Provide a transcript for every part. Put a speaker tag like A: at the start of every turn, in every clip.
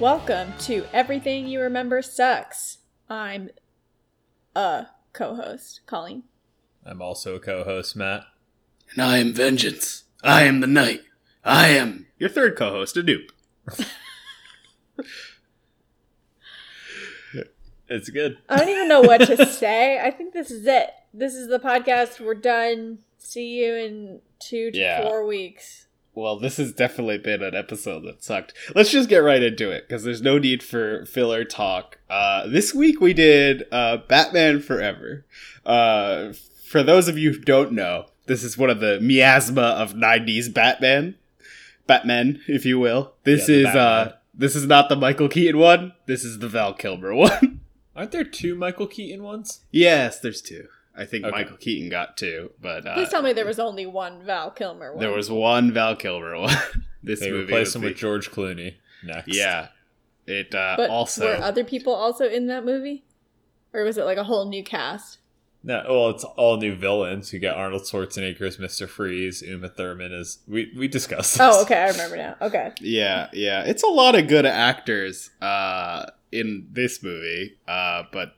A: Welcome to Everything You Remember Sucks. I'm a co host, Colleen.
B: I'm also a co-host, Matt.
C: And I am vengeance. I am the Knight. I am your third co-host, Anoop.
B: It's good.
A: I don't even know what to say. I think this is it. This is the podcast. We're done. See you in two to
C: Yeah.
A: four weeks.
C: Well, this has definitely been an episode that sucked. Let's just get right into it because there's no need for filler talk. Uh, this week we did uh, Batman Forever. Uh, for those of you who don't know, this is one of the miasma of '90s Batman, Batman, if you will. This
B: Yeah,
C: is
B: Batman.
C: uh, this is not the Michael Keaton one. This is the Val Kilmer one.
B: Aren't there two Michael Keaton ones?
C: yes, there's two. I think
B: Okay.
C: Michael Keaton got two, but uh,
A: Please tell me there was only one Val Kilmer one.
C: there was one Val Kilmer one. this
B: They
C: movie
B: replaced
C: was
B: him
C: the-
B: with George Clooney next.
C: Yeah. It uh,
A: But
C: also
A: were other people also in that movie? Or was it like a whole new cast?
B: No, well, it's all new villains. You got Arnold Schwarzenegger as Mr. Freeze. Uma Thurman is. We we discussed. This.
A: Oh, okay, I remember now. Okay.
C: yeah, yeah. It's a lot of good actors uh in this movie. Uh but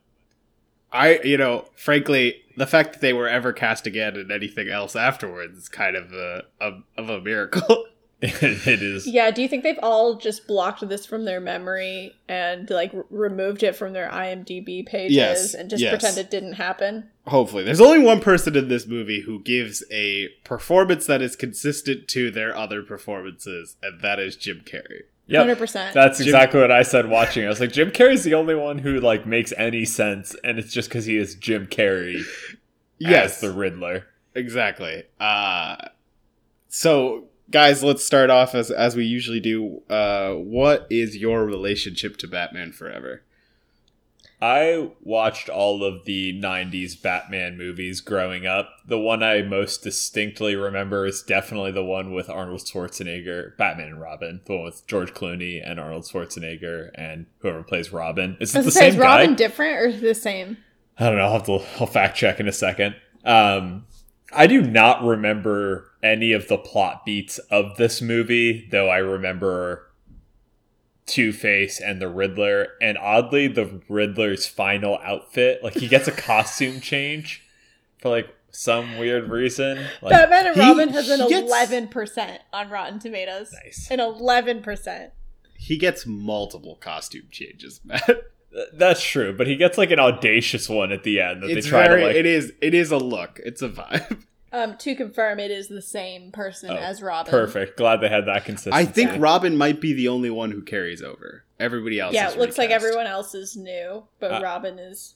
C: I you know, frankly, the fact that they were ever cast again in anything else afterwards is kind of a, a of a miracle.
B: it is.
A: Yeah, do you think they've all just blocked this from their memory and like r- removed it from their IMDb pages
C: Yes,
A: and just
C: yes.
A: pretend it didn't happen?
C: Hopefully. There's only one person in this movie who gives a performance that is consistent to their other performances, and that is Jim Carrey.
B: Yep.
A: 100%.
B: That's
C: Jim-
B: exactly what I said watching. I was like, Jim Carrey's the only one who like makes any sense, and it's just because he is Jim Carrey as the Riddler.
C: exactly. Uh, so, guys, let's start off as as we usually do. Uh, what is your relationship to Batman Forever?
B: I watched all of the 90s Batman movies growing up. The one I most distinctly remember is definitely the one with Arnold Schwarzenegger, Batman and Robin, the one with George Clooney and Arnold Schwarzenegger and whoever plays Robin. Is it the same
A: is Robin
B: guy?
A: different or the same?
B: I don't know. I'll have to I'll fact check in a second. Um, I do not remember any of the plot beats of this movie, though I remember Two Face and the Riddler. And oddly, the Riddler's final outfit, like he gets a costume change for like some weird reason. Like,
A: Batman and
C: he-
A: Robin has an eleven percent on Rotten Tomatoes.
B: nice.
A: An eleven percent.
C: He gets multiple costume changes, Matt.
B: That's true, but he gets like an audacious one at the end that
C: It's
B: they try
C: very.
B: to like.
C: It is. It is a look. It's a vibe.
A: Um, to confirm, it is the same person
B: Oh,
A: as Robin.
B: Perfect. Glad they had that consistency.
C: I think Robin might be the only one who carries over. Everybody else.
A: Yeah,
C: is
A: it looks like everyone else is new, but
B: Uh,
A: Robin is.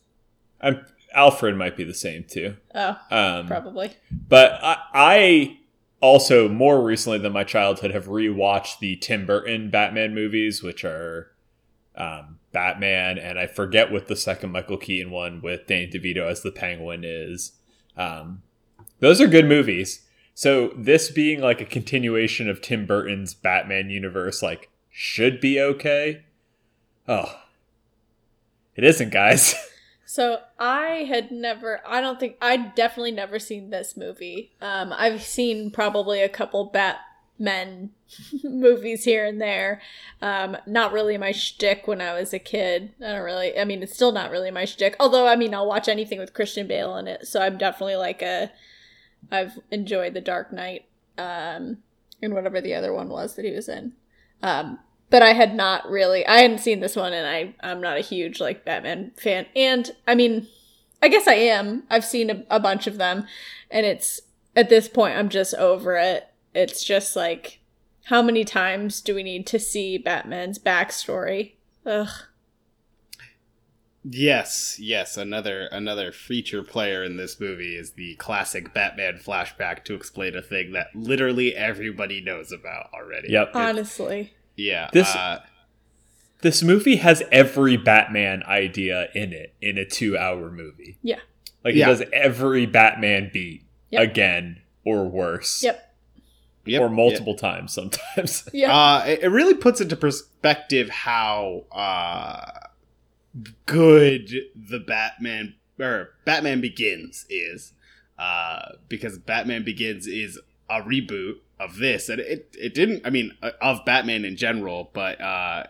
B: I'm, Alfred might be the same too.
A: Oh,
B: Um,
A: probably.
B: But I, I also more recently than my childhood have rewatched the Tim Burton Batman movies, which are um, Batman, and I forget what the second Michael Keaton one with Danny DeVito as the Penguin is. Um, those are good movies. So this being like a continuation of Tim Burton's Batman universe, like should be okay. Oh, it isn't, guys.
A: So I had never. I don't think I definitely never seen this movie. Um, I've seen probably a couple Batman movies here and there. Um, not really my shtick when I was a kid. I don't really. I mean, it's still not really my shtick. Although, I mean, I'll watch anything with Christian Bale in it. So I'm definitely like a. I've enjoyed The Dark Knight, um, and whatever the other one was that he was in. Um, but I had not really I hadn't seen this one and I I'm not a huge like Batman fan. And I mean, I guess I am. I've seen a, a bunch of them and it's at this point I'm just over it. It's just like how many times do we need to see Batman's backstory? Ugh.
C: Yes, yes. Another another feature player in this movie is the classic Batman flashback to explain a thing that literally everybody knows about already.
B: Yep.
A: Honestly.
C: Yeah.
B: This-
C: uh,
B: This movie has every Batman idea in it in a two hour movie.
A: Yeah.
B: Like
C: Yeah.
B: it does every Batman beat
A: Yep.
B: again or worse.
A: Yep.
C: Yep,
B: or multiple times sometimes.
A: Yeah.
C: Uh, it, it really puts into perspective how uh, good the Batman or Batman Begins is, uh, because Batman Begins is a reboot of this, and it it didn't. I mean, uh, of Batman in general, but uh,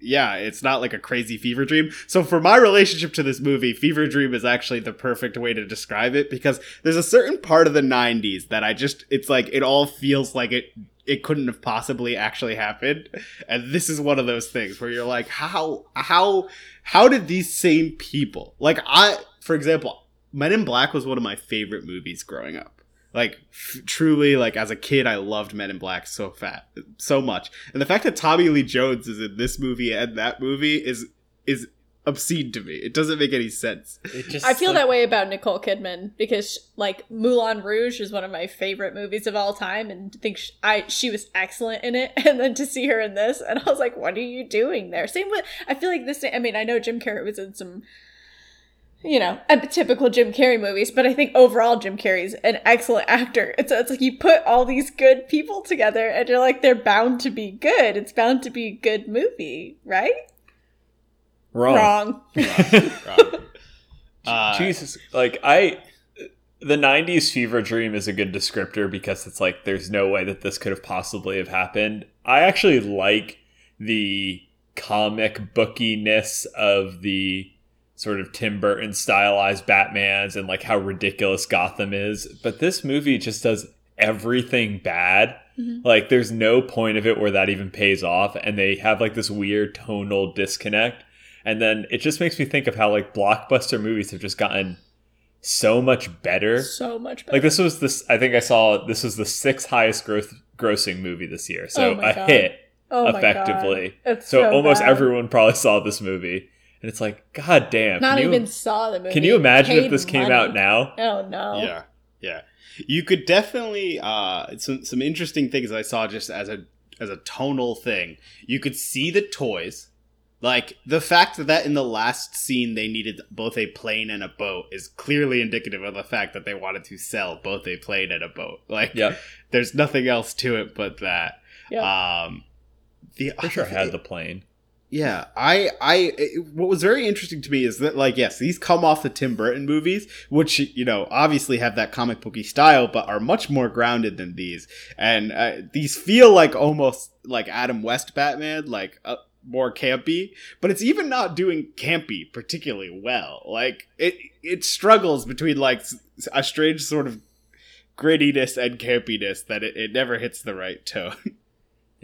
C: yeah, it's not like a crazy fever dream. So for my relationship to this movie, fever dream is actually the perfect way to describe it because there's a certain part of the 90s that I just it's like it all feels like it it couldn't have possibly actually happened. And this is one of those things where you're like how how how did these same people like I for example, Men in Black was one of my favorite movies growing up like f- truly like as a kid i loved men in black so fat so much and the fact that tommy lee jones is in this movie and that movie is is obscene to me it doesn't make any sense
B: It just
A: I feel
B: like,
A: that way about Nicole Kidman because like Moulin Rouge is one of my favorite movies of all time, and think sh- I she was excellent in it. And then to see her in this, and I was like, "What are you doing there?" Same with I feel like this. I mean, I know Jim Carrey was in some, you know, typical Jim Carrey movies, but I think overall Jim Carrey's an excellent actor. It's it's like you put all these good people together, and you're like, they're bound to be good. It's bound to be a good movie, right?
B: wrong.
A: Wrong.
C: uh,
B: Jesus, like I, the '90s fever dream is a good descriptor because it's like there's no way that this could have possibly have happened. I actually like the comic bookiness of the sort of Tim Burton stylized Batman's and like how ridiculous Gotham is, but this movie just does everything bad.
A: Mhm.
B: Like there's no point of it where that even pays off and they have like this weird tonal disconnect. And then it just makes me think of how like blockbuster movies have just gotten so much better.
A: So much better.
B: Like this was this I think I saw this was the sixth highest growth grossing movie this year. So
A: Oh
B: a
A: God.
B: hit
A: oh my God.
B: effectively.
A: It's
B: So,
A: so
B: almost everyone probably saw this movie. And it's like, God damn.
A: Not
B: can you,
A: even saw the movie.
B: Can you imagine if
A: Paid
B: this came out now?
A: Oh no.
C: yeah yeah you could definitely uh some some interesting things i saw just as a as a tonal thing you could see the toys like the fact that in the last scene they needed both a plane and a boat is clearly indicative of the fact that they wanted to sell both a plane and a boat like
B: Yep.
C: there's nothing else to it but that
A: Yeah.
C: um the
B: For sure had the plane.
C: Yeah, I, I, it- what was very interesting to me is that, like, yes, these come off the Tim Burton movies, which you know obviously have that comic booky style, but are much more grounded than these, and uh, these feel like almost like Adam West Batman, like uh, more campy, but it's even not doing campy particularly well. Like it, it struggles between like a strange sort of grittiness and campiness that it, it never hits the right tone.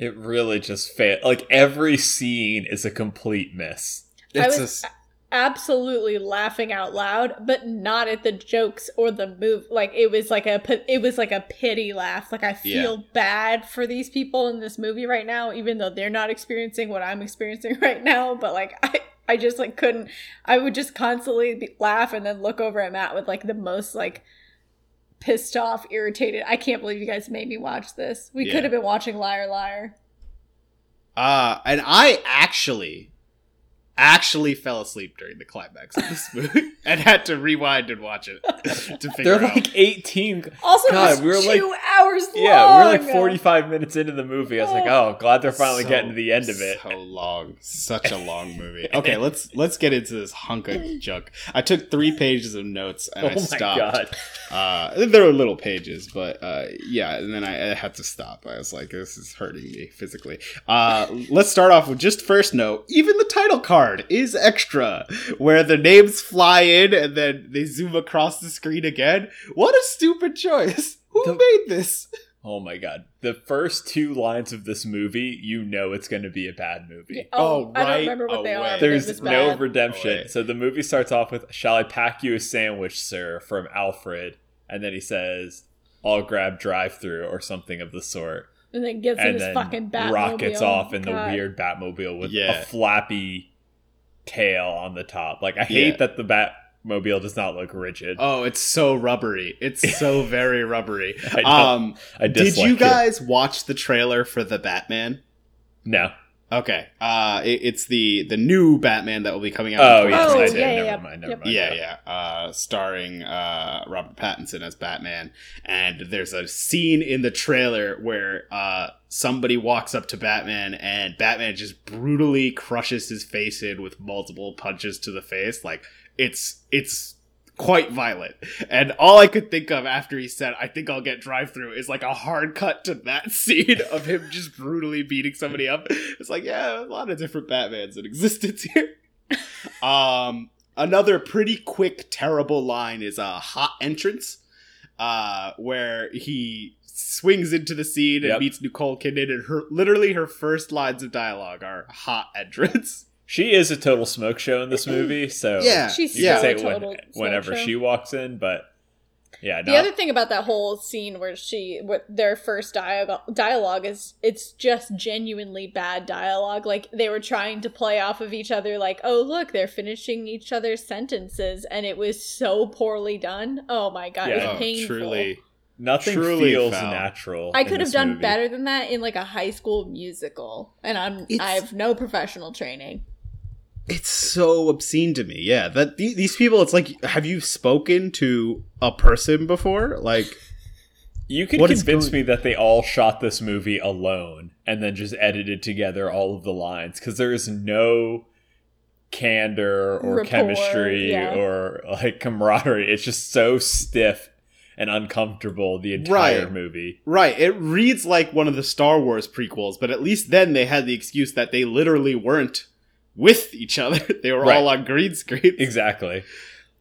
B: It really just failed. Like every scene is a complete miss.
A: I was
C: a-
A: absolutely laughing out loud, but not at the jokes or the move. Like it was like a it was like a pity laugh. Like I feel bad for these people in this movie right now, even though they're not experiencing what I'm experiencing right now. But like I. I just like couldn't. I would just constantly be, laugh and then look over at Matt with like the most like pissed off, irritated. I can't believe you guys made me watch this. We
C: Yeah.
A: could have been watching Liar Liar.
C: Uh, and I actually, actually fell asleep during the climax of this movie and had to rewind and watch it to figure
B: They're
C: out.
B: like 18.
A: Also,
B: God,
A: it
B: we were
A: was
B: like-
A: two hours long.
B: Yeah, we were like 45 minutes into the movie. I was like, oh, glad they're finally
C: So-
B: getting to the end of it.
C: So long, such a long movie. Okay, let's let's get into this hunk of junk. I took three pages of notes and
B: Oh
C: I
B: my
C: stopped.
B: god.
C: Uh, there were little pages, but uh, yeah, and then I, I had to stop. I was like, this is hurting me physically. Uh, let's start off with just first note. Even the title card is extra, where the names fly in and then they zoom across the screen again. What a stupid choice! Who
B: The-
C: made this?
B: Oh my god. The first two lines of this movie, you know it's going to be a bad movie.
A: Oh,
C: Oh,
A: I don't
C: right
A: remember what they
C: away.
A: are.
B: There's no
A: bad.
B: redemption.
C: Oh, wait.
B: so the movie starts off with, Shall I pack you a sandwich, sir, from Alfred? And then he says, I'll grab drive through or something of the sort.
A: and then gets in
B: and
A: his
B: then
A: fucking Batmobile.
B: rockets off in the weird Batmobile with
C: Yeah.
B: a flappy tail on the top. Like, I
C: Yeah.
B: hate that the Batmobile does not look rigid.
C: Oh, it's so rubbery. It's so very rubbery.
B: I.
C: Um,
B: I
C: did
B: dislike
C: you
B: it.
C: guys watch the trailer for the Batman?
B: No.
C: Okay, uh, it, it's the the new Batman that will be coming out.
B: Oh,
C: in
A: Oh,
B: I
C: 2022.
B: did.
A: yeah,
B: never
A: yeah,
B: mind, never
A: yep.
B: mind.
C: Yeah, yeah. Uh, starring uh, Robert Pattinson as Batman. And there's a scene in the trailer where uh, somebody walks up to Batman and Batman just brutally crushes his face in with multiple punches to the face. Like, it's it's quite violent. And all I could think of after he said, I think I'll get drive through is like a hard cut to that scene of him just brutally beating somebody up. It's like, yeah, a lot of different Batmans in existence here. um, another pretty quick, terrible line is a hot entrance, uh, where he swings into the scene and
B: Yep.
C: meets Nicole Kidman, and her literally her first lines of dialogue are hot entrance.
B: She is a total smoke show in this movie, so
C: Yeah,
A: She's
B: you
C: yeah.
B: can say
A: a total
B: when,
A: smoke
B: whenever
A: show.
B: she walks in, but yeah,
A: The other thing about that whole scene where she, what their first dialogue, dialogue is, it's just genuinely bad dialogue. Like they were trying to play off of each other, like, oh look, they're finishing each other's sentences, and it was so poorly done. Oh my god, it was
C: Oh,
A: painful.
C: truly.
B: nothing
C: truly
B: feels
C: foul.
B: natural.
A: I
B: in
A: could have
B: this
A: done
B: movie.
A: better than that in like a high school musical, and I'm
C: It's-
A: I have no professional training.
C: It's so obscene to me. Yeah, that the- these people. It's like, have you spoken to a person before? Like,
B: You could
C: What is
B: convince
C: going-
B: me that they all shot this movie alone and then just edited together all of the lines because there is no candor or
A: Rapport,
B: chemistry
A: yeah.
B: or like camaraderie. It's just so stiff and uncomfortable the entire
C: Right.
B: movie.
C: right? It reads like one of the Star Wars prequels, but at least then they had the excuse that they literally weren't with each other. they were
B: Right.
C: all on green screens.
B: Exactly.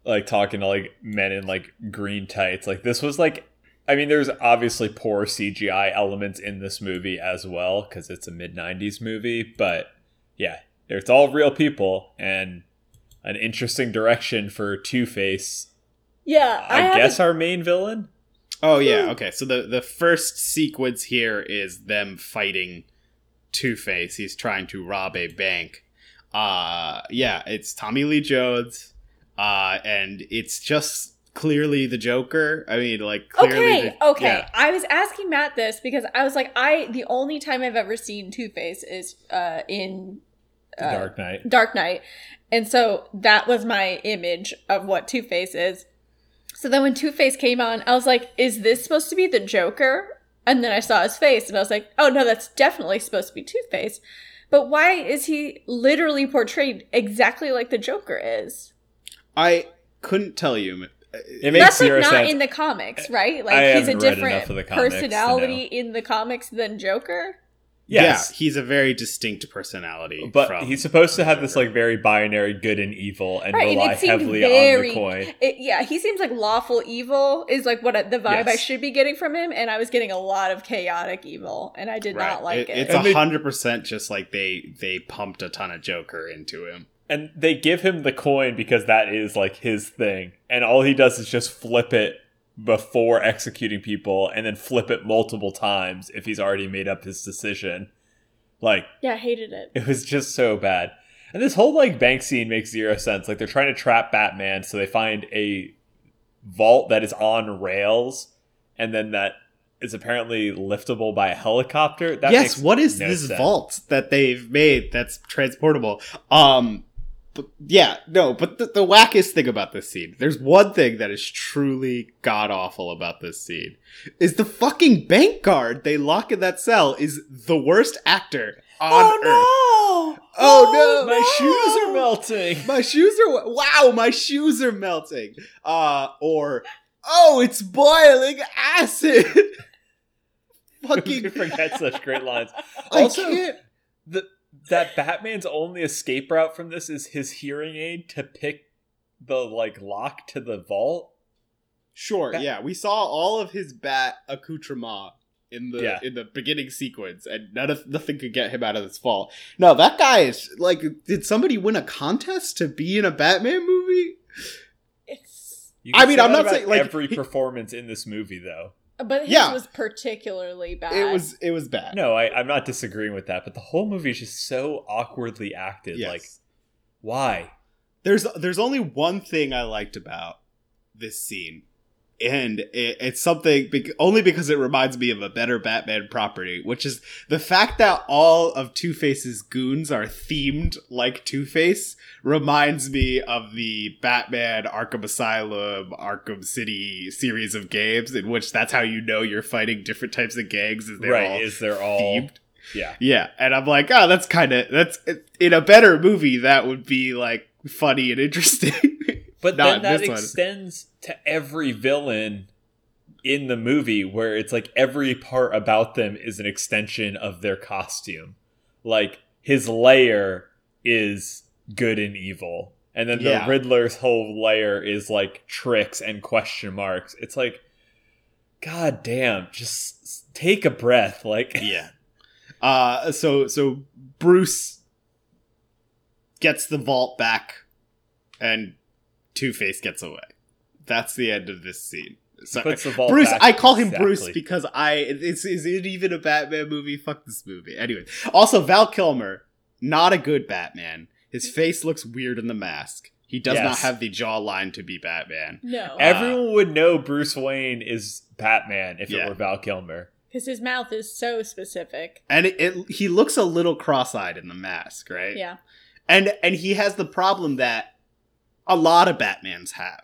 B: Like talking to like men in like green tights. Like this was like I mean there's obviously poor CGI elements in this movie as well cuz it's a mid 90s movie, but yeah, it's all real people and an interesting direction for Two-Face.
A: Yeah,
B: I,
A: have
B: guess our main villain?
C: Oh yeah, hmm. okay. So the the first sequence here is them fighting Two Face. He's trying to rob a bank. Uh yeah, it's Tommy Lee Jones. Uh and it's just clearly the Joker. I mean, like clearly
A: Okay,
C: the-
A: okay.
C: yeah.
A: I was asking Matt this because I was like, I the only time I've ever seen Two Face is uh, in uh,
B: Dark Knight.
A: Dark Knight, and so that was my image of what Two Face is. So then when Two Face came on, I was like, is this supposed to be the Joker? And then I saw his face, and I was like, oh no, that's definitely supposed to be Two Face. But why is he literally portrayed exactly like the Joker is?
C: I couldn't tell you.
B: Uh, it makes
A: That's like not
B: sense.
A: in the comics, right? Like
B: I
A: he's a different
B: enough of the comics to
A: personality in the comics than Joker.
B: Yes.
C: Yeah, he's a very distinct personality.
B: but
C: from
B: he's supposed to have this like very binary good and evil and
A: Right, and
B: rely
A: it seemed
B: heavily
A: very-
B: on the coin.
A: It, yeah, he seems like lawful evil is like what the vibe I should be getting from him, and I was getting a lot of chaotic evil, and I did
C: Right.
A: not like it.
C: It's a hundred percent just like they they pumped a ton of Joker into him.
B: and they give him the coin because that is like his thing and all he does is just flip it before executing people and then flip it multiple times if he's already made up his decision like
A: yeah, I hated it.
B: it was just so bad and this whole like bank scene makes zero sense like they're trying to trap batman so they find a vault that is on rails and then that is apparently liftable by a helicopter that
C: yes,
B: makes
C: what is
B: no
C: this
B: sense.
C: vault that they've made that's transportable? Um, but yeah, no, but the, the wackest thing about this scene, there's one thing that is truly god awful about this scene, is the fucking bank guard they lock in that cell is the worst actor on earth.
B: oh no
C: Oh, no!
B: my shoes are melting
C: My shoes are wow, my shoes are melting. Uh or oh, it's boiling acid. Fucking
B: forget such great lines.
C: I
B: Also,
C: can't.
B: the that Batman's only escape route from this is his hearing aid to pick the like lock to the vault.
C: Sure,
B: Bat-
C: yeah, we saw all of his bat accoutrement in the
B: Yeah.
C: in the beginning sequence, and none of nothing could get him out of this fault. No, that guy is like, did somebody win a contest to be in a Batman movie?
A: It's
C: I mean, I'm not saying, like,
B: every
C: he-
B: performance in this movie, though.
A: But his
C: Yeah.
A: was particularly bad.
C: It was it was bad.
B: No, I, I'm not disagreeing with that, but the whole movie is just so awkwardly acted.
C: Yes.
B: Like, why?
C: There's there's only one thing I liked about this scene, and it, it's something bec- only because it reminds me of a better Batman property, which is the fact that all of Two Face's goons are themed like Two Face. Reminds me of the Batman Arkham Asylum, Arkham City series of games, in which that's how you know you're fighting different types of gangs. Is they're
B: right?
C: all
B: Is they're all
C: themed.
B: yeah?
C: Yeah, and I'm like, oh, that's kind of that's in a better movie that would be like funny and interesting.
B: But
C: Not
B: then that
C: this one.
B: extends to every villain in the movie where it's like every part about them is an extension of their costume. Like his layer is good and evil. And then the
C: Yeah.
B: Riddler's whole layer is like tricks and question marks. It's like god damn, just take a breath. Like
C: yeah. Uh, so so Bruce gets the vault back, and Two Face gets away. That's the end of this scene. So,
B: puts the vault
C: Bruce,
B: back
C: I call him Bruce because I it's is it even a Batman movie? Fuck this movie. Anyway, also Val Kilmer, not a good Batman. His face looks weird in the mask. He does not have the jawline to be Batman.
A: No, uh,
B: Everyone would know Bruce Wayne is Batman if
C: Yeah.
B: it were Val Kilmer.
A: because his mouth is so specific.
C: And it, it, he looks a little cross-eyed in the mask, right?
A: Yeah,
C: and and he has the problem that a lot of batmans have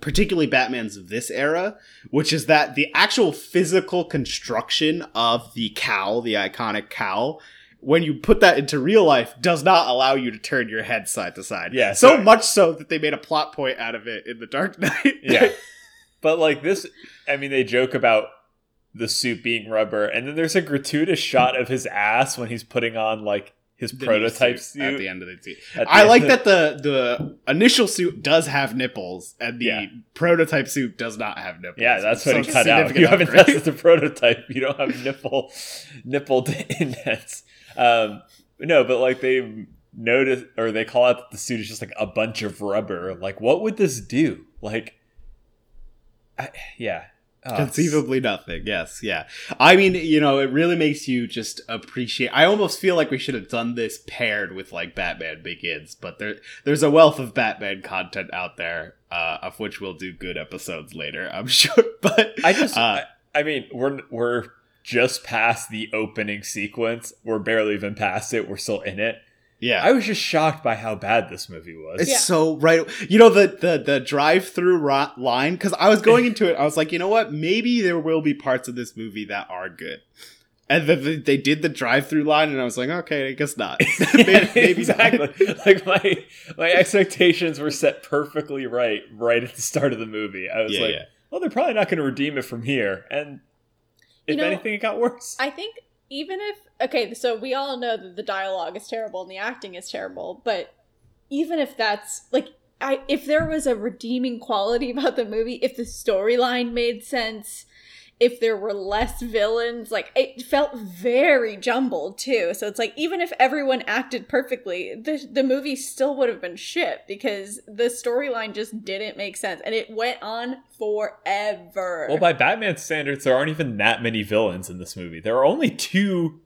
C: particularly batmans of this era which is that the actual physical construction of the cowl the iconic cowl when you put that into real life does not allow you to turn your head side to side.
B: Yeah,
C: so
B: so-
C: much so that they made a plot point out of it in the dark knight.
B: Yeah. but like this I mean they joke about the suit being rubber and then there's a gratuitous shot of his ass when he's putting on like his prototype suit.
C: at the end of the suit. I like that the the initial suit does have nipples and the
B: Yeah.
C: prototype suit does not have nipples.
B: Yeah, that's
C: So
B: what he cut out. You haven't tested the prototype. You don't have nipple nipple indents. Um, no, but like they notice or they call out that the suit is just like a bunch of rubber. Like, what would this do? Like, I, yeah, Oh,
C: Conceivably nothing. Yes, yeah. I mean, you know, it really makes you just appreciate. I almost feel like we should have done this paired with like Batman Begins, but there, there's a wealth of Batman content out there, uh, of which we'll do good episodes later, I'm sure. But
B: I just,
C: uh,
B: I, I mean, we're we're just past the opening sequence. We're barely even past it. We're still in it.
C: Yeah,
B: I was just shocked by how bad this movie was.
C: It's
A: Yeah.
C: so right. You know the the the drive through ro- line because I was going into it. I was like, you know what? Maybe there will be parts of this movie that are good. And then they- they did the drive through line, and I was like, okay, I guess not. maybe,
B: Yeah,
C: maybe not.
B: exactly. like my my expectations were set perfectly right right at the start of the movie. I was
C: Yeah,
B: like,
C: yeah.
B: well, they're probably not going to redeem it from here, and if
A: You know,
B: anything, it got worse.
A: I think even if okay, so we all know that the dialogue is terrible and the acting is terrible, but even if that's like I if there was a redeeming quality about the movie, if the storyline made sense, if there were less villains, like it felt very jumbled too. So it's like even if everyone acted perfectly, the the movie still would have been shit because the storyline just didn't make sense and it went on forever.
B: well, by Batman standards, there aren't even that many villains in this movie. There are only two.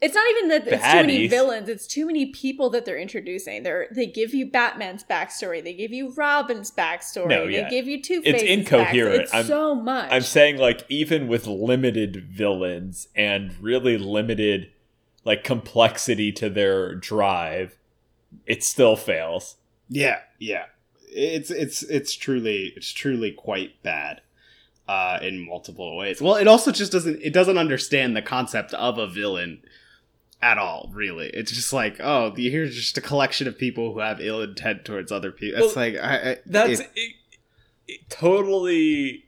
A: It's not even that it's too many villains. It's too many people that they're introducing. They're they give you Batman's backstory. They give you Robin's backstory.
B: No,
A: They give you Two
B: It's
A: Face's
B: incoherent.
A: It's
B: I'm-
A: so much.
B: I'm saying like even with limited villains and really limited like complexity to their drive, it still fails.
C: Yeah, yeah. It's it's it's truly it's truly quite bad uh in multiple ways. Well, it also just doesn't it doesn't understand the concept of a villain at all, really. It's just like, oh, here's just a collection of people who have ill intent towards other people. It's
B: Well,
C: like I, I
B: That's
C: it-
B: it, it totally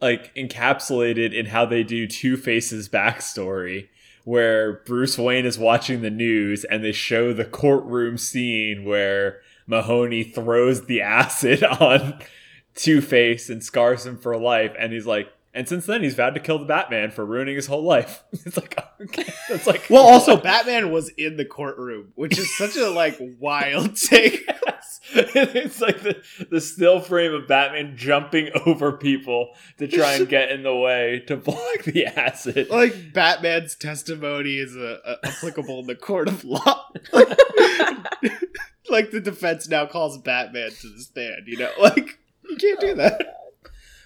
B: like encapsulated in how they do Two Face's backstory, where Bruce Wayne is watching the news and they show the courtroom scene where Mahoney throws the acid on Two Face and scars him for life, and he's like. And since then, he's vowed to kill the Batman for ruining his whole life. It's like, okay, it's like,
C: well, also Batman was in the courtroom, which is such a like wild take.
B: it's like the, the still frame of Batman jumping over people to try and get in the way to block the acid.
C: like Batman's testimony is uh, uh, applicable in the court of law. like the defense now calls Batman to the stand. You know, like you can't do that.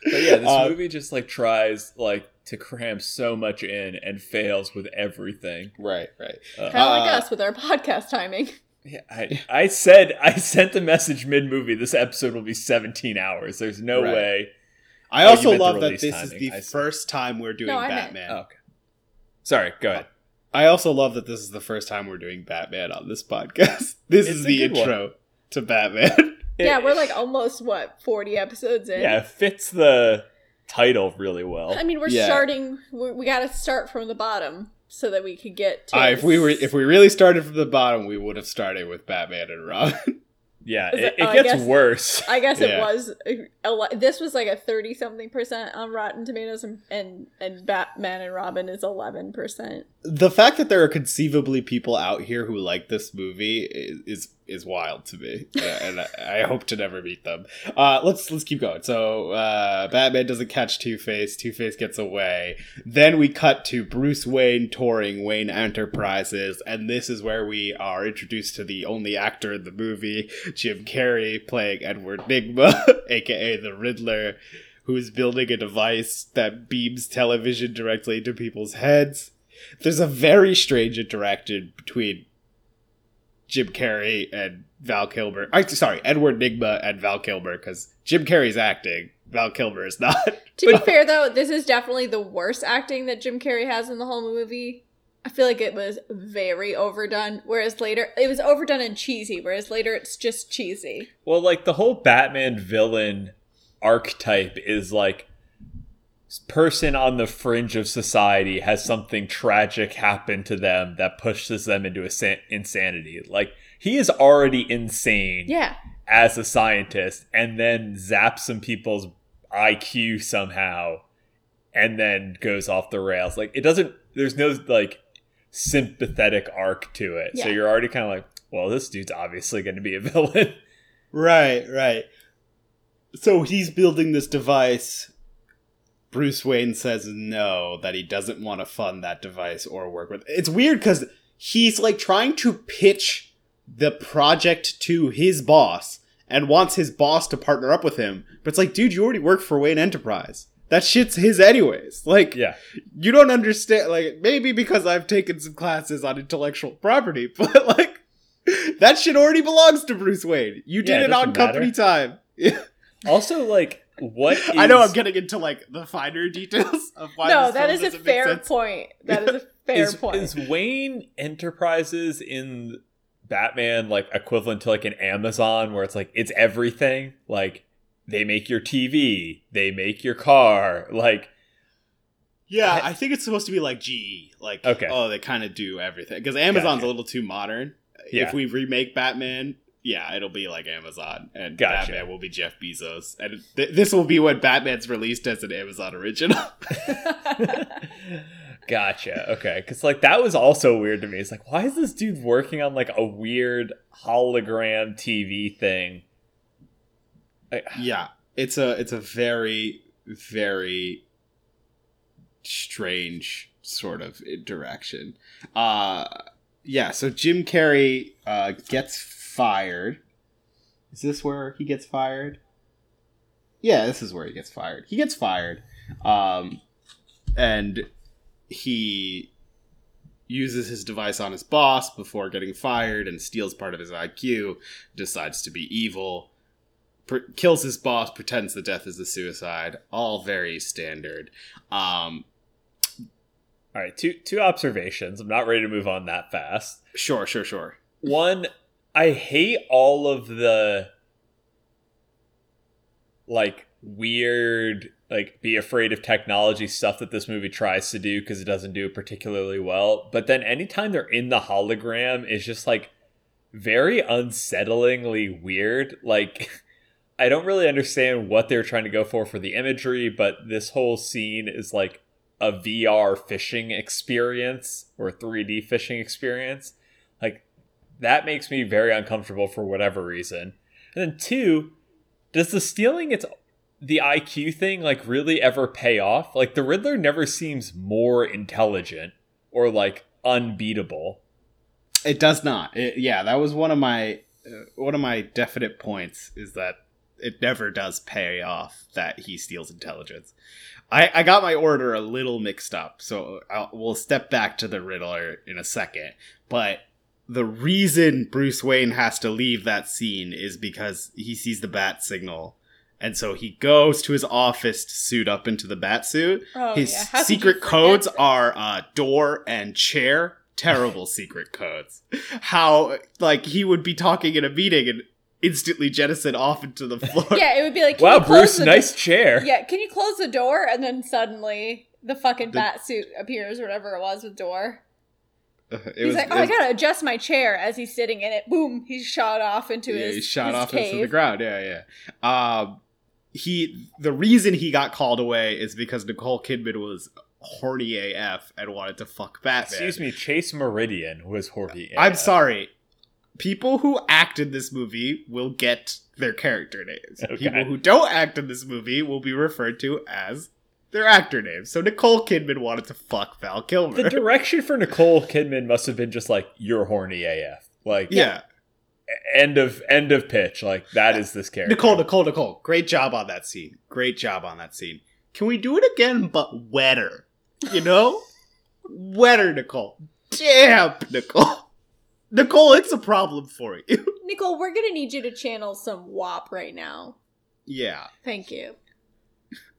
B: But yeah, this
C: Uh,
B: movie just like tries like to cram so much in and fails with everything.
C: Right, right.
B: Uh,
A: kind of like
C: uh,
A: us with our podcast timing.
B: yeah, I, I said I sent the message mid movie. This episode will be 17 hours. There's no
C: Right.
B: way.
C: I
B: Oh,
C: also
B: you
C: love that
B: release
C: this is the
B: I see.
C: first time we're doing
A: No,
C: Batman.
B: Oh, okay. Sorry, go ahead.
C: I also love that this is the first time we're doing Batman on this podcast. This
B: It's
C: is the
B: good one.
C: intro to Batman.
A: yeah, we're like almost what forty episodes in.
B: yeah, it fits the title really well.
A: I mean, we're
C: Yeah.
A: starting. we we got to start from the bottom so that we could get to.
C: Uh, if we were, if we really started from the bottom, we would have started with Batman and Robin.
B: Yeah, it,
A: it-
B: it
A: oh, I
B: gets
A: guess-
B: worse.
A: I guess it was. A, lo- this was like a thirty something percent on Rotten Tomatoes, and and, and Batman and Robin is eleven percent.
C: the fact that there are conceivably people out here who like this movie is is, is wild to me, and I, hope to never meet them. Uh, let's let's keep going. So uh, Batman doesn't catch Two Face. Two Face gets away. Then we cut to Bruce Wayne touring Wayne Enterprises, and this is where we are introduced to the only actor in the movie, Jim Carrey, playing Edward Nygma, aka the Riddler. Who is building a device that beams television directly into people's heads? there's a very strange interaction between Jim Carrey and Val Kilmer. I sorry, Edward Nygma and Val Kilmer because Jim Carrey's acting, Val Kilmer is not.
A: To be fair, though, this is definitely the worst acting that Jim Carrey has in the whole movie. I feel like it was very overdone, whereas later it was overdone and cheesy, whereas later it's just cheesy.
B: Well, like the whole Batman villain archetype is like s- person on the fringe of society has something tragic happen to them that pushes them into a sa- insanity. Like he is already insane
A: Yeah,
B: as a scientist and then zaps some people's IQ somehow and then goes off the rails. Like it doesn't there's no like sympathetic arc to it. So you're already kind of like, well, this dude's obviously going to be a villain.
C: Right, right. So he's building this device. Bruce Wayne says no, that he doesn't want to fund that device or work with. It's weird because he's like trying to pitch the project to his boss and wants his boss to partner up with him. But it's like, dude, you already work for Wayne Enterprise. That shit's his anyways. Like,
B: yeah.
C: you don't understand. Like, maybe because I've taken some classes on intellectual property, but like, that shit already belongs to Bruce Wayne. You did
B: Yeah, it
C: it on
B: doesn't
C: company time.
B: Also, like, what is,
C: I know I'm getting into like the finer details of why.
A: no,
C: this
A: that
C: film
A: is a fair point. That is a fair
B: is,
A: point.
B: is Wayne Enterprises in Batman like equivalent to like an Amazon where it's like it's everything? Like they make your TV, they make your car, like
C: Yeah, I think it's supposed to be like GE. Like,
B: Okay.
C: oh, they kind of do everything because Amazon's
B: Gotcha.
C: a little too modern.
B: Yeah.
C: If we remake Batman, yeah, it'll be like Amazon, and
B: Gotcha.
C: Batman will be Jeff Bezos, and th- this will be when Batman's released as an Amazon original.
B: gotcha. Okay, because like that was also weird to me. It's like, why is this dude working on like a weird hologram TV thing? Like,
C: yeah, it's a it's a very very strange sort of direction. Uh yeah, so Jim Carrey uh gets fired. Is this where he gets fired? Yeah, this is where he gets fired. He gets fired. Um and he uses his device on his boss before getting fired and steals part of his IQ, decides to be evil, pr- kills his boss, pretends the death is a suicide. All very standard. Um,
B: all right, two two observations. I'm not ready to move on that fast.
C: sure, sure, sure.
B: One, I hate all of the like weird like be afraid of technology stuff that this movie tries to do because it doesn't do it particularly well. But then anytime they're in the hologram is just like very unsettlingly weird. Like I don't really understand what they're trying to go for for the imagery, but this whole scene is like a VR fishing experience or 3D fishing experience. That makes me very uncomfortable for whatever reason. And then two, does the stealing its the IQ thing like really ever pay off? Like the Riddler never seems more intelligent or like unbeatable.
C: It does not. It, yeah, that was one of my uh, one of my definite points is that it never does pay off that he steals intelligence. I, I got my order a little mixed up, so I'll, we'll step back to the Riddler in a second. But the reason Bruce Wayne has to leave that scene is because he sees the bat signal. And so he goes to his office to suit up into the bat suit.
A: Oh,
C: his
A: yeah.
C: Secret codes
A: that?
C: are uh, door and chair. Terrible secret codes. How like he would be talking in a meeting and instantly jettison off into the floor.
A: Yeah, it would be like,
B: Wow, Bruce,
A: the
B: nice chair.
A: Yeah, can you close the door? And then suddenly the fucking
C: The-
A: bat suit appears, whatever it was with door.
C: It
A: he's
C: was-
A: like,
C: it
A: oh, I gotta adjust my chair as he's sitting in it. Boom, he's shot off into
C: yeah,
A: his
C: he shot
A: his
C: off
A: cave.
C: into the ground. Yeah, yeah. Um, he the reason he got called away is because Nicole Kidman was horny AF and wanted to fuck Batman.
B: Excuse me, Chase Meridian was horny.
C: I'm
B: AF.
C: sorry. People who act in this movie will get their character names.
B: Okay.
C: People who don't act in this movie will be referred to as their actor names. So Nicole Kidman wanted to fuck Val Kilmer.
B: The direction for Nicole Kidman must have been just like you're horny AF. Like
C: yeah.
B: end of end of pitch. Like that is this character.
C: Nicole, Nicole, Nicole. Great job on that scene. Great job on that scene. Can we do it again, but wetter? You know? wetter, Nicole. Damn, Nicole. Nicole, it's a problem for you.
A: Nicole, we're gonna need you to channel some WAP right now.
C: yeah.
A: Thank you.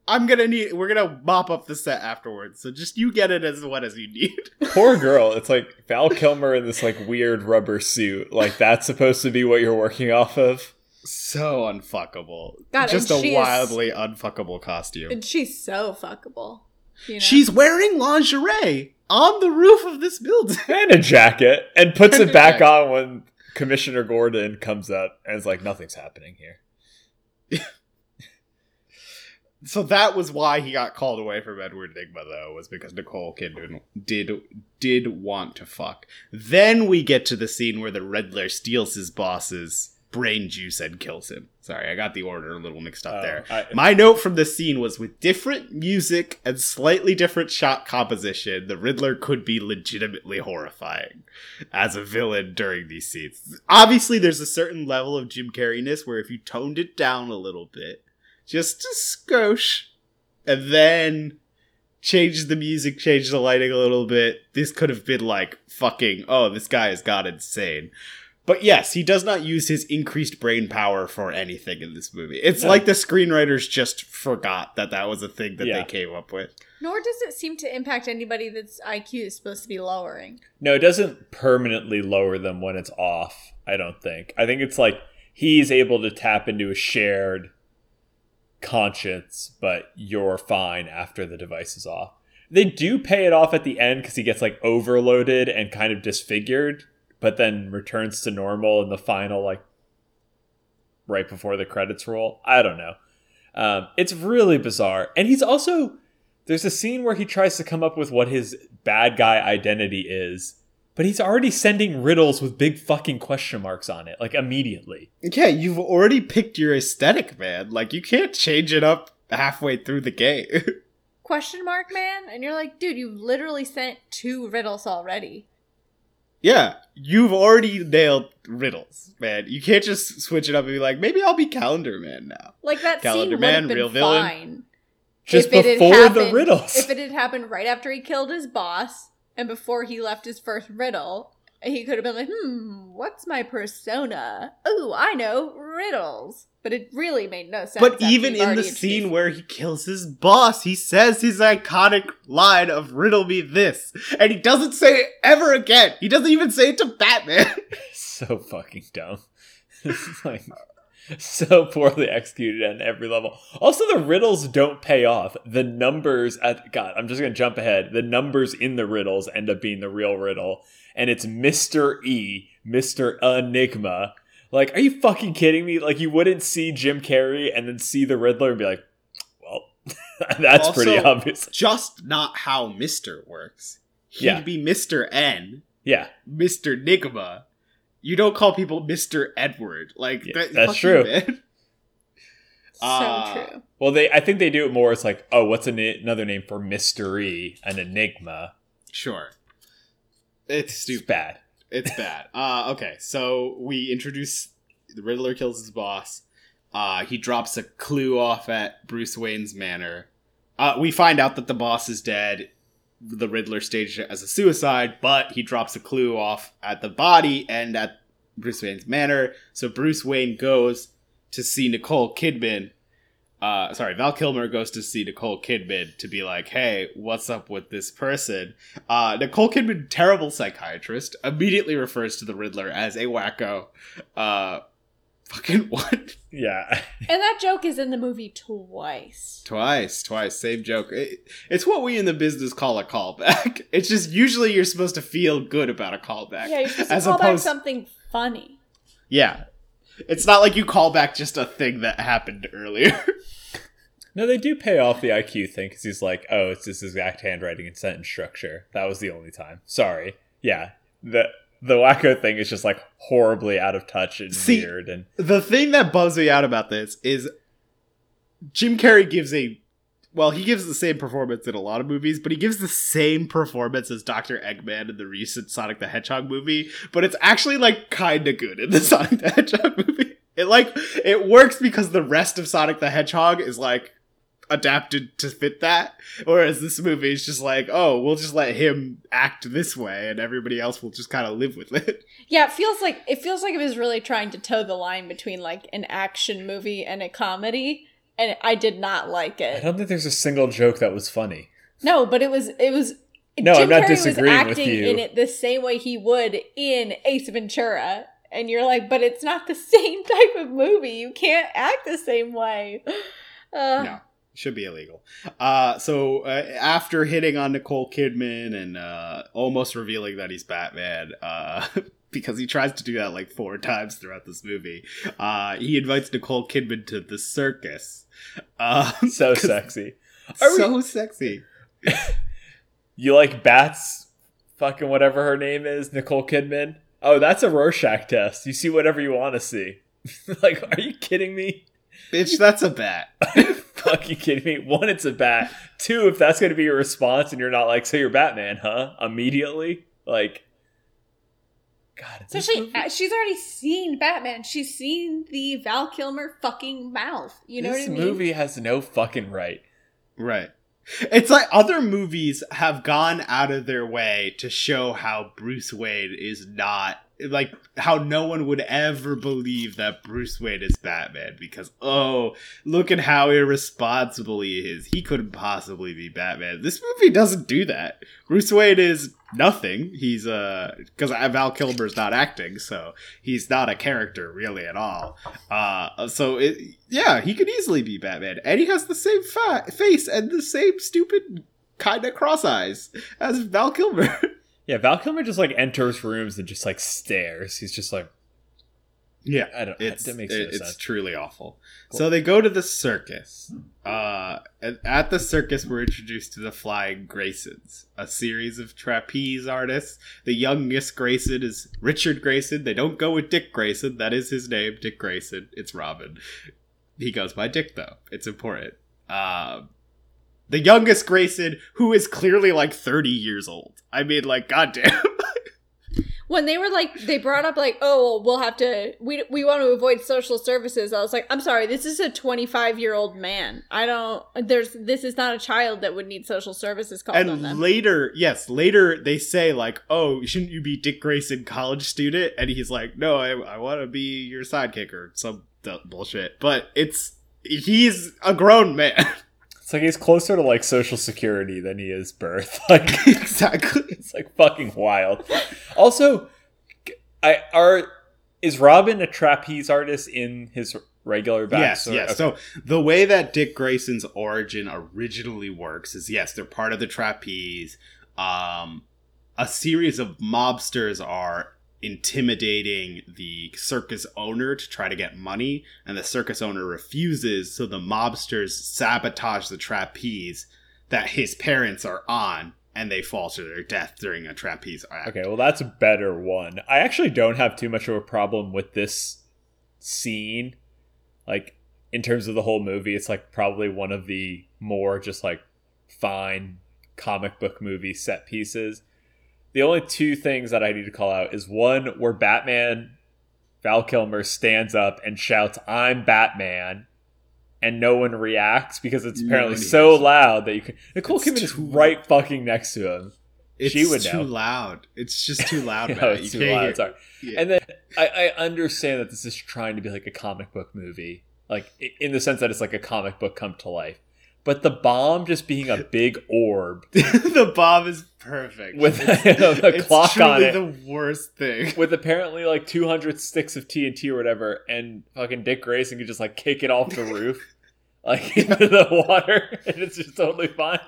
C: I'm gonna need. We're gonna mop up the set afterwards. So just you get it as wet as you need.
B: Poor girl. It's like Val Kilmer in this like weird rubber suit. Like that's supposed to be what you're working off of.
C: so unfuckable.
A: God,
C: just a
A: she is-
C: wildly unfuckable costume.
A: And she's so fuckable. You know?
C: She's wearing lingerie on the roof of this building.
B: And a jacket. And puts
C: And
B: it back
C: jacket.
B: on when Commissioner Gordon comes up and is like, nothing's happening here.
C: So that was why he got called away from Edward Nygma, though, was because Nicole Kidman did did want to fuck. Then we get to the scene where the Riddler steals his boss's brain juice and kills him. Sorry, I got the order a little mixed up
B: Oh,
C: there.
B: I-
C: My note from the scene was with different music and slightly different shot composition, the Riddler could be legitimately horrifying as a villain during these scenes. Obviously, there's a certain level of Jim Carreyness where if you toned it down a little bit, just a skosh, and then changed the music, changed the lighting a little bit, this could have been like fucking, oh, this guy has got insane. But yes, he does not use his increased brain power for anything in this movie. It's
B: No.
C: like the screenwriters just forgot that that was a thing that
B: Yeah.
C: they came up with.
A: Nor does it seem to impact anybody that's IQ is supposed to be lowering.
B: No, it doesn't permanently lower them when it's off, I don't think. I think it's like he's able to tap into a shared conscience, but you're fine after the device is off. They do pay it off at the end because he gets like overloaded and kind of disfigured, but then returns to normal in the final, like right before the credits roll. I don't know. Um, it's really bizarre. And he's also there's a scene where he tries to come up with what his bad guy identity is, but he's already sending riddles with big fucking question marks on it, like immediately.
C: Yeah, you've already picked your aesthetic, man. Like, you can't change it up halfway through the game.
A: Question mark man? And you're like, dude, you've literally sent two riddles already.
C: yeah, you've already nailed riddles, man. You can't just switch it up and be like, maybe I'll be Calendar Man now.
A: Like that
C: Calendar
A: scene
C: Man,
A: been
C: real villain.
A: fine.
B: Just
A: if it had
B: before the riddles.
A: If it had happened right after he killed his boss and before he left his first riddle, he could have been like, hmm, what's my persona? Ooh, I know, riddles. But it really made no sense.
C: But even in the scene where he kills his boss, he says his iconic line of riddle me this. And he doesn't say it ever again. He doesn't even say it to Batman.
B: so fucking dumb. It's like so poorly executed on every level. Also, the riddles don't pay off. The numbers at God, I'm just gonna jump ahead. The numbers in the riddles end up being the real riddle, and it's Mister E, Mister Enigma. Like, are you fucking kidding me? Like, you wouldn't see Jim Carrey and then see the Riddler and be like, well, that's pretty obvious.
C: Just not how Mr. works. He'd
B: Yeah.
C: be Mr. N,
B: Yeah,
C: Mr. Nygma. You don't call people Mr. Edward. Like,
B: Yeah,
C: that,
B: that's
C: fuck you,
B: true.
A: So
C: Uh,
A: true.
B: Well, they I think they do it more. It's like, oh, what's an, another name for mystery? An enigma.
C: Sure. It's
B: It's
C: stupid.
B: bad.
C: It's bad. Uh, okay, so we introduce the Riddler kills his boss. Uh, he drops a clue off at Bruce Wayne's manor. Uh, we find out that the boss is dead. The Riddler staged it as a suicide, but he drops a clue off at the body and at Bruce Wayne's manor. So Bruce Wayne goes to see Nicole Kidman. Uh, sorry, Val Kilmer goes to see Nicole Kidman to be like, "Hey, what's up with this person?" Uh, Nicole Kidman, terrible psychiatrist, immediately refers to the Riddler as a wacko. Uh, Fucking what?
B: Yeah.
A: And that joke is in the movie twice.
C: Twice, twice, same joke. It, it's what we in the business call a callback. It's just usually you're supposed to feel good about a callback.
A: Yeah, you're supposed to
C: as
A: call back something funny.
C: Yeah. It's not like you call back just a thing that happened earlier.
B: No, they do pay off the IQ thing because he's like, oh, it's this exact handwriting and sentence structure. That was the only time. Sorry. Yeah. The the wacko thing is just like horribly out of touch and
C: See-
B: weird and
C: the thing that bums me out about this is Jim Carrey gives a well, he gives the same performance in a lot of movies, but he gives the same performance as Dr. Eggman in the recent Sonic the Hedgehog movie, but it's actually like kind of good in the Sonic the Hedgehog movie. It like it works because the rest of Sonic the Hedgehog is like adapted to fit that, whereas this movie is just like, oh, we'll just let him act this way and everybody else will just kind of live with it.
A: Yeah, it feels like it feels like it was really trying to toe the line between like an action movie and a comedy, and I did not like it.
B: I don't think there's a single joke that was funny.
A: No, but it was it was.
B: No,
A: Jim
B: I'm not
A: Carrey
B: disagreeing
A: was
B: with
A: acting
B: you.
A: in it the same way he would in Ace Ventura, and you're like, but it's not the same type of movie. You can't act the same way. Uh,
C: No, should be illegal. Uh, so uh, after hitting on Nicole Kidman and uh, almost revealing that he's Batman, uh, because he tries to do that like four times throughout this movie, uh, he invites Nicole Kidman to the circus. Uh,
B: So sexy. Are we-
C: so sexy.
B: You like bats? Fucking whatever her name is, Nicole Kidman. Oh, that's a Rorschach test. You see whatever you want to see. like, are you kidding me?
C: Bitch, that's a bat.
B: Fucking kidding me? One, it's a bat. Two, if that's going to be your response, and you're not like, so you're Batman, huh? Immediately, like, God, it's
A: Especially, uh, she's already seen Batman. She's seen the Val Kilmer fucking mouth. You know
B: this
A: what I mean?
B: This movie has no fucking right.
C: Right. It's like other movies have gone out of their way to show how Bruce Wayne is not like how no one would ever believe that Bruce Wayne is Batman because oh look at how irresponsible he is. He couldn't possibly be Batman. This movie doesn't do that. Bruce Wayne is nothing. He's uh because Val Kilmer's not acting so he's not a character really at all. Uh so it yeah he could easily be Batman. And he has the same fa- face and the same stupid kind of cross eyes as Val Kilmer
B: Yeah, Val Kilmer just like enters rooms and just like stares. He's just like,
C: yeah
B: I don't.
C: it's
B: that makes
C: it-
B: no
C: it's
B: sense.
C: truly awful.
B: Cool.
C: So they go to the circus. Uh, at the circus, we're introduced to the Flying Graysons, a series of trapeze artists. The youngest Grayson is Richard Grayson. They don't go with Dick Grayson. That is his name, Dick Grayson. It's Robin. He goes by Dick though. It's important. Um, the youngest Grayson, who is clearly like thirty years old. I mean, like, goddamn.
A: when they were like they brought up like oh well, we'll have to we we want to avoid social services i was like i'm sorry this is a 25 year old man i don't there's this is not a child that would need social services called on
C: and
A: them
C: later, yes, later they say like, "Oh, shouldn't you be Dick Grayson, college student?" And he's like, "No, I, I want to be your sidekick or some bullshit." But it's he's a grown man.
B: It's like he's closer to like Social Security than he is birth. Like
C: exactly.
B: it's like fucking wild. Also, I are is Robin a trapeze artist in his regular backstory?
C: Yes, yes.
B: Okay.
C: So the way that Dick Grayson's origin originally works is yes, they're part of the trapeze. Um, a series of mobsters are intimidating the circus owner to try to get money, and the circus owner refuses. So the mobsters sabotage the trapeze that his parents are on, and they fall to their death during a trapeze act.
B: Okay, well that's a better one. I actually don't have too much of a problem with this scene. Like in terms of the whole movie, it's like probably one of the more just like fine comic book movie set pieces. The only two things that I need to call out is one where Batman Val Kilmer stands up and shouts, "I'm Batman." And no one reacts because it's apparently
C: one
B: so
C: it.
B: loud that you can. Nicole Kidman is right fucking next to him.
C: It's
B: She would
C: too
B: know.
C: loud. It's just too loud,
B: No, it's
C: You
B: too loud. Sorry.
C: Yeah.
B: And then I, I understand that this is trying to be like a comic book movie, like in the sense that it's like a comic book come to life. But the bomb just being a big orb
C: the bomb is perfect
B: with
C: It's-
B: a
C: it's
B: clock on it.
C: the worst thing.
B: with apparently like 200 sticks of TNT or whatever, and fucking Dick Grayson could just like kick it off the roof, like into the water, and it's just totally fine.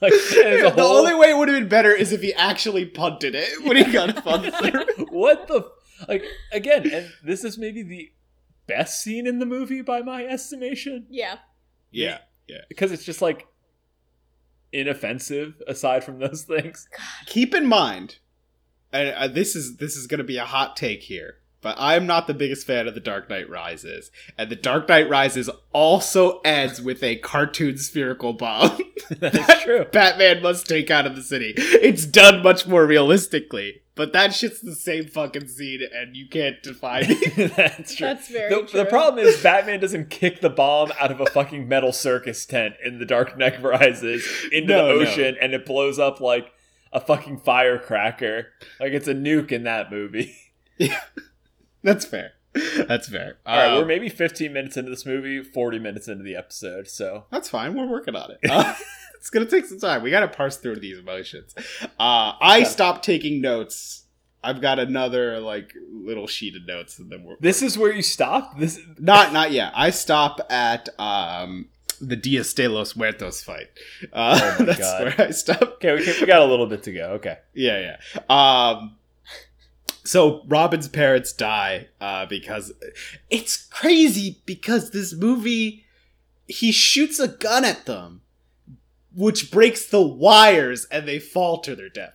B: Like
C: the
B: whole-
C: only way it would have been better is if he actually punted it when he got punted through.
B: what the f- like again, and this is maybe the best scene in the movie by my estimation
A: Yeah.
C: Yeah.
B: Because it's just like inoffensive aside from those things.
C: Keep in mind, and uh, this is this is going to be a hot take here, but I'm not the biggest fan of The Dark Knight Rises, and The Dark Knight Rises also ends with a cartoon spherical bomb.
B: That's true.
C: Batman must take out of the city. It's done much more realistically, but that shit's the same fucking scene, and you can't define it.
B: That's true.
A: That's very
B: the,
A: true.
B: the problem is Batman doesn't kick the bomb out of a fucking metal circus tent in The Dark Knight Rises into
C: No,
B: the
C: no.
B: ocean and it blows up like a fucking firecracker. Like it's a nuke in that movie. Yeah.
C: That's fair. That's fair.
B: All right,
C: Um,
B: we're maybe 15 minutes into this movie, 40 minutes into the episode, so
C: That's fine. We're working on it. Uh, it's gonna take some time. We gotta parse through these emotions. Uh, I stopped taking notes. I've got another like little sheet of notes, and then we're
B: this is where you stop. This
C: not not yet. I stop at um the Dias de los Muertos fight. Uh,
B: Oh my
C: that's
B: God.
C: where I stop.
B: okay. We, we got a little bit to go. Okay,
C: Yeah, yeah. Um, so Robin's parents die uh, because it's crazy because this movie he shoots a gun at them, which breaks the wires and they fall to their death.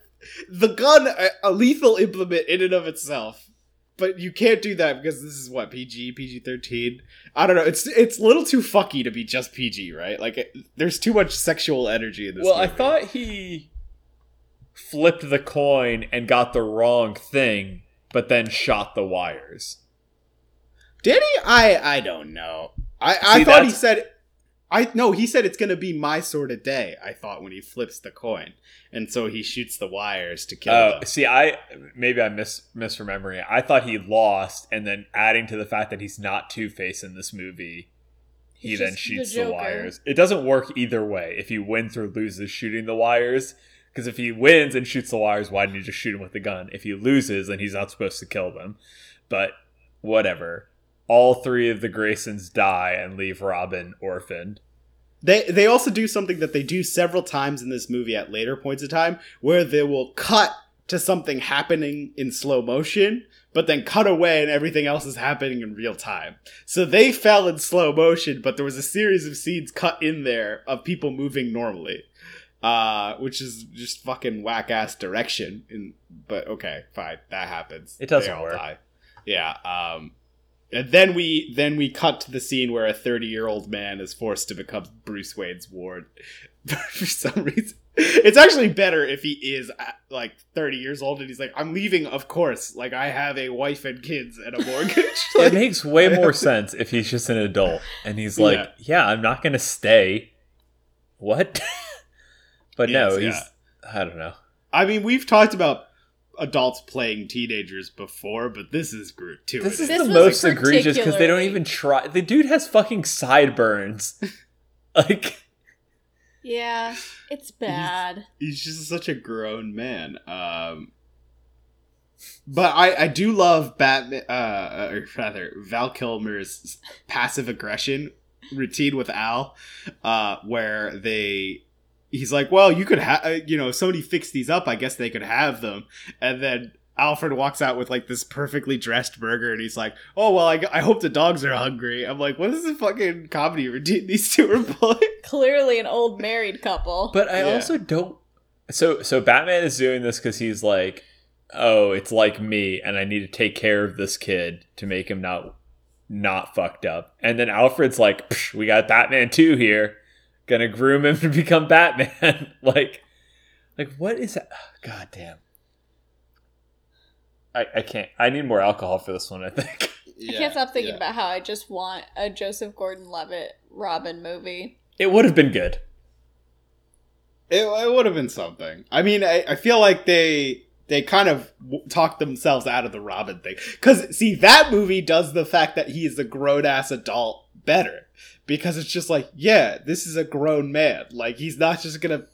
C: The gun, a, a lethal implement in and of itself, but you can't do that because this is what PG, PG thirteen. I don't know. It's it's a little too fucky to be just PG, right? Like it, there's too much sexual energy in this.
B: well, I thought he flipped the coin and got the wrong thing, but then shot the wires.
C: Did he? I I don't know. I I thought he said. I no, he said it's gonna be my sort of day. I thought when he flips the coin, and so he shoots the wires to kill
B: Oh,
C: them.
B: see, I maybe I mis misremembering it. I thought he lost, and then adding to the fact that he's not Two Face in this movie, he
A: He's
B: then shoots
A: the
B: the, wires. It doesn't work either way. If he wins or loses shooting the wires, because if he wins and shoots the wires, why didn't he just shoot him with the gun? If he loses, then he's not supposed to kill them. But whatever. All three of the Graysons die and leave Robin orphaned.
C: They they also do something that they do several times in this movie at later points of time, where they will cut to something happening in slow motion, but then cut away and everything else is happening in real time. So they fell in slow motion, but there was a series of scenes cut in there of people moving normally. Uh, which is just fucking whack ass direction. In but okay, fine, that happens.
B: It doesn't
C: They all
B: work.
C: die. Yeah. Um, and then we then we cut to the scene where a 30 year old man is forced to become Bruce Wayne's ward for some reason. It's actually better if he is uh, like 30 years old and he's like, I'm leaving, of course. Like I have a wife and kids and a mortgage.
B: it makes way more sense if he's just an adult and he's like,
C: Yeah.
B: yeah, I'm not gonna stay. What? but no,
C: Yes,
B: he's I don't know.
C: I mean, we've talked about adults playing teenagers before, but this is gratuitous.
B: This is
A: This
B: the
A: was
B: most egregious because they don't even try. The dude has fucking sideburns. like
A: Yeah, it's bad.
C: he's just such a grown man. Um, but I, I do love Batman, uh, or rather Val Kilmer's passive aggression routine with Al, uh, where they, he's like, well, you could have, uh, you know, if somebody fixed these up, I guess they could have them, and then. Alfred walks out with like this perfectly dressed burger, and he's like, "Oh well, I, I hope the dogs are hungry." I'm like, "What is the fucking comedy routine these two are playing?"
A: Clearly, an old married couple.
B: But I
C: Yeah.
B: also don't. So so Batman is doing this because he's like, oh, it's like me, and I need to take care of this kid to make him not not fucked up. And then Alfred's like, "Psh, we got Batman two here, gonna groom him to become Batman. like, like what is that? God damn. I, I can't. I need more alcohol for this one. I think.
A: I can't stop thinking about how I just want a Joseph Gordon-Levitt Robin movie.
B: It would have been good.
C: It, it would have been something. I mean, I, I feel like they they kind of w- talked themselves out of the Robin thing. Because see, that movie does the fact that he is a grown ass adult better because it's just like, yeah, this is a grown man. Like he's not just gonna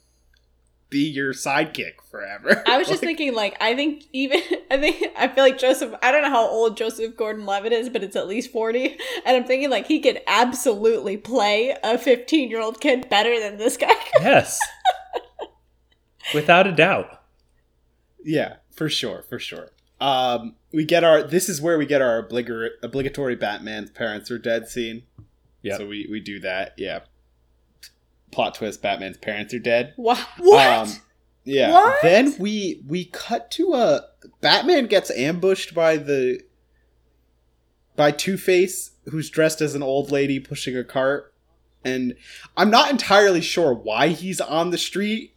C: be your sidekick forever.
A: I was just
C: Like,
A: thinking, like, I think even, I think, I feel like Joseph, I don't know how old Joseph Gordon Levitt is, but it's at least 40. And I'm thinking, like, he could absolutely play a 15 year old kid better than this guy.
B: Yes. Without a doubt.
C: Yeah, for sure, for sure. Um, we get our. This is where we get our obligatory, obligatory Batman's parents are dead scene.
B: Yep.
C: So we we do that. Yeah. Plot twist: Batman's parents are dead.
A: What? What?
C: Um, yeah.
A: What?
C: Then we we cut to a Batman gets ambushed by the by Two Face, who's dressed as an old lady pushing a cart, and I'm not entirely sure why he's on the street.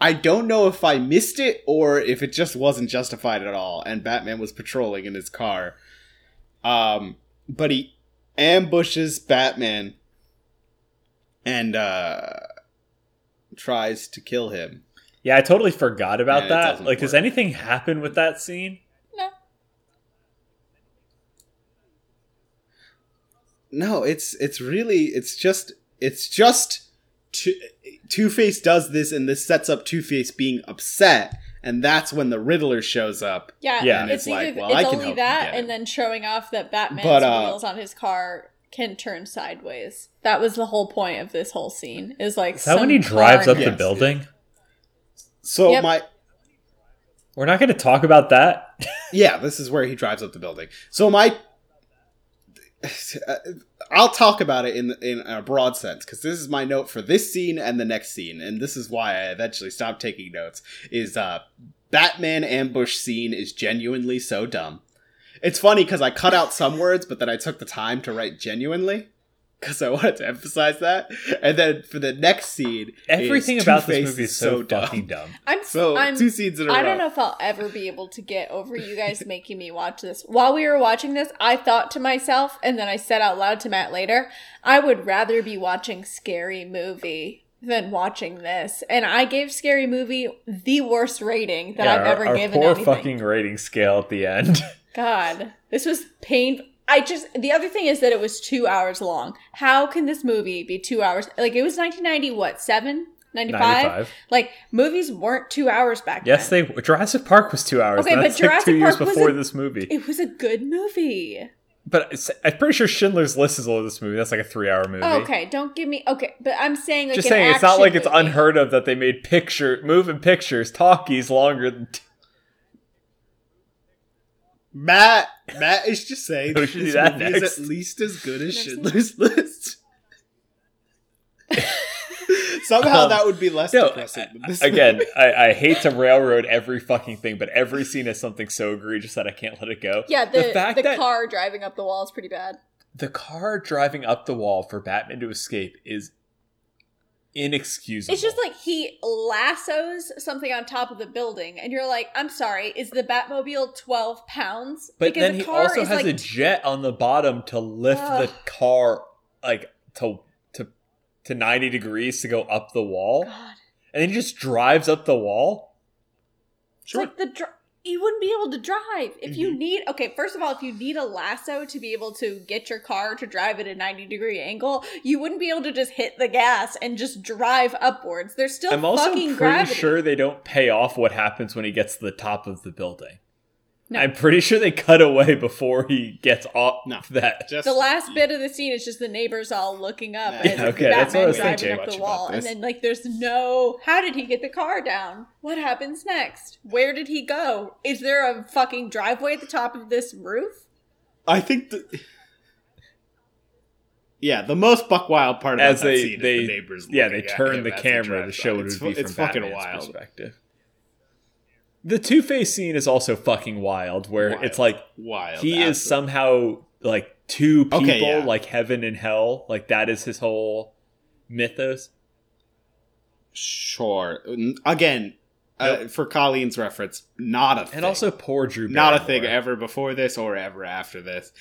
C: I don't know if I missed it or if it just wasn't justified at all, and Batman was patrolling in his car. Um, but he ambushes Batman and uh tries to kill him.
B: Yeah, I totally forgot about
C: And
B: that.
C: doesn't
B: Like, does anything happen with that scene?
A: no.
C: No, it's it's really it's just it's just Two Face does this, and this sets up Two Face being upset, and that's when the Riddler shows up.
A: Yeah,
B: Yeah.
C: And
A: it's,
C: it's like,
A: either,
C: well,
A: it's
C: I can
A: only
C: help
A: that and then showing off that Batman's
C: But, uh,
A: wheels on his car can turn sideways. That was the whole point of this whole scene. Is like
B: Is that when he drives
A: car
B: up the
C: Yes.
B: building?
C: So
A: Yep.
C: my
B: We're not going to talk about that.
C: yeah, this is where he drives up the building. So my I'll talk about it in in a broad sense because this is my note for this scene and the next scene, and this is why I eventually stopped taking notes. Is uh, Batman ambush scene is genuinely so dumb. It's funny because I cut out some words, but then I took the time to write genuinely because I wanted to emphasize that. And then for the next scene,
B: Everything about this
C: Two-Face
B: movie is so, fucking dumb.
A: I'm
C: So
A: I'm
C: two scenes in a row.
A: I don't know if I'll ever be able to get over you guys making me watch this. While we were watching this, I thought to myself, and then I said out loud to Matt later, I would rather be watching Scary Movie than watching this. And I gave Scary Movie the worst rating that
B: Yeah,
A: I've
B: our-
A: ever
B: our
A: given
B: poor
A: anything.
B: fucking rating scale at the end.
A: God, this was pain. I just the other thing is that it was two hours long. How can this movie be two hours? Like it was 1990, what seven? 95?
B: 95.
A: Like movies weren't two hours back
B: Yes,
A: then.
B: Yes, they Jurassic Park was two hours.
A: Okay, but
B: that's like
A: Jurassic
B: two years
A: Park was
B: before
A: a-
B: this movie.
A: It was a good movie.
B: But I'm pretty sure Schindler's List is than this movie. That's like a three-hour movie.
A: Oh, okay, don't give me okay, but I'm saying like
B: Just saying, it's not like it's unheard of that they made picture moving pictures talkies longer than. T-
C: Matt, Matt is just saying
B: We
C: that
B: should do
C: this
B: that
C: movie is at least as good as
A: Next
C: Schindler's List. Somehow
B: Um,
C: that would be less
B: no,
C: depressing. Than this
B: Again. I, I hate to railroad every fucking thing, but every scene is something so egregious that I can't let it go.
A: Yeah, the, the,
B: fact that
A: car driving up the wall is pretty bad.
B: the car driving up the wall for Batman to escape is inexcusable.
A: It's just like he lassos something on top of the building, and you're like, I'm sorry, is the Batmobile 12 pounds?
B: But
A: Because
B: then
A: the
B: he also has
A: like,
B: a jet on the bottom to lift the car like to to to 90 degrees to go up the wall.
A: God.
B: And then he just drives up the wall.
A: It's like the dr- you wouldn't be able to drive if you
C: Mhm.
A: need. Okay, first of all, if you need a lasso to be able to get your car to drive at a ninety degree angle, you wouldn't be able to just hit the gas and just drive upwards. There's still
B: I'm also
A: fucking
B: pretty
A: gravity.
B: sure they don't pay off what happens when he gets to the top of the building.
A: No.
B: I'm pretty sure they cut away before he gets off
C: No.
B: that.
C: Just
A: the last bit of the scene is just the neighbors all looking up
C: Yeah,
A: and
B: okay, that's what I was thinking.
A: up
C: Much
A: the
C: about
A: wall, and then like there's no. How did he get the car down? What happens next? Where did he go? Is there a fucking driveway at the top of this roof?
C: I think the yeah, the most buck wild part about
B: As
C: that
B: they-
C: scene
B: they-
C: is the neighbors.
B: Yeah,
C: looking
B: they
C: at
B: turn
C: him
B: the camera to show
C: by.
B: what it
C: It's
B: would be
C: fu- it's
B: from
C: fucking
B: Batman's
C: wild.
B: perspective. The Two Face scene is also fucking wild, where
C: Wild.
B: it's like
C: Wild.
B: he is somehow like two people,
C: Okay, yeah.
B: like heaven and hell. Like that is his whole mythos.
C: sure. N- Again, uh, for Colleen's reference, not a thing.
B: And also poor Drew.
C: not a thing ever before this or ever after this.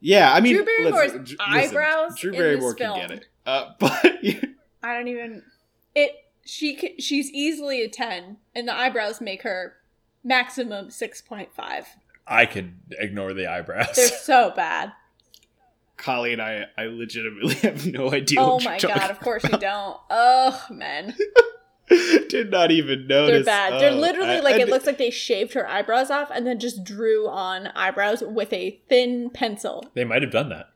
C: Yeah, I mean,
A: Drew Barrymore's
C: listen, Dr-
A: eyebrows
C: Drew
A: in
C: Barrymore
A: this
C: can
A: film.
C: get it, uh, but
A: I don't even. It. She. c- She's easily a ten, and the eyebrows make her maximum six point five.
B: I could ignore the eyebrows.
A: They're so bad.
C: Colleen, I I legitimately have no idea.
A: Oh
C: what
A: my
C: you're
A: god, of course you don't. Oh man.
C: Did not even notice.
A: They're bad. They're
C: Oh,
A: literally
C: I-
A: like
C: I-
A: it looks like they shaved her eyebrows off and then just drew on eyebrows with a thin pencil.
B: They might have done that.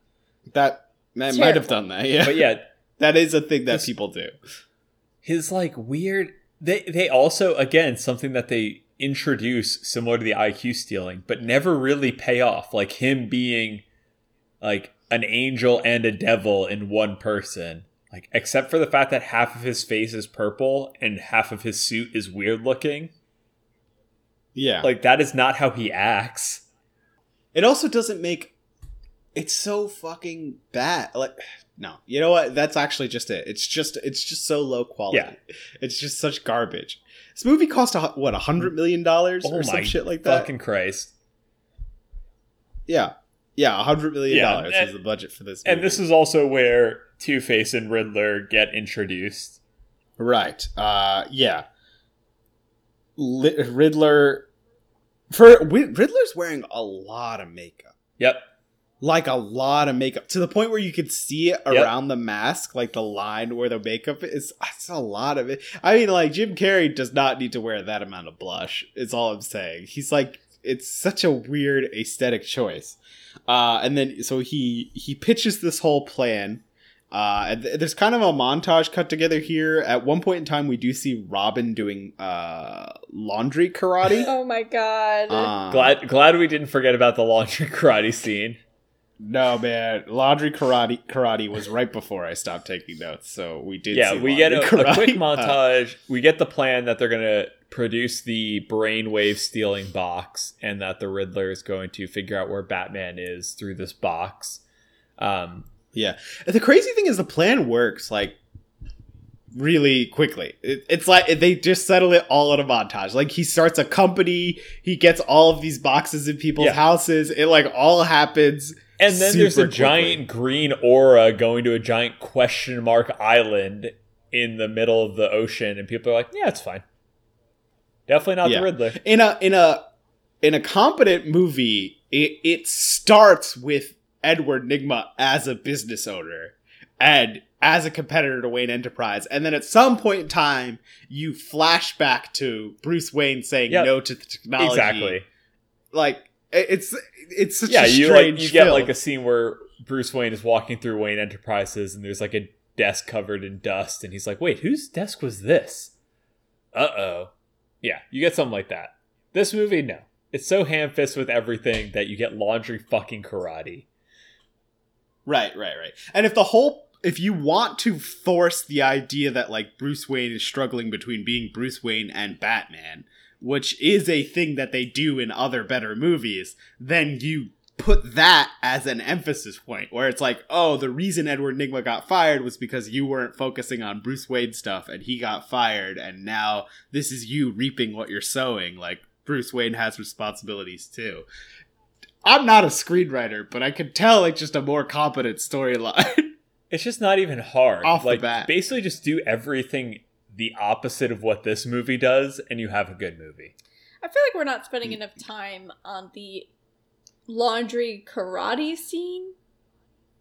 C: that that might have done that. Yeah,
B: But yeah,
C: that is a thing that
B: This-
C: people do.
B: His like weird they they also again something that they introduce similar to the IQ stealing but never really pay off like him being like an angel and a devil in one person. Like except for the fact that half of his face is purple and half of his suit is weird looking.
C: Yeah,
B: like that is not how he acts.
C: It also doesn't make it's so fucking bad. Like no, you know what? That's actually just it. It's just it's just so low quality.
B: Yeah.
C: It's just such garbage. This movie cost a, what a hundred million dollars
B: oh
C: or some shit like that.
B: fucking christ
C: Yeah, yeah, a hundred million dollars
B: and-
C: is the budget for this. Movie.
B: and this is also where two-face and riddler get introduced
C: right. Uh, yeah. Li- Riddler for Riddler's wearing a lot of makeup.
B: yep
C: like a lot of makeup to the point where you could see it
B: Yep.
C: around the mask, like the line where the makeup is. It's a lot of it. I mean, like Jim Carrey does not need to wear that amount of blush. Is all I'm saying. He's like, it's such a weird aesthetic choice. Uh, and then so he he pitches this whole plan. Uh, and th- there's kind of a montage cut together here. At one point in time, we do see Robin doing uh, laundry karate.
A: Oh my god.
C: Um,
B: glad glad we didn't forget about the laundry karate scene
C: No, man. Laundry karate karate was right before I stopped taking notes, so we did.
B: yeah
C: see
B: we get a, a quick
C: karate. Uh,
B: montage we get the plan that they're going to produce the brainwave stealing box and that the riddler is going to figure out where batman is through this box um
C: yeah, the crazy thing is the plan works like really quickly. It, it's like they just settle it all in a montage. Like he starts a company, he gets all of these boxes in people's
B: Yeah.
C: houses. It like all happens.
B: And then there's a
C: super
B: giant green aura going to a giant question mark island in the middle of the ocean and people are like yeah it's fine. Definitely not
C: Yeah.
B: the riddler.
C: In a in a in a competent movie it, it starts with edward nygma as a business owner and as a competitor to wayne enterprise. And then at some point in time you flash back to bruce wayne saying
B: Yep.
C: no to the technology.
B: Exactly.
C: Like it's it's such
B: yeah,
C: a
B: you like you get like a scene where Bruce Wayne is walking through Wayne Enterprises and there's like a desk covered in dust and he's like, "Wait, whose desk was this?" Uh-oh. Yeah, you get something like that. This movie no. It's so ham-fist with everything that you get laundry fucking karate.
C: Right, right, right. And if the whole if you want to force the idea that like Bruce Wayne is struggling between being Bruce Wayne and Batman, which is a thing that they do in other better movies, then you put that as an emphasis point where it's like, oh, the reason Edward Nygma got fired was because you weren't focusing on Bruce Wayne stuff and he got fired and now this is you reaping what you're sowing. Like Bruce Wayne has responsibilities too. I'm not a screenwriter, but I could tell like just a more competent storyline.
B: It's just not even hard.
C: Off the
B: like
C: bat.
B: basically just do everything the opposite of what this movie does and you have a good movie.
A: I feel like we're not spending enough time on the laundry karate scene.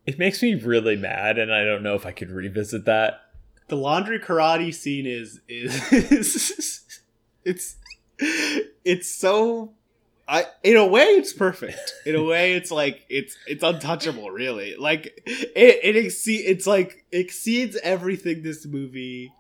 B: It makes me really mad and I don't know if I could revisit that.
C: the laundry karate scene is is it's it's so I in a way it's perfect. In a way it's like it's it's untouchable really. Like it it exceed it's like exceeds everything this movie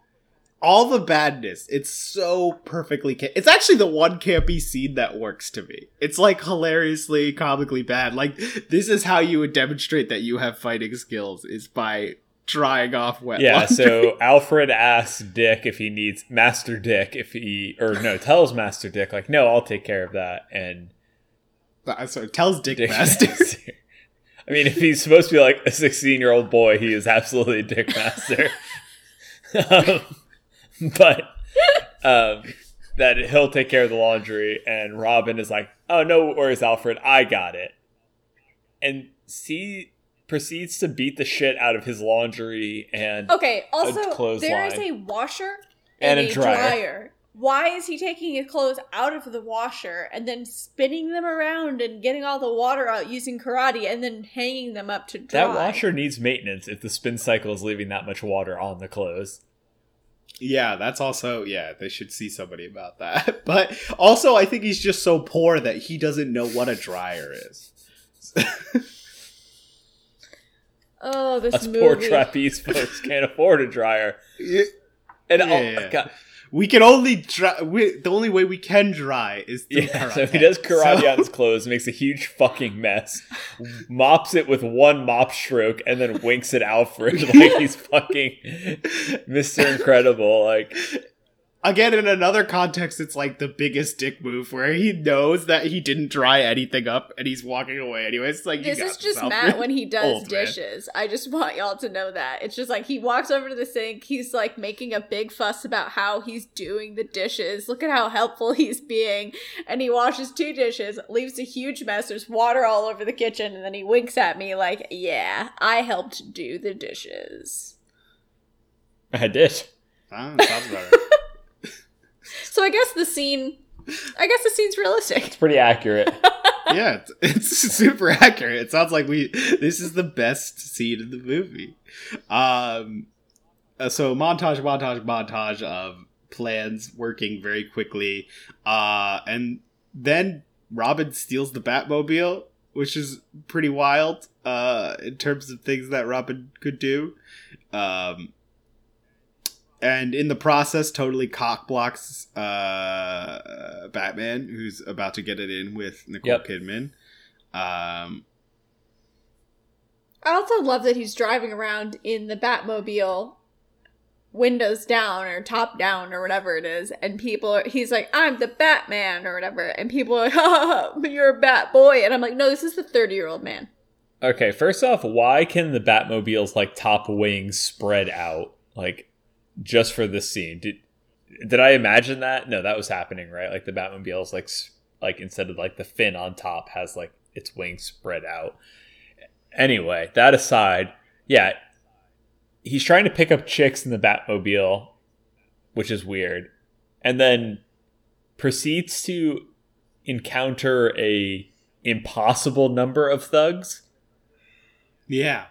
C: all the badness. It's so perfectly ca- It's actually the one campy scene that works to me. It's like hilariously comically bad. Like this is how you would demonstrate that you have fighting skills is by drying off wet
B: Yeah,
C: laundry.
B: so Alfred asks Dick if he needs Master Dick if he or no, tells Master Dick like, "No, I'll take care of that." And
C: Uh, So tells Dick,
B: Dick
C: Master.
B: Master. I mean, if he's supposed to be like a 16-year-old boy, he is absolutely Dick Master. um, but um, that he'll take care of the laundry and Robin is like, "Oh, no worries, Alfred. I got it." And C proceeds to beat the shit out of his laundry and
A: Okay, also there is a washer
B: And
A: and,
B: a
A: a
B: dryer.
A: dryer. why is he taking his clothes out of the washer and then spinning them around and getting all the water out using karate and then hanging them up to dry?
B: That washer needs maintenance if the spin cycle is leaving that much water on the clothes.
C: Yeah, that's also yeah. They should see somebody about that. But also, I think he's just so poor that he doesn't know what a dryer is.
A: Oh, this
B: Us
A: movie.
B: poor trapeze folks can't afford a dryer. And
C: Yeah,
B: oh
C: yeah,
B: my
C: yeah.
B: god,
C: we can only dry. We, the only way we can dry is through
B: yeah.
C: karate.
B: So he does karate
C: So-
B: on his clothes, makes a huge fucking mess, mops it with one mop stroke, and then winks at Alfred like he's fucking Mister Incredible. Like
C: Again, in another context, it's like the biggest dick move where he knows that he didn't dry anything up and he's walking away anyways. It's like
A: This is just
C: yourself
A: Matt when he does
C: old, man.
A: dishes. I just want y'all to know that. It's just like he walks over to the sink, he's like making a big fuss about how he's doing the dishes. Look at how helpful he's being. And he washes two dishes, leaves a huge mess. There's water all over the kitchen, and then he winks at me like, Yeah, I helped do the dishes.
B: I did.
C: Ah, sounds about right.
A: So I guess the scene I guess the scene's realistic.
B: It's pretty accurate.
C: yeah, it's, it's super accurate. It sounds like we this is the best scene in the movie. Um, uh, so montage, montage, montage of plans working very quickly, uh, and then Robin steals the Batmobile, which is pretty wild uh, in terms of things that Robin could do. Um, and in the process, totally cock blocks uh, Batman, who's about to get it in with Nicole
B: Yep.
C: Kidman. Um,
A: I also love that he's driving around in the Batmobile, windows down or top down or whatever it is, and people are, he's like, I'm the Batman or whatever, and people are like, ha, ha, you're a Bat Boy. And I'm like, no, this is the 30 year old man.
B: Okay, first off, why can the Batmobile's like top wings spread out like just for this scene? Did did I imagine that? No, that was happening, right? Like the Batmobile's like like instead of like the fin on top has like its wings spread out. Anyway, that aside, yeah, he's trying to pick up chicks in the Batmobile, which is weird, and then proceeds to encounter a impossible number of thugs.
C: yeah,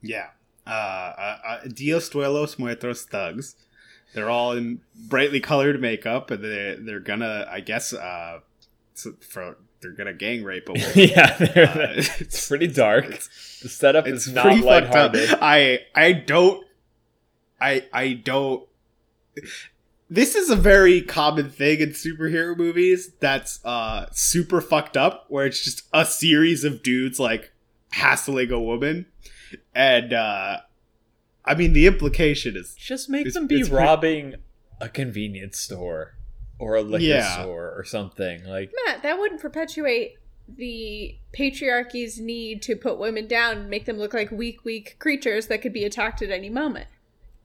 C: yeah. Uh, uh, uh, Dias de los Muertos thugs. They're all in brightly colored makeup, and they they're gonna, I guess, uh, for they're gonna gang rape a woman.
B: yeah, they're-
C: Uh,
B: it's pretty dark.
C: It's,
B: the setup
C: it's
B: is not
C: pretty fucked up.
B: lighthearted.
C: I I don't I I don't this is a very common thing in superhero movies that's uh super fucked up where it's just a series of dudes like hassling a woman and uh I mean the implication is
B: Just make them be
C: it's pretty-
B: robbing a convenience store or a liquor
C: Yeah.
B: store or something. Like,
A: Matt, that wouldn't perpetuate the patriarchy's need to put women down and make them look like weak, weak creatures that could be attacked at any moment.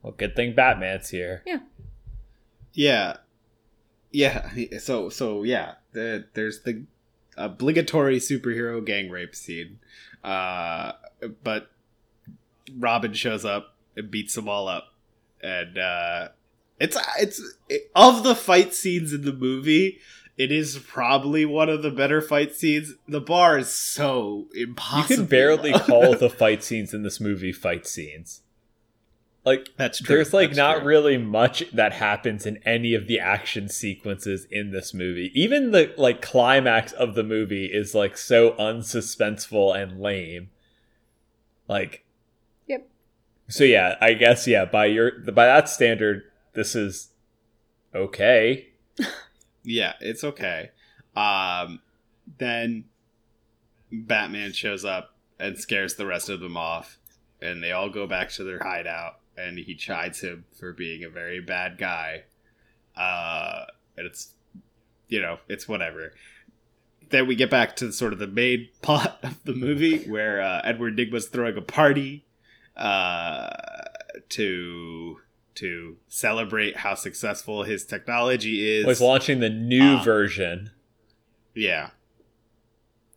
B: well, good thing Batman's here.
C: Yeah. Yeah yeah so so yeah the, there's the obligatory superhero gang rape scene uh but robin shows up and beats them all up and uh it's it's it, of the fight scenes in the movie it is probably one of the better fight scenes the bar is so impossible.
B: You can barely call the fight scenes in this movie fight scenes. Like,
C: that's true
B: there's like
C: That's
B: not
C: true.
B: really much that happens in any of the action sequences in this movie. Even the like climax of the movie is like so unsuspenseful and lame. Like. So yeah, I guess yeah, by your by that standard this is okay.
C: Yeah, it's okay. Um, then Batman shows up and scares the rest of them off, and they all go back to their hideout, and he chides him for being a very bad guy. Uh, and it's, you know, it's whatever. Then we get back to sort of the main plot of the movie, where uh, Edward Nygma's throwing a party uh, to to celebrate how successful his technology is.
B: Was launching the new
C: Uh,
B: version.
C: Yeah,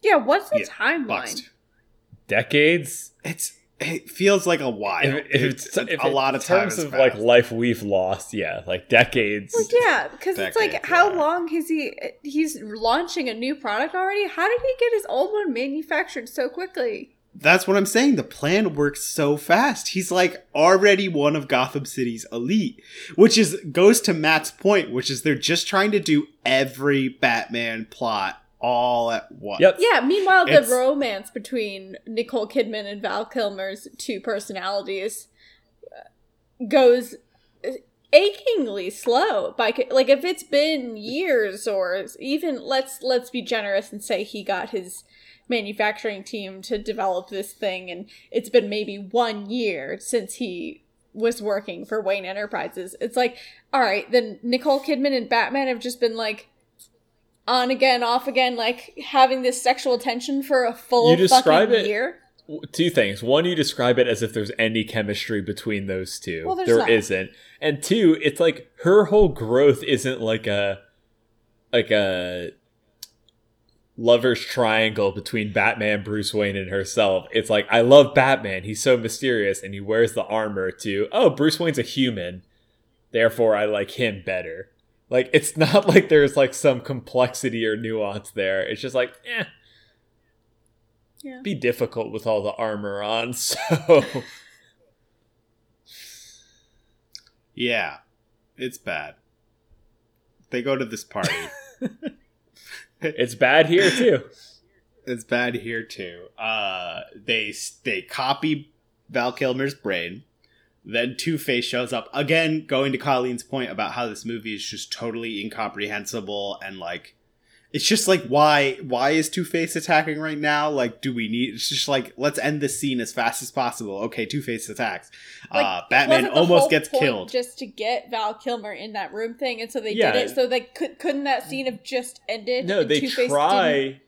A: Yeah, what's the
C: Yeah,
A: timeline?
C: boxed.
B: Decades?
C: It's it feels like a while.
B: If, if it's,
C: It's
B: if
C: a lot of
B: in
C: time
B: terms of like life we've lost, yeah, like decades.
A: Well, yeah, because it's like,
C: Decades,
A: how
C: yeah.
A: long has he? He's launching a new product already. How did he get his old one manufactured so quickly?
C: That's what I'm saying. The plan works so fast. He's like already one of Gotham City's elite, which is goes to Matt's point, which is they're just trying to do every Batman plot all at once.
B: Yep.
A: Yeah. Meanwhile,
C: It's-
A: the romance between Nicole Kidman and Val Kilmer's two personalities uh, goes achingly slow. By like, if it's been years, or even let's let's be generous and say he got his manufacturing team to develop this thing, and it's been maybe one year since he was working for Wayne Enterprises. It's like, all right, then Nicole Kidman and Batman have just been like on again, off again, like having this sexual tension for a full
B: You describe
A: fucking
B: it-
A: year.
B: two things. One, you describe it as if there's any chemistry between those two.
A: Well, there's
B: There
A: not
B: And two, it's like her whole growth isn't like a like a lover's triangle between Batman, Bruce Wayne, and herself. It's like I love Batman. He's so mysterious and he wears the armor to oh, Bruce Wayne's a human. Therefore I like him better. Like it's not like there's like some complexity or nuance there. It's just like, eh,
A: Yeah.
B: be difficult with all the armor on. So
C: Yeah. It's bad. They go to this party.
B: it's bad here too.
C: it's bad here too. Uh, they they copy Val Kilmer's brain. Then Two Face shows up again, going to Colleen's point about how this movie is just totally incomprehensible and like it's just like why why is Two Face attacking right now? Like, do we need? It's just like let's end this scene as fast as possible. Okay, Two Face attacks.
A: Like,
C: uh, Batman almost gets killed.
A: just to get Val Kilmer in that room thing, and so they
B: Yeah.
A: did it. So they could couldn't that scene have just ended?
B: No,
A: and
B: they
A: Two-Face didn't-
B: try.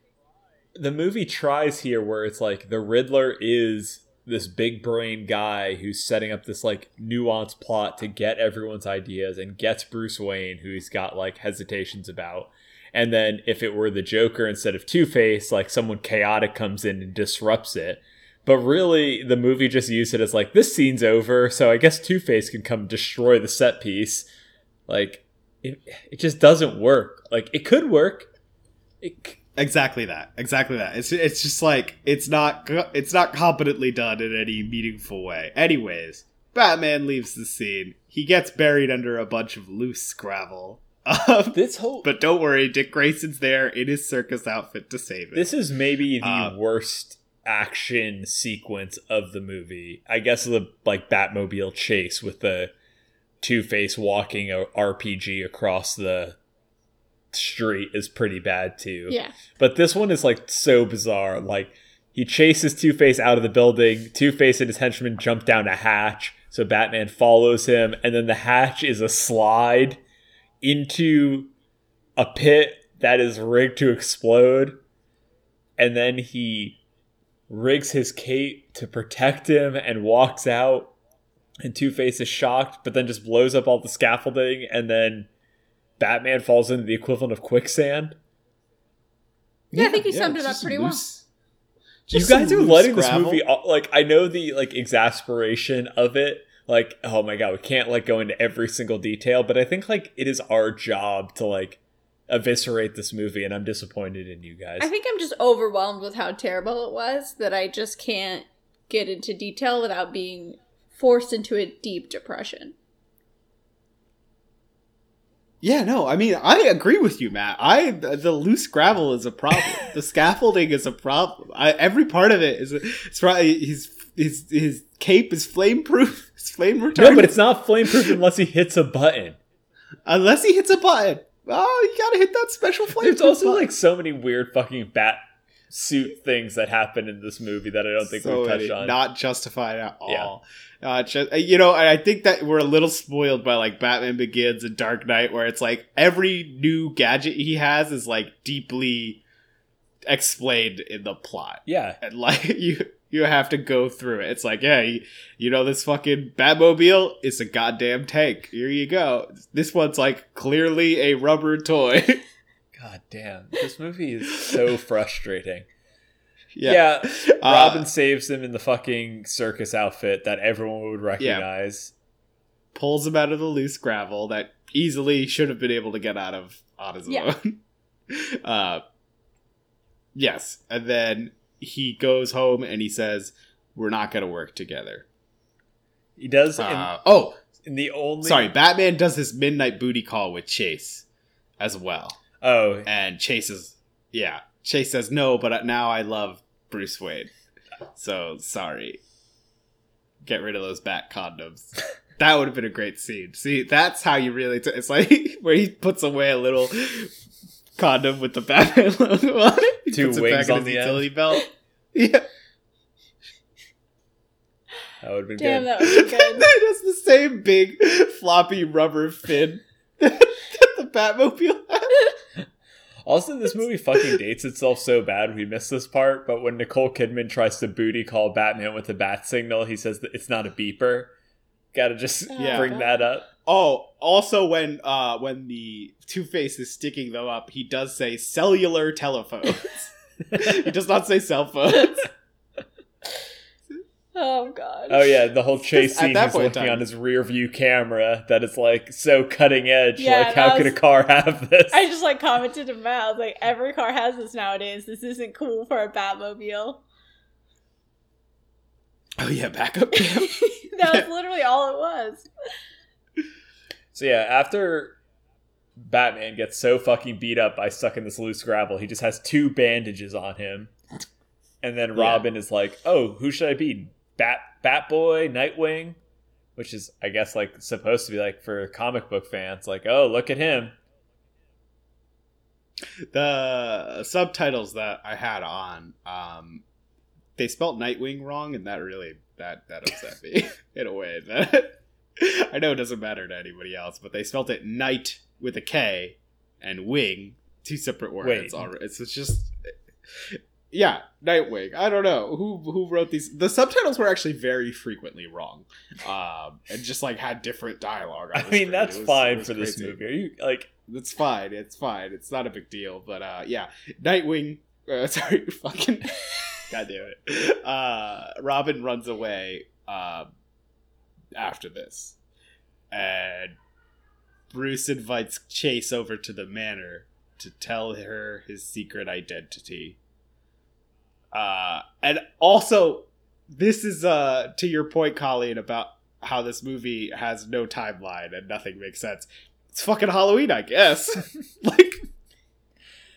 B: The movie tries here where it's like the Riddler is this big brain guy who's setting up this like nuanced plot to get everyone's ideas and gets Bruce Wayne, who he's got like hesitations about. And then if it were the Joker instead of Two Face, like someone chaotic comes in and disrupts it. But really, the movie just used it as like this scene's over, so I guess Two Face can come destroy the set piece. Like it, it just doesn't work. Like it could work. It, c-
C: Exactly that. Exactly that. It's it's just like it's not it's not competently done in any meaningful way. Anyways, Batman leaves the scene. He gets buried under a bunch of loose gravel. Um,
B: this whole
C: but don't worry, Dick Grayson's there in his circus outfit to save it.
B: this is maybe the
C: Uh,
B: worst action sequence of the movie. I guess the like Batmobile chase with the Two Face walking a RPG across the street is pretty bad too.
A: Yeah,
B: But this one is like so bizarre. Like he chases Two Face out of the building. Two Face and his henchmen jump down a hatch. So Batman follows him, and then the hatch is a slide into a pit that is rigged to explode. And then he rigs his cape to protect him and walks out. And Two Face is shocked, but then just blows up all the scaffolding, and then Batman falls into the equivalent of quicksand.
A: Yeah, I think you summed it up
C: just
A: pretty well.
C: loose-
B: you guys are
C: loose
B: letting this
C: gravel.
B: movie like i know the like exasperation of it like oh my god we can't like go into every single detail but i think like it is our job to like eviscerate this movie and i'm disappointed in you guys
A: I think I'm just overwhelmed with how terrible it was that I just can't get into detail without being forced into a deep depression.
C: Yeah, no, I mean, I agree with you, Matt. I the loose gravel is a problem. the scaffolding is a problem. I, every part of it is. It's right. His his his cape is flame proof. It's flame retardant.
B: no but it's not flameproof unless he hits a button
C: unless he hits a button. Oh, you gotta hit that special flame.
B: there's also like so many weird fucking bat suit things that happen in this movie that i don't think
C: so
B: we've touched on
C: not justified at
B: Yeah.
C: all. Uh, ju- you know, I think that we're a little spoiled by like Batman Begins and Dark Knight, where it's like every new gadget he has is like deeply explained in the plot.
B: yeah
C: and like you you have to go through it. It's like, yeah, you, you know this fucking Batmobile is a goddamn tank. Here you go. This one's like clearly a rubber toy.
B: god damn this movie is so frustrating Yeah,
C: Uh,
B: Robin saves him in the fucking circus outfit that everyone would recognize.
C: pulls him out of the loose gravel that easily should have been able to get out of on his
A: Yeah.
C: own. Uh, yes, and then he goes home and he says, "We're not going to work together."
B: He does in,
C: Uh, oh,
B: in the only
C: sorry. Batman does his midnight booty call with Chase as well,
B: Oh,
C: and Chase is yeah. Chase says no, but now I love Bruce Wayne. So sorry. Get rid of those bat condoms. That would have been a great scene. See, that's how you really. T- it's like where he puts away a little condom with the Batman logo on it. He
B: Two
C: puts it
B: wings
C: back
B: on
C: his
B: the end.
C: utility belt. Yeah,
B: that would have been
A: Damn,
B: good.
A: that was good.
C: it the same big floppy rubber fin that the Batmobile has.
B: Also, this movie fucking dates itself so bad we missed this part. But when Nicole Kidman tries to booty call Batman with a bat signal, he says that it's not a beeper. Gotta just oh,
C: Yeah.
B: bring that up.
C: Oh, also when uh when the Two Face is sticking them up, he does say cellular telephones. he does not say cell phones.
A: Oh god.
B: Oh yeah, the whole chase scene.
C: that
B: He's looking
C: time-
B: on his rear view camera that is like so cutting edge.
A: Yeah,
B: like, how
A: that
B: could a car have this?
A: I just like commented to Matt, I was like, every car has this nowadays. This isn't cool for a Batmobile.
C: Oh yeah, backup cam.
A: that was literally all it was.
B: So yeah, after Batman gets so fucking beat up by stuck in this loose gravel, he just has two bandages on him. And then
C: Yeah.
B: Robin is like, "Oh, who should I be? Bat Batboy, Nightwing?" Which is I guess like supposed to be like for comic book fans like, "Oh, look at him."
C: the subtitles that I had on, um, they spelt Nightwing wrong, and that really that that upset me in a way that I know it doesn't matter to anybody else, but they spelt it night with a K and wing, two separate words.
B: Wait.
C: It's, it's just yeah, Nightwing. I don't know who who wrote these. The subtitles were actually very frequently wrong, um, and just like had different dialogue.
B: I mean,
C: screen.
B: that's
C: was-
B: fine for this movie. Are you like
C: It's fine. It's fine. It's not a big deal. But uh, yeah, Nightwing. Uh, sorry, fucking. God damn it. Uh, Robin runs away um, after this, and Bruce invites Chase over to the manor to tell her his secret identity. Uh, and also, this is uh, to your point, Colleen, about how this movie has no timeline and nothing makes sense it's fucking Halloween, I guess. like,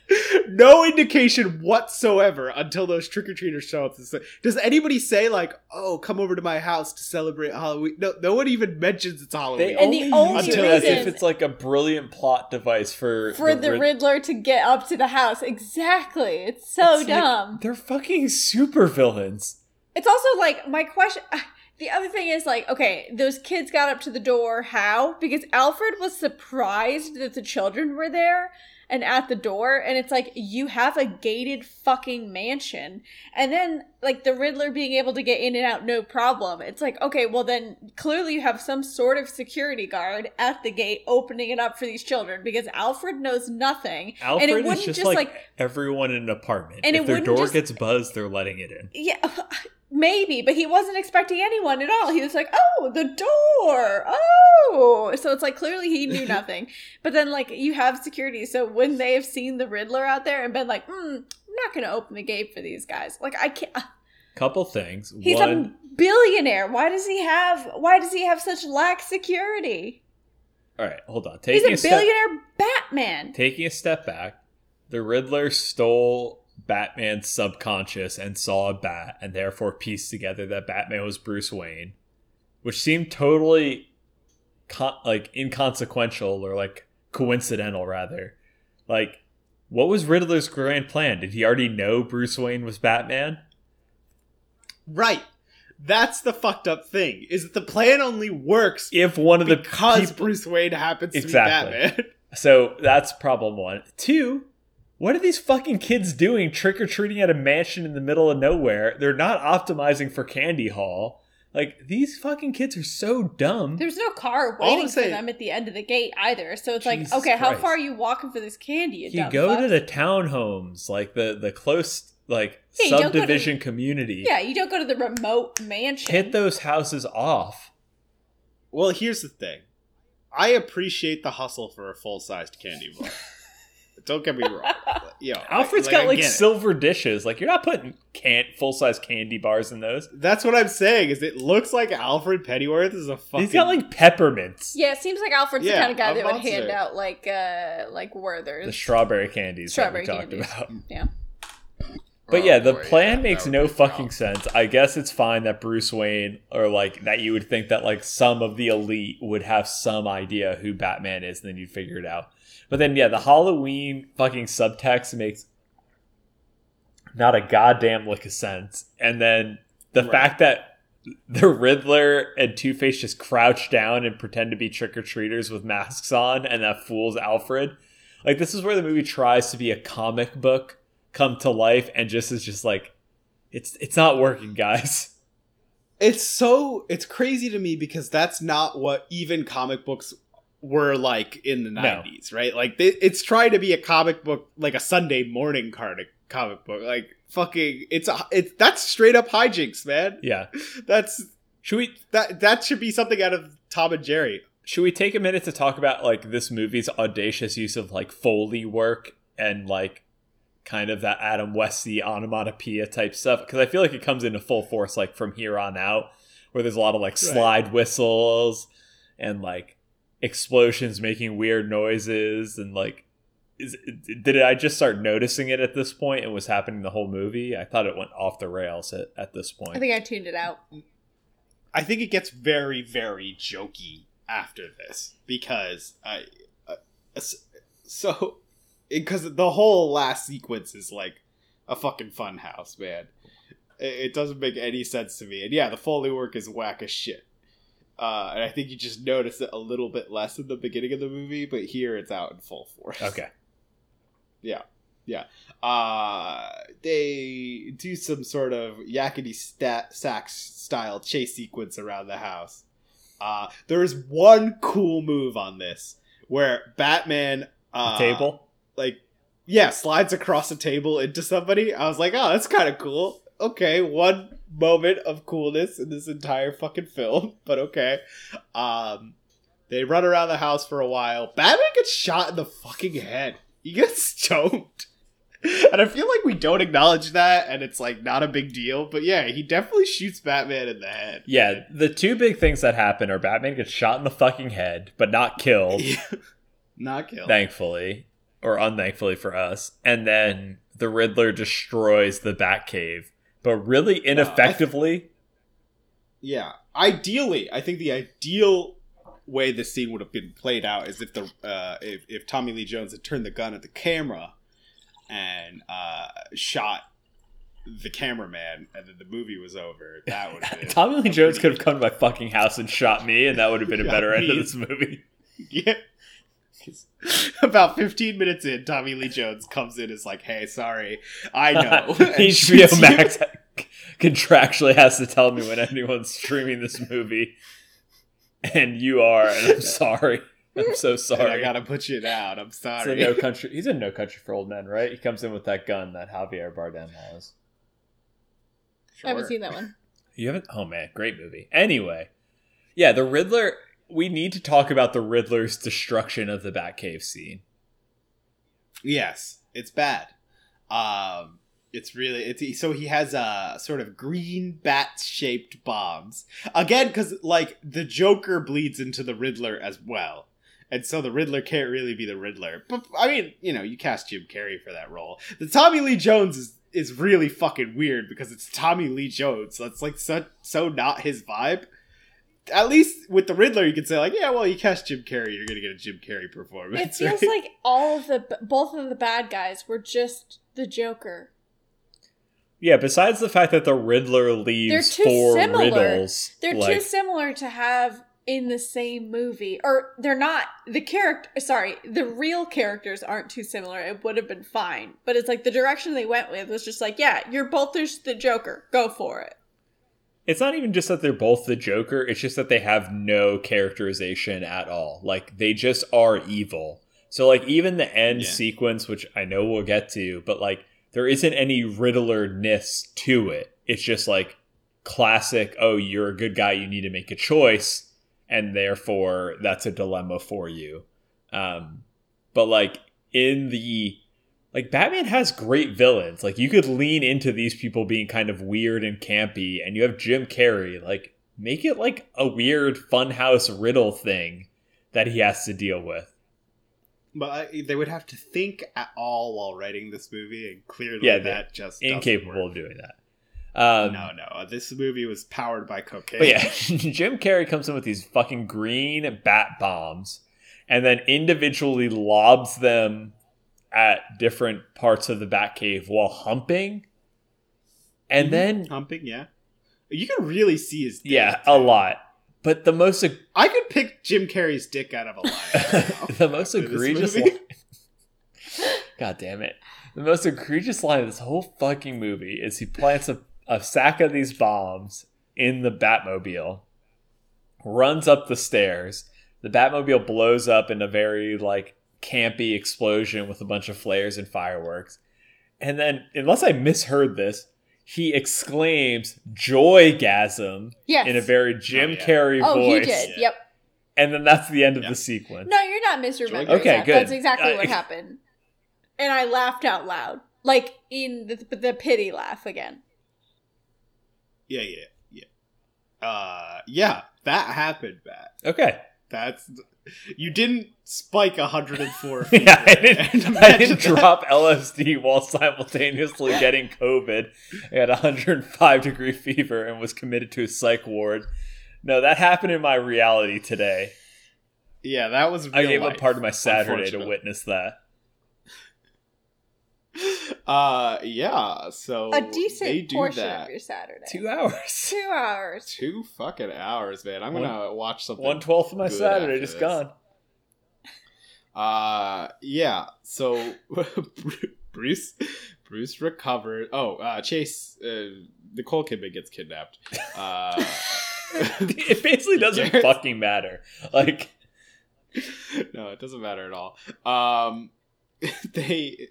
C: no indication whatsoever until those trick or treaters show up. Does anybody say like, "Oh, come over to my house to celebrate Halloween"? No, no one even mentions it's Halloween.
B: they
A: And the
B: only
A: only
B: use it as if it's like a brilliant plot device for
A: For the,
B: Rid-
A: Riddler to get up to the house. Exactly. It's so
B: It's like,
A: dumb.
B: they're fucking super villains.
A: It's also like my question. Ah, the other thing is like, okay, those kids got up to the door. How? Because Alfred was surprised that the children were there and at the door, and it's like you have a gated fucking mansion, and then like the Riddler being able to get in and out no problem. It's like, okay, well then clearly you have some sort of security guard at the gate opening it up for these children because Alfred knows nothing,
B: Alfred
A: and it wouldn't
B: just,
A: just
B: like,
A: like
B: everyone in an apartment.
A: And
B: if their door
A: just-
B: gets buzzed, they're letting it in.
A: yeah, maybe, but he wasn't expecting anyone at all. He was like, "Oh, the door. Oh." So it's like clearly he knew nothing. but then like you have security, so when they have seen the Riddler out there and been like, "Hmm, I'm not going to open the gate for these guys." Like I can't
B: Couple things.
A: He's
B: One,
A: a billionaire. Why does he have why does he have such lax security?
B: all right, hold on.
A: He's
B: Taking
A: a
B: a step,
A: billionaire Batman.
B: taking a step back, the Riddler stole Batman's subconscious and saw a bat, and therefore pieced together that Batman was Bruce Wayne, which seemed totally con- like inconsequential or like coincidental, rather. Like, what was Riddler's grand plan? Did he already know Bruce Wayne was Batman?
C: right. That's the fucked up thing. Is that the plan only works
B: If one of the
C: because
B: people-
C: Bruce Wayne happens to
B: Exactly.
C: be Batman.
B: So that's problem one. Two, what are these fucking kids doing trick or treating at a mansion in the middle of nowhere? They're not optimizing for Candy Hall. Like, these fucking kids are so dumb.
A: There's no car
C: All I'm
A: waiting for
C: saying-
A: them at the end of the gate either. So it's like,
B: Jesus
A: okay, how far are you walking for this candy? You,
B: You
A: dumb
B: go
A: fuck?
B: to the townhomes, like the, the close like
A: Yeah, you to-
B: subdivision community.
A: Yeah, you don't go to the remote mansion.
B: Hit those houses off.
C: Well, here's the thing. I appreciate the hustle for a full sized candy bar. Don't get me wrong. But, you know,
B: Alfred's
C: I-
B: got
C: I
B: like
C: get it.
B: silver dishes. Like you're not putting can full size candy bars in those.
C: That's what I'm saying. Is it looks like Alfred Pennyworth is a fucking.
B: He's got like peppermints.
A: Yeah, it seems like Alfred's the kind of guy
C: a
A: that would
C: monster.
A: hand out like uh like Werther's.
B: The strawberry candies
A: Strawberry
B: that we talked about.
A: yeah.
B: But
D: Oh,
B: yeah, the
D: boy,
B: plan
D: yeah,
B: makes no fucking
D: rough.
B: sense. I guess it's fine that Bruce Wayne or like that you would think that like some of the elite would have some idea who Batman is and then you'd figure it out. But then yeah, the Halloween fucking subtext makes not a goddamn lick of sense. And then the
C: Right.
B: fact that the Riddler and Two Face just crouch down and pretend to be trick or treaters with masks on, and that fools Alfred. Like this is where the movie tries to be a comic book come to life, and just is just like, it's it's not working, guys.
C: It's so it's crazy to me because that's not what even comic books were like in the
B: No.
C: 90s, right? Like they, it's trying to be a comic book like a Sunday morning card comic book. Like fucking it's a it's that's straight up hijinks, man.
B: Yeah.
C: That's
B: Should we
C: that that should be something out of Tom and Jerry.
B: should we take a minute to talk about like this movie's audacious use of like foley work and like kind of that Adam Westy onomatopoeia type stuff because I feel like it comes into full force like from here on out where there's a lot of like slide whistles and like explosions making weird noises and like is did I just start noticing it at this point and was happening the whole movie? I thought it went off the rails at, at this point.
A: I think I tuned it out.
C: I think it gets very very jokey after this because I uh, so because the whole last sequence is like a fucking fun house, man. It, it doesn't make any sense to me. And yeah, the foley work is whack as shit. Uh, and I think you just notice it a little bit less in the beginning of the movie, but here it's out in full force.
B: okay. Yeah. Yeah.
C: Uh, they do some sort of yakety stat sax style chase sequence around the house. Uh, there is one cool move on this where Batman uh,
B: Table?
C: like yeah slides across a table into somebody. I was like, oh, that's kind of cool. Okay, one moment of coolness in this entire fucking film, but okay. Um, they run around the house for a while. Batman gets shot in the fucking head. He gets stoned. And I feel like we don't acknowledge that, and it's like not a big deal. But yeah, he definitely shoots Batman in the head.
B: Yeah, the two big things that happen are Batman gets shot in the fucking head, but not killed,
C: not killed.
B: thankfully, or unthankfully for us. And then the Riddler destroys the Batcave, but really ineffectively.
C: Yeah. Ideally, I think the ideal way this scene would have been played out is if the uh, if, if Tommy Lee Jones had turned the gun at the camera and uh, shot the cameraman, and then the movie was over. That would have been
B: Tommy Lee Jones could have come to my fucking house and shot me, and that would have been a better end of this movie.
C: yeah. About 15 minutes in, Tommy Lee Jones comes in. Is like, "Hey, sorry, I know." and shoots
B: HBO
C: you.
B: Max contractually has to tell me when anyone's streaming this movie, and you are, and I'm sorry. I'm so
C: And
B: sorry.
C: I gotta put you down. I'm sorry.
B: no country. He's in No Country for Old Men, right? He comes in with that gun that Javier Bardem has.
A: I haven't seen that one.
B: You haven't? Oh man, great movie. Anyway, yeah, the Riddler. We need to talk about the Riddler's destruction of the Batcave scene.
C: Yes, it's bad. Um, it's really it's so he has a sort of green bat shaped bombs again because like the Joker bleeds into the Riddler as well, and so the Riddler can't really be the Riddler. But I mean, you know, you cast Jim Carrey for that role. The Tommy Lee Jones is is really fucking weird because it's Tommy Lee Jones. It's like so so not his vibe. At least with the Riddler, you could say like, yeah, well, you cast Jim Carrey, you're gonna get a Jim Carrey performance.
A: It feels
C: right?
A: like all of the both of the bad guys were just the Joker.
B: Yeah, besides the fact that the Riddler leaves
A: They're too
B: four
A: similar.
B: riddles,
A: They're too similar to have in the same movie, or they're not. The character, sorry, the real characters aren't too similar. It would have been fine, but it's like the direction they went with was just like, yeah, you're both just the Joker. Go for it.
B: It's not even just that they're both the Joker. It's just that they have no characterization at all. Like they just are evil. So like even the end
C: Yeah.
B: sequence, which I know we'll get to, but like there isn't any Riddler-ness to it. It's just like classic, oh, you're a good guy, you need to make a choice, and therefore that's a dilemma for you. Um, but like in the like Batman has great villains. Like you could lean into these people being kind of weird and campy, and you have Jim Carrey. Like make it like a weird funhouse riddle thing that he has to deal with.
C: But I, they would have to think at all while writing this movie, and clearly
B: Yeah,
C: that just
B: Incapable
C: work.
B: of doing that. Um,
C: no, no. This movie was powered by cocaine.
B: But yeah, Jim Carrey comes in with these fucking green bat bombs and then individually lobs them at different parts of the Batcave while humping. And
C: Mhm.
B: then,
C: humping. Yeah, you can really see his. Dick,
B: yeah, a lot. But the most eg-
C: I could pick Jim Carrey's dick out of a line.
B: the most egregious line. God damn it. The most egregious line of this whole fucking movie is he plants a, a sack of these bombs in the Batmobile, runs up the stairs. The Batmobile blows up in a very like campy explosion with a bunch of flares and fireworks. And then, unless I misheard this, he exclaims joygasm
A: Yes.
B: in a very Jim
C: Oh, yeah.
B: Carrey
A: oh,
B: voice.
A: he did.
C: Yeah.
A: Yep.
B: And then that's the end of
C: Yeah.
B: the sequence.
A: No, you're not misremembering.
B: Okay,
A: that.
B: good.
A: That's exactly
B: Uh,
A: what happened. And I laughed out loud, like in the the pity laugh again.
C: Yeah, yeah, yeah. Uh, yeah, that happened, Matt.
B: Okay.
C: That's you didn't spike 104.
B: yeah, I didn't, I didn't drop LSD while simultaneously getting COVID. I had 105 degree fever and was committed to a psych ward. No, that happened in my reality today.
C: Yeah, that was.
B: I gave
C: life,
B: up part of my Saturday to witness that.
C: Uh, yeah. So
A: A
C: they
A: decent
C: do
A: portion
C: that.
A: of your Saturday.
B: Two hours.
A: Two hours.
C: Two fucking hours, man. I'm gonna watch something.
B: One twelfth of my Saturday just
C: this.
B: gone.
C: Uh, yeah. So Bruce, Bruce recovered. Oh, uh, Chase, uh, Nicole Kidman gets kidnapped. Uh,
B: it basically doesn't
C: Garrett-
B: fucking matter. Like,
C: no, it doesn't matter at all. Um, they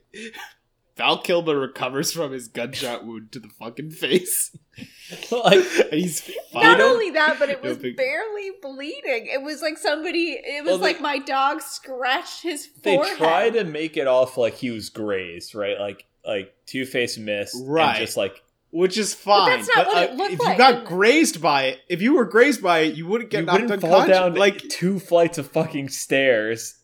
C: Val Kilmer recovers from his gunshot wound to the fucking face.
B: like
C: And he's fine.
A: Not only that, but it was
C: Don't
A: barely bleeding. It was like somebody. It was
B: Well, they-
A: like my dog scratched his
B: they try to make it off like he was grazed, right? Like like Two Face missed,
C: Right.
B: And just like
C: which is fine.
A: that's not what it
C: uh,
A: looked
C: if
A: like.
C: you got grazed by it, if you were grazed by it, you wouldn't get
B: you
C: knocked
B: wouldn't fall down
C: like
B: like two flights of fucking stairs.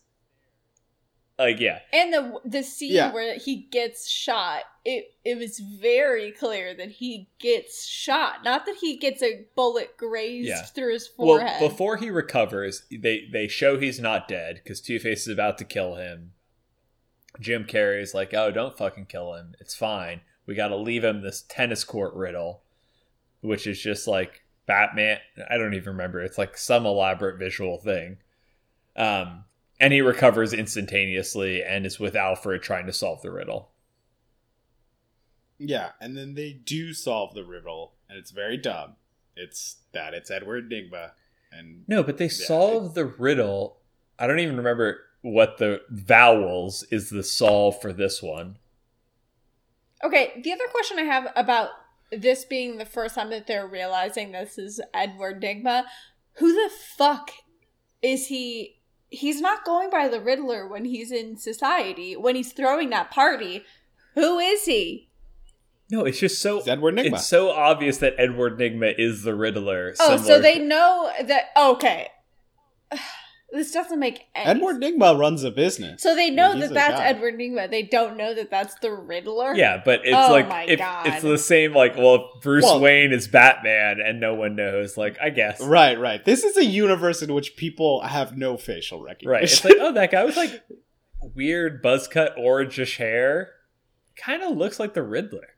B: Like yeah,
A: And the the scene
C: Yeah.
A: where he gets shot, it it was very clear that he gets shot, not that he gets a bullet grazed
B: Yeah.
A: through his forehead.
B: well
A: forehead.
B: before he recovers, they they show he's not dead because Two Face is about to kill him. Jim Carrey's like, oh, don't fucking kill him. It's fine. We got to leave him this tennis court riddle, which is just like Batman. I don't even remember. It's like some elaborate visual thing. Um, and he recovers instantaneously and is with Alfred trying to solve the riddle.
C: yeah, and then they do solve the riddle, and it's very dumb. It's that it's Edward Nygma, and
B: No, but they solve the riddle. I don't even remember what the vowels is the solve for this one.
A: okay, the other question I have about this being the first time that they're realizing this is Edward Nygma, who the fuck is he? He's not going by the Riddler when he's in society. When he's throwing that party, who is he?
B: No, it's just so
C: it's Edward Nygma.
B: it's so obvious that Edward Nygma is the Riddler.
A: Oh, so they
B: to-
A: know that. Okay, this doesn't make any
C: Edward Nygma runs a business.
A: So they know
C: He's
A: that that's
C: guy.
A: Edward Nygma. They don't know that that's the Riddler.
B: Yeah, but it's
A: Oh
B: like
A: my
B: if,
A: God.
B: it's the same. Like, well, Bruce
C: Well-
B: Wayne is Batman, and no one knows. Like, I guess
C: Right, right. This is a universe in which people have no facial recognition.
B: right. It's like, oh, that guy was like weird buzz cut orangish hair, kind of looks like the Riddler.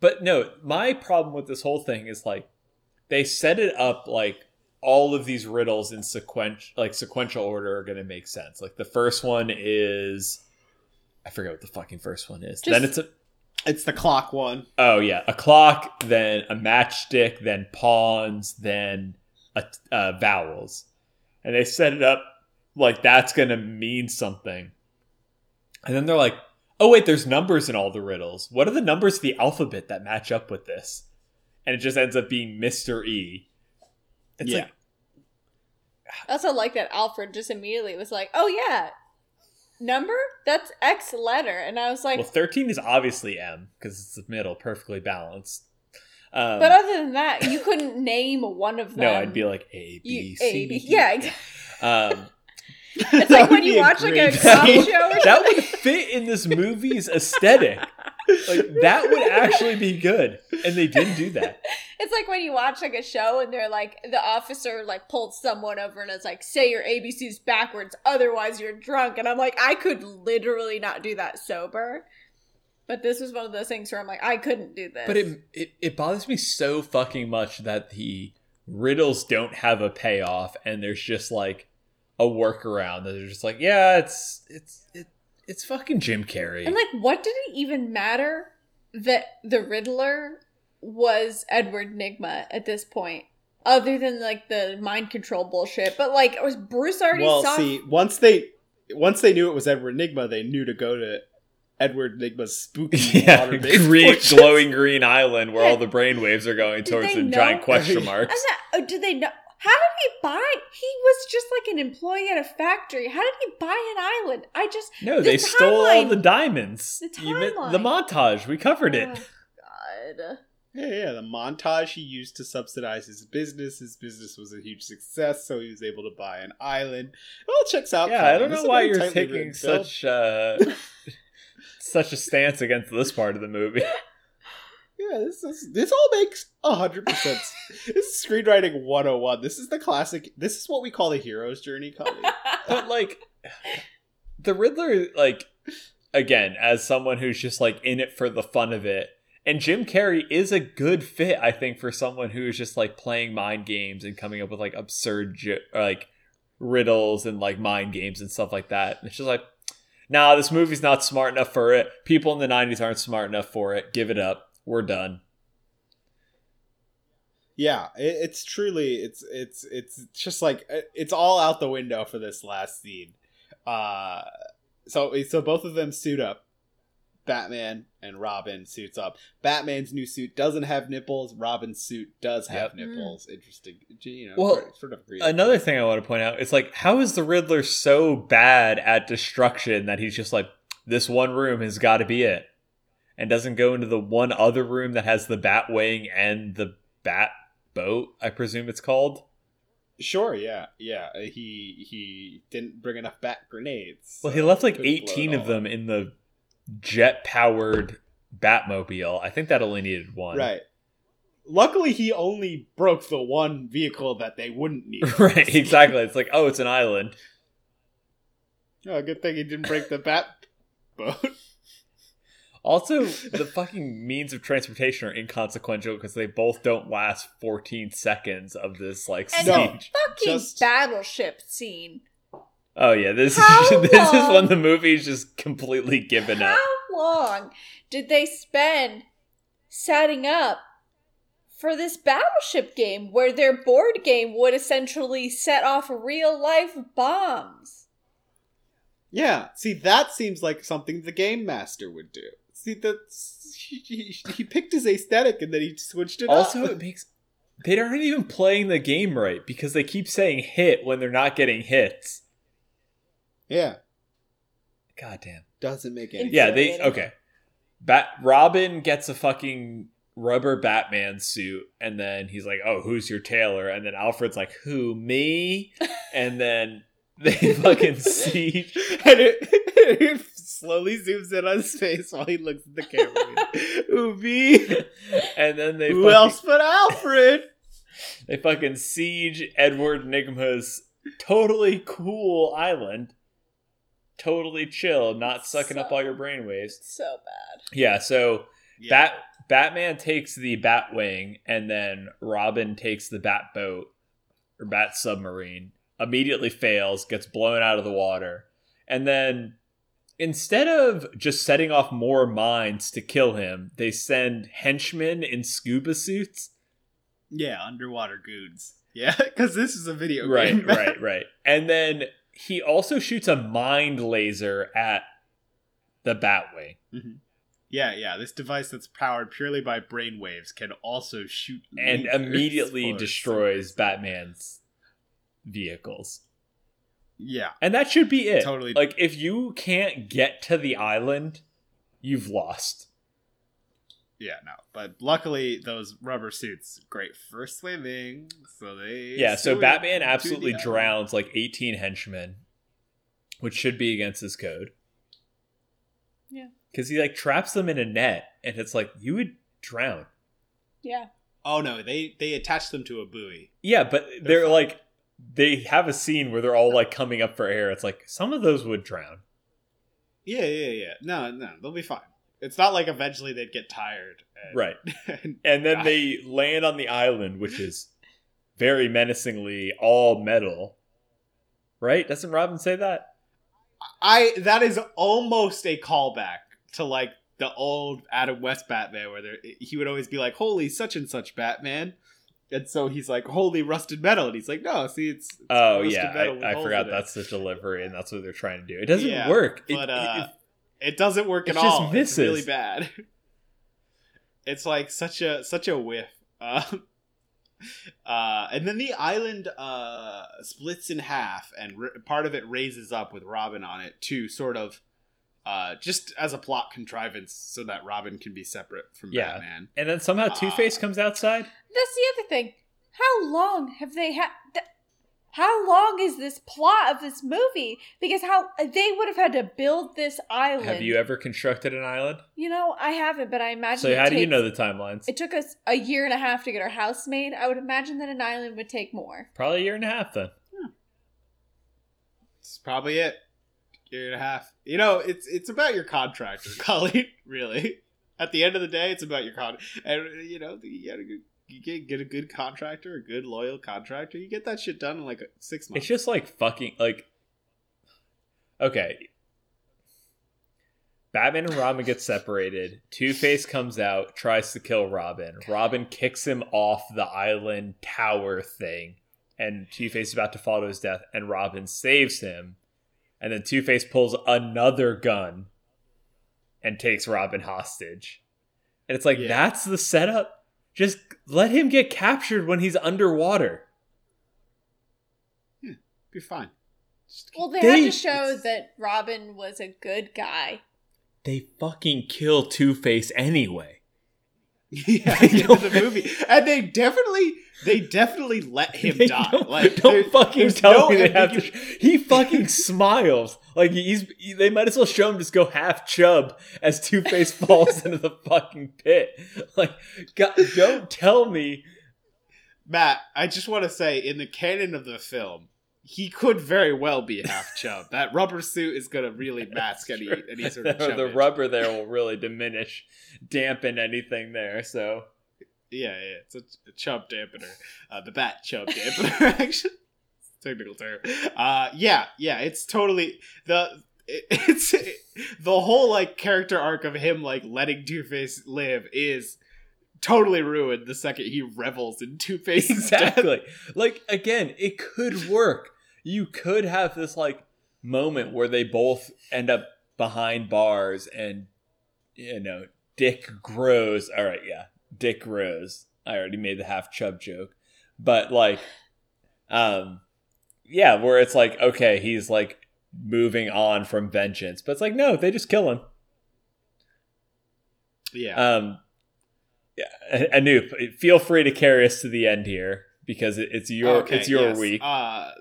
B: But no, my problem with this whole thing is like they set it up like all of these riddles in sequential like sequential order are going to make sense. Like the first one is I forget what the fucking first one is.
A: Just-
B: then it's a
C: it's the clock one.
B: oh yeah, a clock, then a matchstick, then pawns, then a, uh, vowels, and they set it up like that's going to mean something. And then they're like, oh wait, there's numbers in all the riddles. What are the numbers of the alphabet that match up with this? And it just ends up being Mr. E. It's
C: Yeah.
B: like
A: I also like that Alfred just immediately was like, "Oh yeah, number that's X letter," and I was like,
B: well, 13 is obviously M because it's the middle, perfectly balanced. Um,
A: "But other than that, you couldn't name one of them."
B: no, I'd be like A, B,
A: You-
B: C.
A: A, B- yeah, exactly.
B: Um,
A: It's like when you watch like a
C: great
A: cop show or
B: that
A: something.
B: would fit in this movie's aesthetic. Like that would actually be good, and they didn't do that.
A: It's like when you watch like a show and they're like the officer like pulled someone over and it's like say your ABCs backwards, otherwise you're drunk. And I'm like, I could literally not do that sober. But this was one of those things where I'm like, I couldn't do this.
B: But it, it it bothers me so fucking much that the riddles don't have a payoff, and there's just like a workaround that they're just like, yeah, it's it's it, it's fucking Jim Carrey.
A: and like, what did it even matter that the Riddler was Edward Nygma at this point? Other than like the mind control bullshit, but like it was Bruce already
C: well,
A: saw
C: see, once they once they knew it was Edward Nygma, they knew to go to Edward Nygma's spooky
B: yeah, green,
C: portions.
B: glowing green island where
A: Yeah.
B: all the brainwaves are going
A: Did
B: towards
A: they
B: the
A: know-
B: giant question
A: And
B: marks.
A: that, oh, did they know? How did he buy? He was just like an employee at a factory. How did he buy an island? I just
B: No,
A: the
B: they stole all the diamonds.
A: the
B: You meant-
A: timeline.
B: the montage. We covered it.
A: Oh, God.
C: Yeah, yeah, the montage he used to subsidize his business. His business was a huge success, so he was able to buy an island. It all checks out.
B: Yeah,
C: fine.
B: I don't know why you're taking such uh, such a stance against this part of the movie.
C: Yeah, this is this all makes hundred percent. This is screenwriting one hundred and one. This is the classic. This is what we call the hero's journey, Colleen.
B: but like the Riddler, like again, as someone who's just like in it for the fun of it, and Jim Carrey is a good fit, I think, for someone who is just like playing mind games and coming up with like absurd or, like riddles and like mind games and stuff like that. And it's just like, nah, this movie's not smart enough for it. People in the '90s aren't smart enough for it. Give it up. We're done.
C: Yeah, it, it's truly it's it's it's just like it- it's all out the window for this last scene. Uh, so so both of them suit up. Batman and Robin suits up. Batman's new suit doesn't have nipples. Robin's suit does have
B: Yep.
C: nipples. Interesting. You know,
B: Well,
C: sort of- sort of agree.
B: Another thing I want to point out is like, how is the Riddler so bad at destruction that he's just like, this one room has got to be it, and doesn't go into the one other room that has the bat wing and the bat boat? I presume it's called.
C: Sure, yeah, yeah. uh, He he didn't bring enough bat grenades.
B: Well, he left like
C: couldn't blow it
B: eighteen of them in the jet powered Batmobile. I think that only needed one.
C: Right. Luckily, he only broke the one vehicle that they wouldn't need.
B: right. Exactly. It's like, oh, it's an island.
C: Oh, good thing he didn't break the bat boat.
B: Also, the fucking means of transportation are inconsequential because they both don't last 14 seconds of this like
A: And
C: No.
B: siege.
A: Fucking
C: Just-
A: battleship scene.
B: Oh yeah, this
A: How
B: is this is
A: long-
B: when the movie's just completely given
A: How
B: up.
A: How long did they spend setting up for this battleship game where their board game would essentially set off real life bombs?
C: Yeah, see, that seems like something the game master would do. See, that's he, he, he picked his aesthetic and then he switched it
B: Also,
C: up.
B: it makes they aren't even playing the game right because they keep saying hit when they're not getting hits.
C: yeah,
B: God damn.
C: doesn't make any. Sense.
B: Yeah, they okay. Bat Robin gets a fucking rubber Batman suit, and then he's like, "Oh, who's your tailor?" And then Alfred's like, "Who me?" And then they fucking see,
C: and it, it slowly zooms in on his face while he looks at the camera. Ooh, me.
B: And then they
C: Who
B: fucking,
C: else but Alfred?
B: they fucking siege Edward Nygma's totally cool island. Totally chill, not sucking up all your brainwaves.
A: So bad.
B: Yeah, so
C: Yeah.
B: Bat Batman takes the Batwing, and then Robin takes the Bat boat or Bat submarine. Immediately fails, gets blown out of the water, and then instead of just setting off more mines to kill him, they send henchmen in scuba suits.
C: Yeah, underwater goons. Yeah, because this is a video
B: Right,
C: game.
B: right, right. Right. And then he also shoots a mind laser at the Batwing. Mm-hmm.
C: Yeah, yeah. This device that's powered purely by brainwaves can also shoot
B: and immediately destroys Batman's vehicles.
C: Yeah,
B: And that should be it.
C: Totally.
B: Like if you can't get to the island, you've lost.
C: yeah, no. But luckily, those rubber suits great for swimming, so they
B: Yeah, so Batman absolutely drowns like 18 henchmen, which should be against his code.
A: Yeah.
B: Cuz he like traps them in a net and it's like you would drown.
A: Yeah.
C: Oh no, they they attach them to a buoy.
B: Yeah, but they're,
C: fine.
B: like they have a scene where they're all like coming up for air. It's like some of those would drown.
C: Yeah, yeah, yeah. No, no, they'll be fine. It's not like eventually they'd get tired. And,
B: Right.
C: and-
B: And then they land on the island, which is very menacingly all metal. Right? Doesn't Robin say that?
C: I that is almost a callback to like the old Adam West Batman, where there, he would always be like, "Holy such and such Batman," and so he's like, "Holy rusted metal," and he's like, "No, see, it's, it's
B: Oh
C: rusted
B: yeah,
C: metal
B: I, I forgot that's the delivery, and that's what they're trying to do. It doesn't
C: Yeah,
B: work. It-
C: but
B: it-
C: uh,
B: it-
C: it doesn't work
B: it
C: at
B: just
C: all. It's really bad. it's like such a such a whiff. Um, uh, and then the island uh, splits in half, and r- part of it raises up with Robin on it to sort of uh, just as a plot contrivance, so that Robin can be separate from
B: Yeah.
C: Batman.
B: and then somehow
C: uh,
B: Two Face comes outside.
A: That's the other thing. How long have they had? Th- how long is this plot of this movie? Because how they would have had to build this island.
B: Have you ever constructed an island?
A: You know, I haven't, but I imagine.
B: So
A: it
B: how do you know the timelines?
A: It took us a year and a half to get our house made. I would imagine that an island would take more.
B: Probably a year and a half then.
C: It's probably it. Year and a half. You know, it's it's about your contractor, Cully. Really, at the end of the day, it's about your contract. And you know, you gotta go- you get get a good contractor, a good loyal contractor. You get that shit done in like six months.
B: It's just like fucking like. Okay. Batman and Robin get separated. Two Face comes out, tries to kill Robin. Robin kicks him off the island tower thing, and Two Face is about to fall to his death, and Robin saves him. And then Two Face pulls another gun and takes Robin hostage. And it's like,
C: Yeah.
B: that's the setup? Just let him get captured when he's underwater.
C: Yeah, be fine. Just
A: Well, they,
B: They-
A: had to show that Robin was a good guy.
B: They fucking kill Two Face anyway.
C: yeah, at the the movie, and they definitely they definitely let him die.
B: Don't,
C: like,
B: don't fucking tell
C: no
B: me they have to. He fucking smiles like he's. They might as well show him just go half chub as Two Face falls into the fucking pit. Like, God, don't tell me.
C: Matt, I just want to say, in the canon of the film, he could very well be half chub. That rubber suit is going to really mask any
B: True.
C: any sort of
B: the, the rubber there will really diminish, dampen anything there. So
C: Yeah, yeah, it's a, a chub dampener. Uh, the bat chub dampener, actually. Technical term. Uh, yeah, yeah, it's totally the. it- It's the whole like character arc of him like letting Two Face live is totally ruined the second he revels in Two Face's death.
B: exactly. Like again, it could work. You could have this like moment where they both end up behind bars and you know, Dick grows. All right, yeah. Dick grows. I already made the half chub joke. But like um yeah, where it's like okay, he's like moving on from vengeance. But it's like no, they just kill him.
C: Yeah,
B: Um, yeah, Anoop, feel free to carry us to the end here because it's your
C: Okay,
B: it's your
C: yes.
B: week.
C: Uh,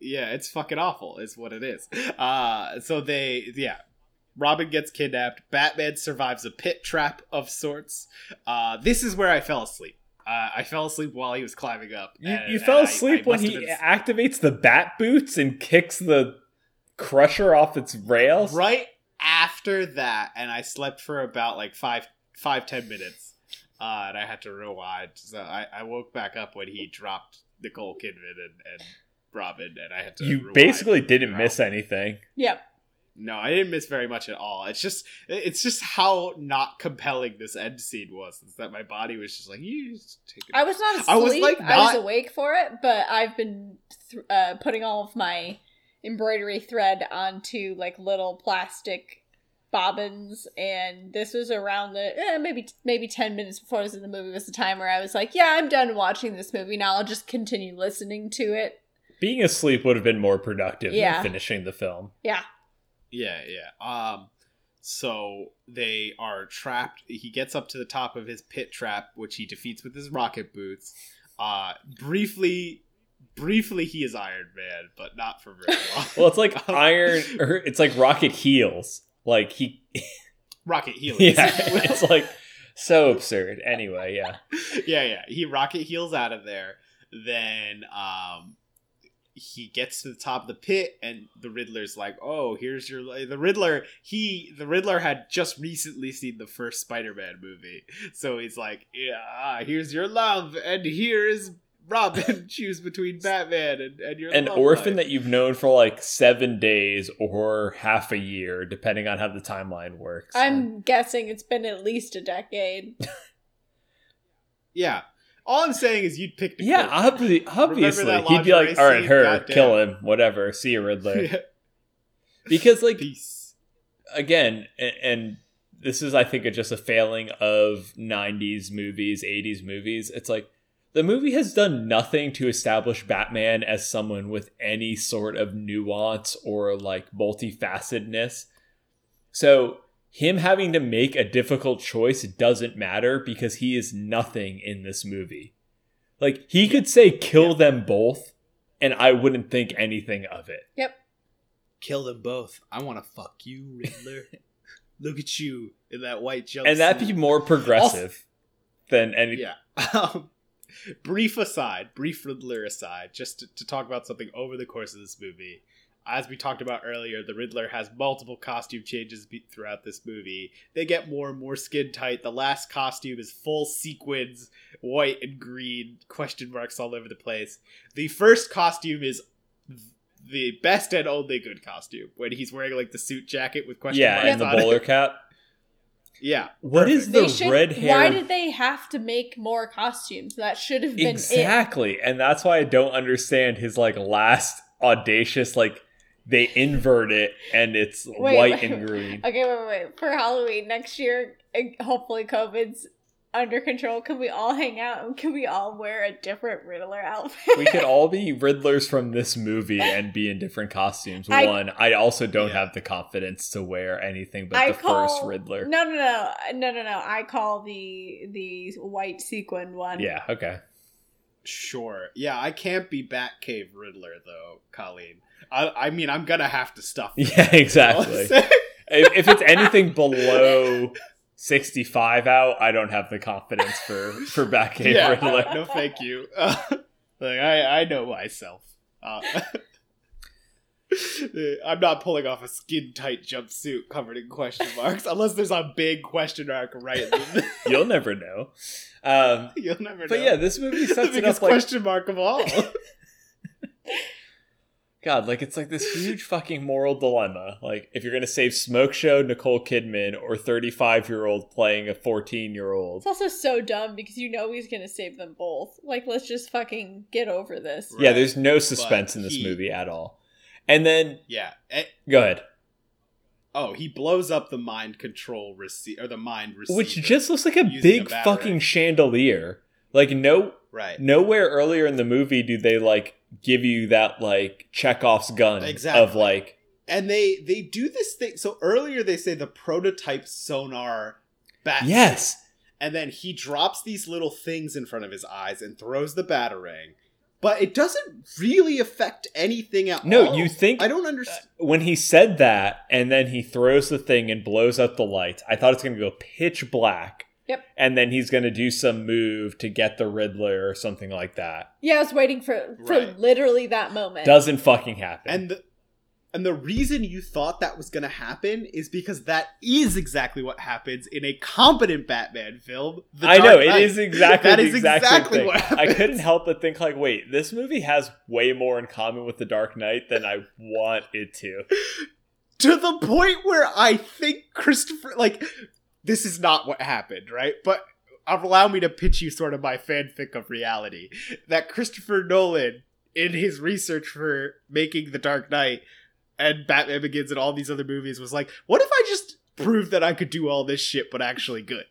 C: yeah, it's fucking awful. Is what it is. Uh, so they, yeah, Robin gets kidnapped. Batman survives a pit trap of sorts. Uh, this is where I fell asleep. Uh, I fell asleep while he was climbing up.
B: You,
C: and-
B: you
C: and
B: fell asleep
C: I
B: when he
C: been-
B: activates the bat boots and kicks the crusher off its rails.
C: right after that, and I slept for about like five, five, ten minutes. Uh, and I had to rewind. So I, I woke back up when he dropped Nicole Kidman and, and Robin, and I had to.
B: You basically didn't miss anything.
A: Yep.
C: No, I didn't miss very much at all. It's just it's just how not compelling this end scene was. Is that my body was just like you just take it.
A: I was not asleep.
C: I
A: I
C: was,
A: was,
C: like, not-
A: awake for it, but I've been th- uh, putting all of my embroidery thread onto like little plastic Bobbins, and this was around the eh, maybe maybe ten minutes before I was in the movie was the time where I was like, yeah, I'm done watching this movie now. I'll just continue listening to it.
B: Being asleep would have been more productive
A: Yeah.
B: than finishing the film.
A: Yeah,
C: Yeah, yeah. Um, so they are trapped. He gets up to the top of his pit trap, which he defeats with his rocket boots. Uh, briefly, briefly, he is Iron Man, but not for very long.
B: Well, it's like iron, or it's like rocket heels. Like he,
C: rocket Heels.
B: yeah, it's like so absurd. Anyway, yeah,
C: yeah, yeah. He rocket heels out of there. Then um he gets to the top of the pit and the Riddler's like, "Oh, here's your the Riddler, he the Riddler had just recently seen the first Spider-Man movie. So he's like, "Yeah, here's your love and here is Robin. Choose between Batman and, and your
B: an
C: love
B: orphan
C: life."
B: that you've known for like seven days or half a year, depending on how the timeline works.
A: I'm guessing it's been at least a decade.
C: Yeah. All I'm saying is you'd pick the
B: yeah, obvi- obviously,
C: that
B: he'd be like, "All right, her,
C: Goddamn."
B: kill him, whatever. See you, Riddler."
C: Yeah.
B: Because like
C: Peace.
B: again, and, and this is, I think, just a failing of '90s movies, '80s movies. It's like the movie has done nothing to establish Batman as someone with any sort of nuance or like multifacetedness. So him having to make a difficult choice doesn't matter because he is nothing in this movie. Like he could say kill them both and I wouldn't think anything of it. Yep.
C: Kill them both. I want to fuck you, Riddler. Look at you in that white jumpsuit.
B: And that'd be more progressive than any
C: yeah. Um, brief aside, brief Riddler aside, just to, to talk about something over the course of this movie. As we talked about earlier, the Riddler has multiple costume changes be- throughout this movie. They get more and more skin tight. The last costume is full sequins, white and green, question marks all over the place. The first costume is the best and only good costume when he's wearing like the suit jacket with question
B: Yeah,
C: marks Yeah,
B: and the
C: on it.
B: bowler cap.
C: Yeah.
B: What is
A: They
B: the
A: should-
B: red hair?
A: Why did they have to make more costumes? That should have been it.
B: exactly and that's why i don't understand his like last audacious like they invert it and it's
A: Wait,
B: white
A: wait,
B: and green
A: Okay, wait, wait, wait. For Halloween next year, eh, hopefully COVID's under control. Can we all hang out and can we all wear a different Riddler outfit?
B: we could all be riddlers from this movie and be in different costumes
A: I-
B: one i also don't have the confidence to wear anything but
A: I
B: the
A: call
B: first riddler
A: No, no, no, no, no, no. I call the the white sequin one.
B: yeah okay
C: Sure. Yeah, I can't be Batcave Riddler though, Colleen. I, I mean, I'm gonna have to stuff. it.
B: yeah exactly if, if it's anything below 65 out i don't have the confidence for for Batcave
C: yeah,
B: riddler
C: no, thank you. Uh, like I, I know myself. Uh, I'm not pulling off a skin tight jumpsuit covered in question marks unless there's a big question mark right
B: you'll never know um
C: You'll never know.
B: But yeah, this movie
C: the
B: sets it
C: biggest
B: up like
C: question mark of all.
B: God, like it's like this huge fucking moral dilemma. Like if you're gonna save Smoke Show, Nicole Kidman, or 35 year old playing a 14 year old.
A: It's also so dumb because you know he's gonna save them both. Like, let's just fucking get over this.
B: Yeah, there's no suspense
C: But
B: in this
C: he-
B: movie at all. And then
C: yeah. Eh,
B: go ahead,
C: oh, he blows up the mind control receiver or the mind receiver.
B: which just looks like a big
C: a
B: fucking chandelier. Like no,
C: right.
B: nowhere earlier in the movie do they like give you that like Chekhov's gun
C: Exactly.
B: of like
C: and they they do this thing. So earlier they say the prototype sonar bat.
B: yes,
C: and then he drops these little things in front of his eyes and throws the batarang, but it doesn't really affect anything at
B: No,
C: all.
B: you think-
C: I don't understand.
B: Uh, when he said that and then he throws the thing and blows out the lights, I thought it's going to go pitch black.
A: Yep.
B: And then he's going to do some move to get the Riddler or something like that.
A: Yeah, I was waiting for for
C: Right.
A: literally that moment.
B: Doesn't fucking happen.
C: And the, and the reason you thought that was going to happen is because that is exactly what happens in a competent Batman film. The
B: I
C: Dark
B: know it
C: Knight.
B: is exactly
C: That
B: the
C: is
B: exact same
C: exactly
B: thing.
C: what
B: I couldn't help but think like, wait, this movie has way more in common with The Dark Knight than I want it to.
C: to the point where I think Christopher like this is not what happened, right? But allow me to pitch you sort of my fanfic of reality that Christopher Nolan in his research for making The Dark Knight and Batman Begins and all these other movies was like, what if I just prove that I could do all this shit, but actually good.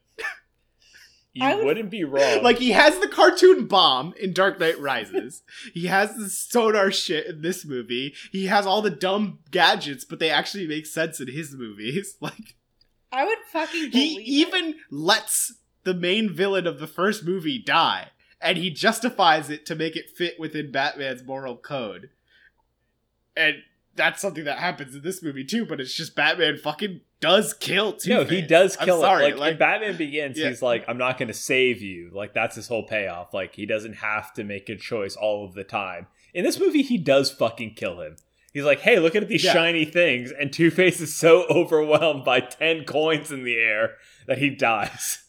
B: You
A: would-
B: wouldn't be wrong.
C: Like he has the cartoon bomb in Dark Knight Rises. he has the sonar shit in this movie. He has all the dumb gadgets, but they actually make sense in his movies. Like
A: I would fucking
C: he
A: believe it.
C: even lets the main villain of the first movie die, and he justifies it to make it fit within Batman's moral code. And that's something that happens in this movie too, but it's just Batman fucking does kill Two
B: no, he does
C: I'm
B: kill
C: sorry,
B: it. Like, in Batman Begins,
C: Yeah.
B: he's like, "I'm not going to save you." Like that's his whole payoff. Like he doesn't have to make a choice all of the time. In this movie, he does fucking kill him. He's like, "Hey, look at these
C: Yeah.
B: shiny things," and Two Face is so overwhelmed by ten coins in the air that he dies.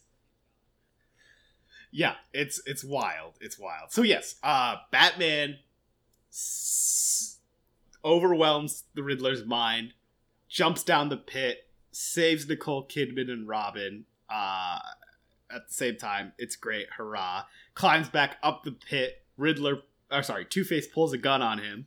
C: yeah it's it's wild. It's wild. So yes uh batman s- overwhelms the riddler's mind jumps down the pit saves nicole kidman and robin uh at the same time. It's great. Hurrah. Climbs back up the pit. Riddler or sorry two-face pulls a gun on him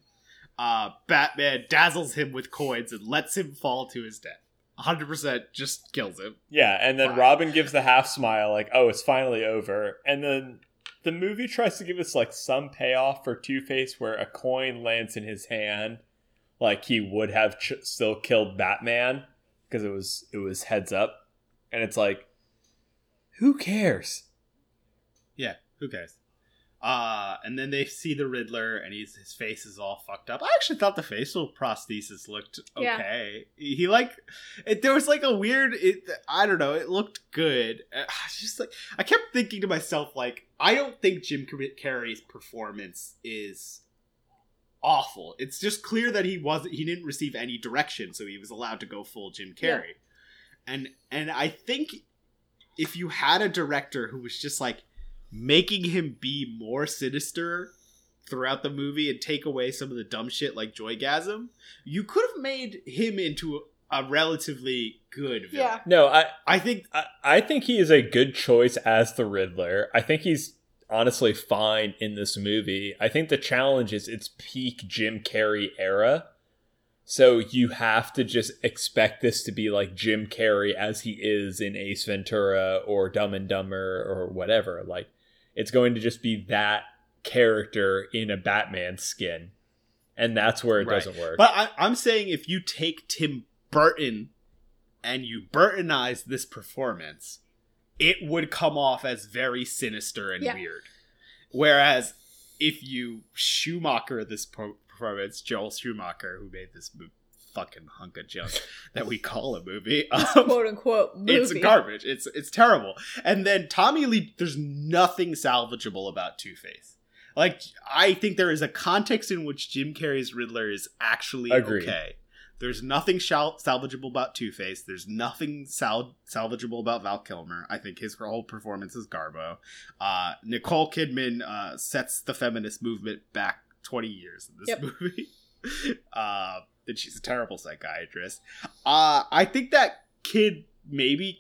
C: uh batman dazzles him with coins and lets him fall to his death 100% just kills him
B: Yeah, and then
C: Fine.
B: Robin gives the half smile, like, "Oh, it's finally over." And then the movie tries to give us like some payoff for Two Face, where a coin lands in his hand, like he would have ch- still killed Batman because it was it was heads up, and it's like, who cares?
C: Yeah, who cares? Uh, and then they see the Riddler, and he's his face is all fucked up. I actually thought the facial prosthesis looked
A: Yeah.
C: okay. He, he, like, it, there was like a weird. It, I don't know. It looked good. Uh, just like I kept thinking to myself, like, I don't think Jim Carrey's performance is awful. It's just clear that he wasn't. He didn't receive any direction, so he was allowed to go full Jim
A: Yeah.
C: Carrey. And and I think if you had a director who was just like making him be more sinister throughout the movie and take away some of the dumb shit like Joygasm, you could have made him into a relatively good villain.
A: Yeah.
B: No, I
C: I think
B: I, I think he is a good choice as the Riddler. I think he's honestly fine in this movie. I think the challenge is it's peak Jim Carrey era. So you have to just expect this to be like Jim Carrey as he is in Ace Ventura or Dumb and Dumber or whatever. Like it's going to just be that character in a Batman skin. And that's where it
C: Right.
B: doesn't work.
C: But I, I'm saying if you take Tim Burton and you Burtonize this performance, it would come off as very sinister and
A: Yeah.
C: weird. Whereas if you Schumacher this performance, Joel Schumacher, who made this mo- fucking hunk of junk that we call a movie, um,
A: quote unquote movie.
C: it's garbage. It's it's terrible. And then Tommy Lee, there's nothing salvageable about Two Face. Like I think there is a context in which Jim Carrey's Riddler is actually
B: Agreed.
C: okay. There's nothing shal- salvageable about Two Face. There's nothing sal- salvageable about Val Kilmer. I think his whole performance is garbo. Uh, Nicole Kidman uh, sets the feminist movement back 20 years in this
A: Yep.
C: movie. uh, and she's a terrible psychiatrist. Uh, I think that kid, maybe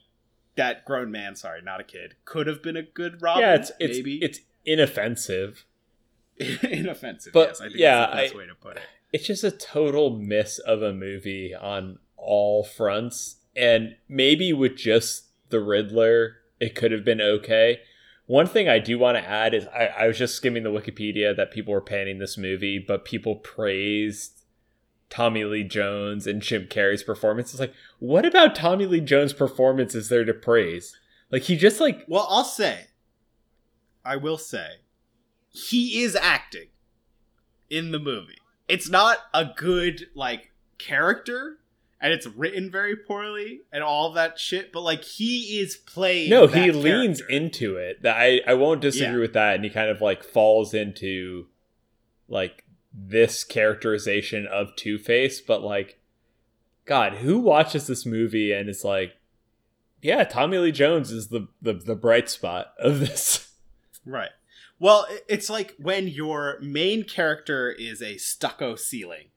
C: that grown man, sorry, not a kid, could have been a good Robin.
B: yeah, it's it's
C: maybe
B: it's inoffensive.
C: inoffensive.
B: But,
C: yes, I think
B: yeah,
C: that's the best
B: I-
C: way to put it.
B: it's just a total miss of a movie on all fronts. And maybe with just the Riddler, it could have been okay. One thing I do want to add is I, I was just skimming the Wikipedia that people were panning this movie, but people praised Tommy Lee Jones and Jim Carrey's performance. It's like, what about Tommy Lee Jones' performance is there to praise? Like he just like
C: Well, I'll say, I will say, he is acting in the movie. It's not a good like character, and it's written very poorly and all that shit. But like he is playing.
B: no, he leans into it. That I I won't disagree
C: Yeah.
B: with that, and he kind of like falls into like this characterization of Two Face. But like, God, who watches this movie and is like, yeah, Tommy Lee Jones is the the, the bright spot of this.
C: Right. Well, it's like when your main character is a stucco ceiling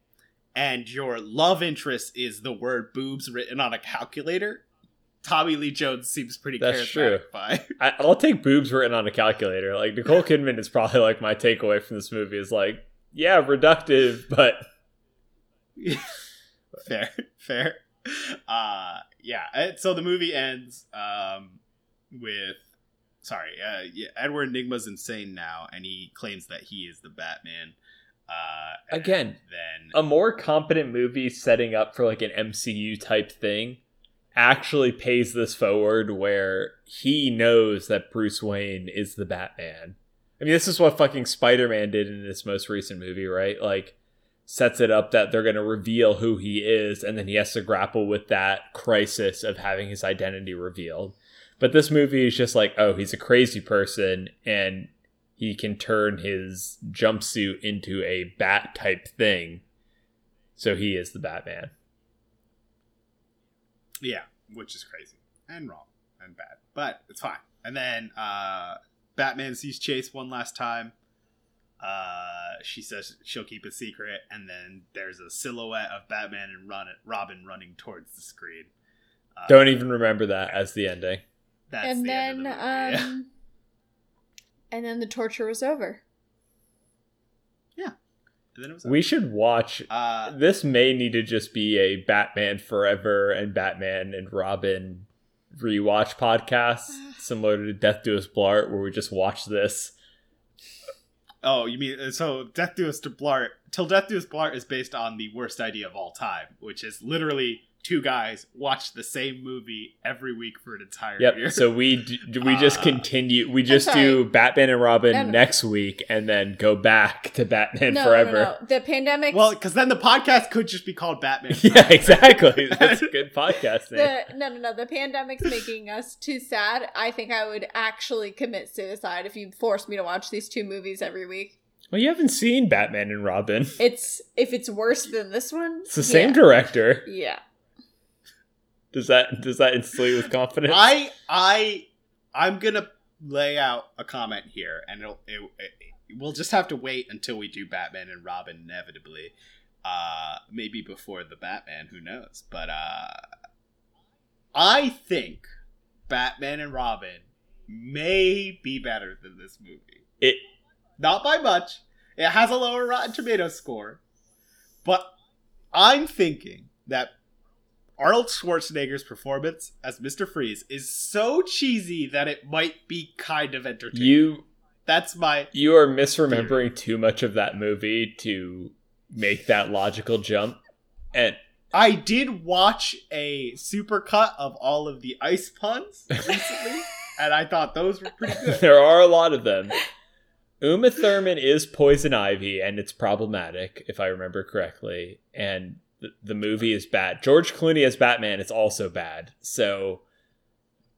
C: and your love interest is the word boobs written on a calculator. Tommy Lee Jones seems pretty
B: That's true.
C: by.
B: I, I'll take boobs written on a calculator. Like Nicole Kidman is probably like my takeaway from this movie is like, yeah, reductive, but
C: fair, fair. uh, yeah. So the movie ends um, with sorry, uh, yeah, Edward Nygma's insane now, and he claims that he is the Batman. Uh,
B: Again,
C: then
B: a more competent movie setting up for like an MCU type thing actually pays this forward where he knows that Bruce Wayne is the Batman. I mean, this is what fucking Spider Man did in this most recent movie, right? Like, sets it up that they're going to reveal who he is, and then he has to grapple with that crisis of having his identity revealed. But this movie is just like, oh, he's a crazy person, and he can turn his jumpsuit into a bat type thing. So he is the Batman.
C: Yeah, which is crazy and wrong and bad, but it's fine. And then uh, Batman sees Chase one last time. Uh, she says she'll keep a secret, and then there's a silhouette of Batman and run Robin running towards the screen. Uh,
B: Don't even remember that as the ending.
C: That's
A: and
C: the
A: then,
C: end of the movie.
A: um, and then the torture was over. Yeah.
C: And then it was
B: We should watch.
C: uh,
B: This may need to just be a Batman Forever and Batman and Robin rewatch podcast, similar to Death Do Us Blart, where we just watch this.
C: oh, you mean so? Death Do Us to Blart. Till Death Do Us Blart is based on the worst idea of all time, which is literally two guys watch the same movie every week for an entire year.
B: Yep. So we d- we just
C: Uh,
B: continue. We just do Batman and Robin
A: No, no.
B: next week, and then go back to Batman
A: no,
B: Forever.
A: no, no. The pandemic.
C: well, because then the podcast could just be called Batman.
B: Yeah, exactly. That's a good podcasting.
A: the no, no, no. The pandemic's making us too sad. I think I would actually commit suicide if you forced me to watch these two movies every week.
B: well, you haven't seen Batman and Robin.
A: It's if it's worse than this one.
B: It's the same director.
A: Yeah.
B: Does that does that instill you with confidence?
C: I I I'm gonna lay out a comment here, and it'll it, it, we'll just have to wait until we do Batman and Robin inevitably. Uh, maybe before the Batman, who knows? But uh, I think Batman and Robin may be better than this movie.
B: It
C: Not by much. It has a lower Rotten Tomato score, but I'm thinking that Arnold Schwarzenegger's performance as Mr. Freeze is so cheesy that it might be kind of entertaining.
B: you
C: That's my
B: you are misremembering too much of that movie to make that logical jump. And
C: I did watch a supercut of all of the ice puns recently, and I thought those were pretty good.
B: there are a lot of them. Uma Thurman is Poison Ivy, and it's problematic, if I remember correctly. And the, the movie is bad. George Clooney as Batman is also bad. So,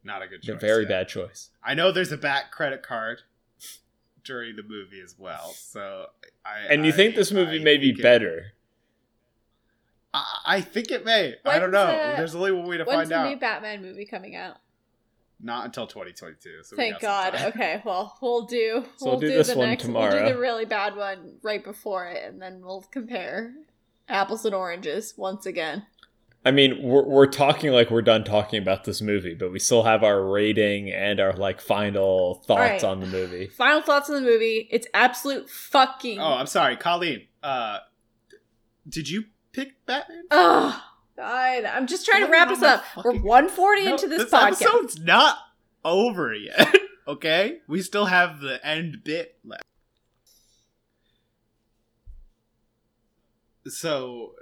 C: Not a good choice.
B: a
C: choice.
B: very
C: yeah.
B: bad choice.
C: I know there's a bat credit card during the movie as well, so I
B: And you
C: I-
B: think this movie
C: I
B: may be
C: it-
B: better?
C: I, I think it may. I don't know.
A: the-
C: There's only one way to
A: When's
C: find
A: the
C: out.
A: new Batman movie coming out?
C: Not until 2022. So
A: Thank God. Okay, well, we'll do.
B: So
A: we'll
B: we'll do this
A: the
B: one
A: next. We'll do the really bad one right before it, and then we'll compare apples and oranges once again.
B: I mean, we're, we're talking like we're done talking about this movie, but we still have our rating and our like final thoughts
A: right.
B: on the movie.
A: Final thoughts on the movie. It's absolute fucking.
C: Oh, I'm sorry, Colleen. Uh, did you pick Batman?
A: Oh, God. I'm just trying to wrap us
C: my
A: up. We're 140
C: No,
A: into this,
C: this
A: podcast.
C: episode's not over yet. okay, we still have the end bit left. So,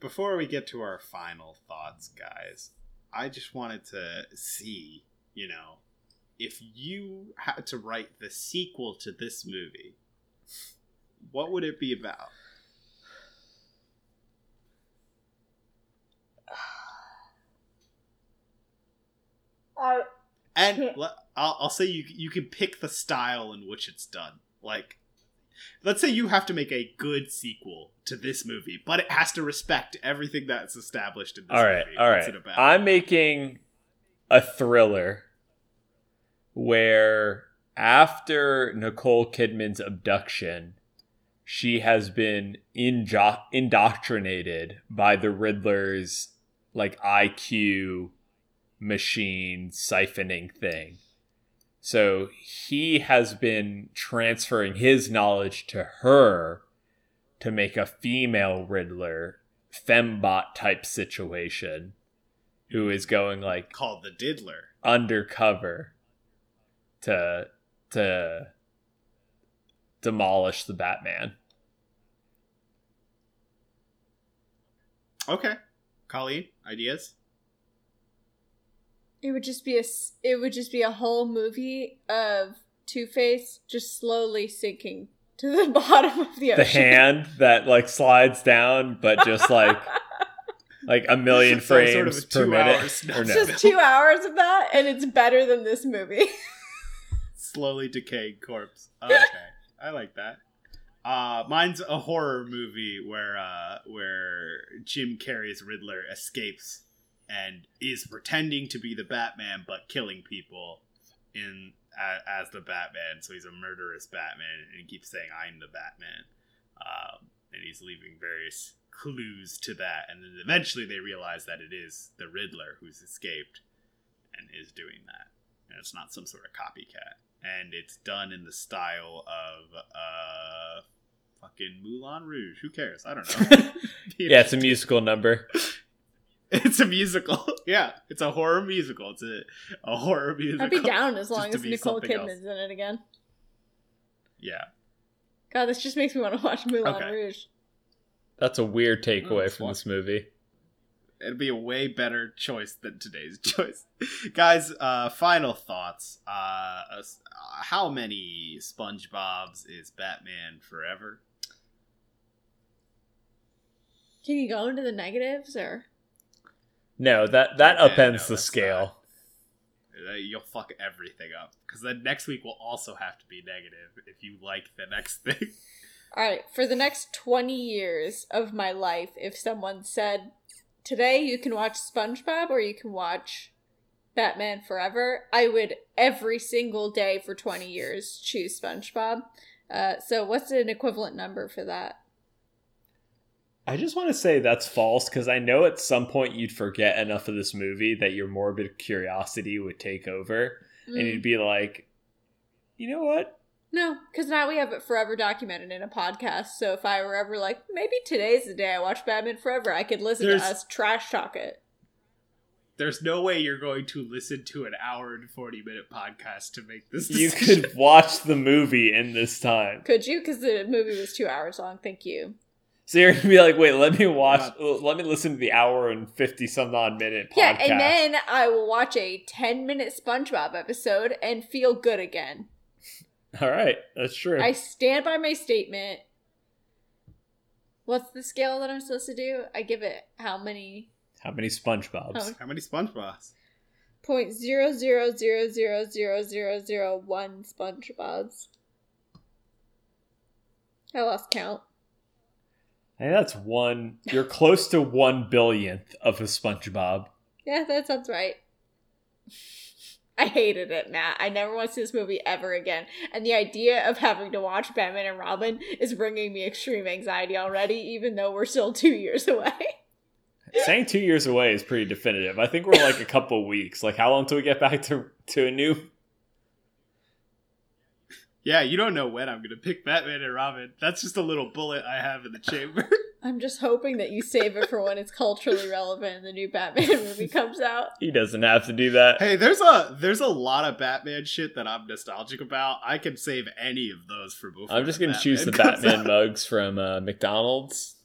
C: before we get to our final thoughts, guys, I just wanted to see, you know, if you had to write the sequel to this movie, what would it be about?
A: I-
C: And I'll, I'll say you you can pick the style in which it's done. Like, let's say you have to make a good sequel to this movie, but it has to respect everything that's established in this
B: All right,
C: movie.
B: all right.
C: it about?
B: I'm making a thriller where after Nicole Kidman's abduction, she has been injo- indoctrinated by the Riddler's like IQ machine siphoning thing. So he has been transferring his knowledge to her to make a female Riddler fembot type situation who is going like
C: called the Diddler.
B: undercover to to demolish the Batman.
C: Okay, Colleen, ideas?
A: It would just be a s- it would just be a whole movie of Two Face just slowly sinking to the bottom of the ocean.
B: The hand that like slides down, but just like like a million
C: Some sort of
B: frames
C: a
B: per
C: two-hour
B: minute. Or no.
A: It's just two hours of that, and it's better than this movie.
C: Slowly decaying corpse. Okay, I like that. Uh, mine's a horror movie where uh, where Jim Carrey's Riddler escapes and is pretending to be the Batman but killing people in a, as the Batman. So he's a murderous Batman and he keeps saying, "I'm the Batman," um, and he's leaving various clues to that. And then eventually they realize that it is the Riddler who's escaped and is doing that, and it's not some sort of copycat. And it's done in the style of uh, fucking Moulin Rouge. Who cares? I don't know.
B: yeah, it's a musical number.
C: It's a musical. yeah, it's a horror musical. It's a, a horror musical.
A: I'd be down as long as Nicole
C: something else.
A: Kidman's in it again.
C: Yeah.
A: God, this just makes me want to watch Moulin
C: Okay.
A: Rouge.
B: That's a weird takeaway
C: it's
B: from
C: fun.
B: this movie.
C: It'd be a way better choice than today's choice. Guys, uh, final thoughts. Uh, uh, how many SpongeBob's is Batman Forever?
A: Can you go into the negatives or?
B: No, that that
C: Yeah,
B: upends
C: no,
B: the scale.
C: Uh, You'll fuck everything up. Because then next week will also have to be negative if you like the next thing.
A: All right, for the next 20 years of my life, if someone said, today you can watch SpongeBob or you can watch Batman Forever, I would every single day for 20 years choose SpongeBob. Uh, so, what's an equivalent number for that?
B: I just want to say that's false because I know at some point you'd forget enough of this movie that your morbid curiosity would take over, and
A: Mm,
B: you'd be like, you know what?
A: no, because now we have it forever documented in a podcast. So, if I were ever like, maybe today's the day I watch Batman Forever, I could listen
C: There's-
A: to us trash talk it.
C: There's no way you're going to listen to an hour and 40 minute podcast to make this
B: You could watch the movie in this time.
A: Could you? Because the movie was two hours long. Thank you.
B: So you're gonna be like, wait, let me watch, let me listen to the hour and fifty some odd minute podcast.
A: Yeah, and then I will watch a 10 minute SpongeBob episode and feel good again.
B: All right, that's true.
A: I stand by my statement. What's the scale that I'm supposed to do? I give it how many?
B: How many SpongeBob's?
A: Oh.
C: How many SpongeBob's?
A: Point zero zero zero zero zero zero zero one SpongeBob's. I lost count.
B: I think that's one. You're close to one billionth of a SpongeBob.
A: Yeah, that sounds right. I hated it, Matt. I never want to see this movie ever again. And the idea of having to watch Batman and Robin is bringing me extreme anxiety already, even though we're still two years away.
B: Saying two years away is pretty definitive. I think we're like a couple weeks. Like, how long till we get back to to a new?
C: Yeah, you don't know when I'm going to pick Batman and Robin. That's just a little bullet I have in the chamber.
A: I'm just hoping that you save it for when it's culturally relevant and the new Batman movie comes out.
B: He doesn't have to do that.
C: hey, there's a there's a lot of Batman shit that I'm nostalgic about. I can save any of those for before.
B: I'm just gonna choose the Batman
C: out.
B: mugs from uh, McDonald's.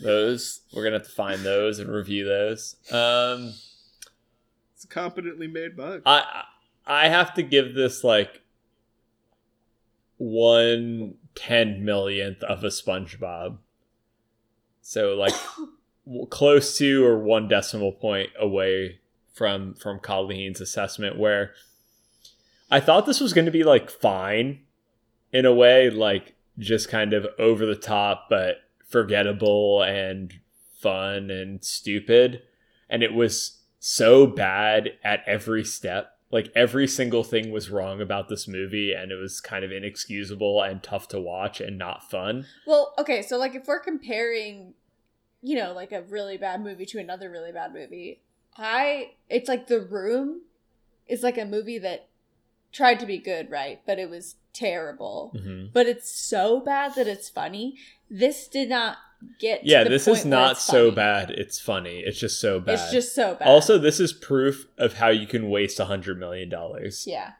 B: Those we're gonna have to find those and review those. Um,
C: It's a competently made mug.
B: I I have to give this like one ten millionth of a SpongeBob. So like close to or one decimal point away from from Colleen's assessment where I thought this was going to be like fine in a way like just kind of over the top but forgettable and fun and stupid and it was so bad at every step like every single thing was wrong about this movie and it was kind of inexcusable and tough to watch and not fun
A: Well, okay, so like if we're comparing, you know, like a really bad movie to another really bad movie, I it's like The Room is like a movie that tried to be good, right? But it was terrible.
B: mm-hmm.
A: But it's so bad that it's funny. This did not get. to
B: Yeah,
A: the
B: this
A: point
B: is not so
A: funny.
B: bad. It's funny. It's just so bad.
A: It's just so bad.
B: Also, this is proof of how you can waste a hundred million dollars.
A: yeah.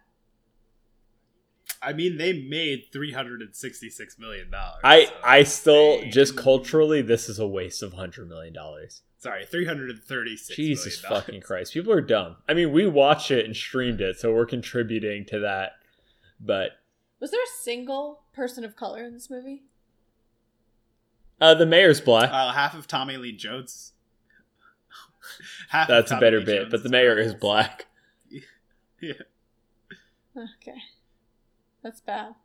C: I mean, they made three hundred and sixty-six million dollars.
B: I I still
C: They-
B: just culturally this is a waste of hundred million dollars.
C: sorry, three hundred and thirty-six.
B: Jesus fucking Christ, people are dumb. I mean, we watched it and streamed it, so we're contributing to that. But
A: Was there a single person of color in this movie?
B: Uh, the mayor's black.
C: Uh, half of Tommy Lee Jones. half. of
B: That's a better
C: Lee
B: bit,
C: Jones
B: but the mayor is black.
C: Yeah.
A: Okay. That's bad.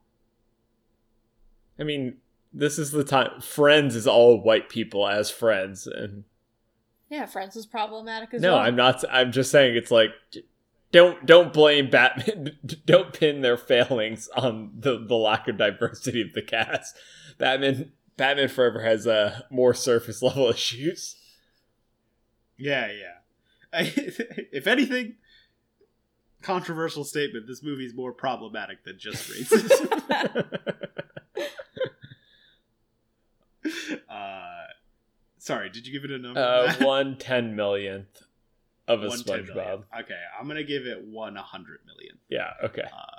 B: I mean, this is the time. Friends is all white people as friends, and
A: Yeah, Friends was problematic as
B: no,
A: well.
B: No, I'm not. I'm just saying it's like don't don't blame Batman. Don't pin their failings on the the lack of diversity of the cast. Batman Batman Forever has uh, more surface level issues.
C: Yeah, yeah. I, if anything, controversial statement. This movie is more problematic than just racism. uh, sorry, did you give it a number?
B: uh, one ten millionth of a SpongeBob.
C: Okay, I'm gonna give it one hundred million.
B: Yeah. Okay.
C: Uh,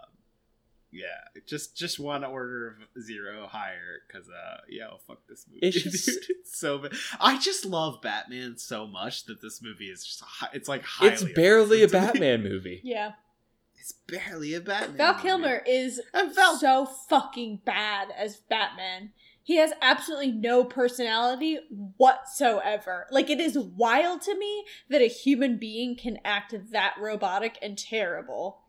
C: yeah, just just one order of zero higher because uh, yo, fuck this movie.
B: It's just-
C: Dude, it's so bad. I just love Batman so much that this movie is just hi- it's like highly
B: It's barely a
C: offensive me.
B: Batman movie.
A: yeah.
C: It's barely a Batman.
A: Val
C: movie.
A: Kilmer is
C: Val
A: so fucking bad as Batman. He has absolutely no personality whatsoever. Like it is wild to me that a human being can act that robotic and terrible.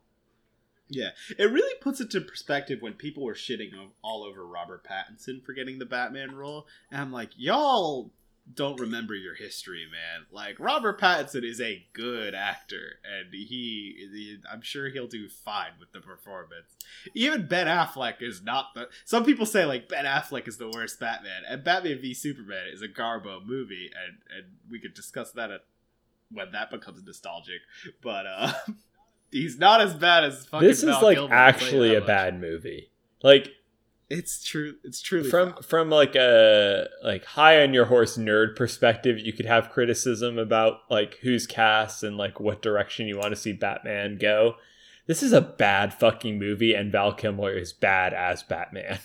C: Yeah, it really puts it to perspective when people were shitting all over Robert Pattinson for getting the Batman role, and I'm like, y'all don't remember your history, man. Like Robert Pattinson is a good actor, and he, he- I'm sure he'll do fine with the performance. Even Ben Affleck is not the. Some people say like Ben Affleck is the worst Batman, and Batman v Superman is a Garbo movie, and and we could discuss that at, when that becomes nostalgic. But uh, he's not as bad as fucking.
B: This is
C: Val
B: like
C: Kilmer, I'll tell you
B: actually a
C: much.
B: bad movie. Like
C: It's true. It's truly
B: from
C: foul.
B: from like a like high on your horse nerd perspective, you could have criticism about like who's cast and like what direction you want to see Batman go. This is a bad fucking movie, and Val Kilmer is bad as Batman.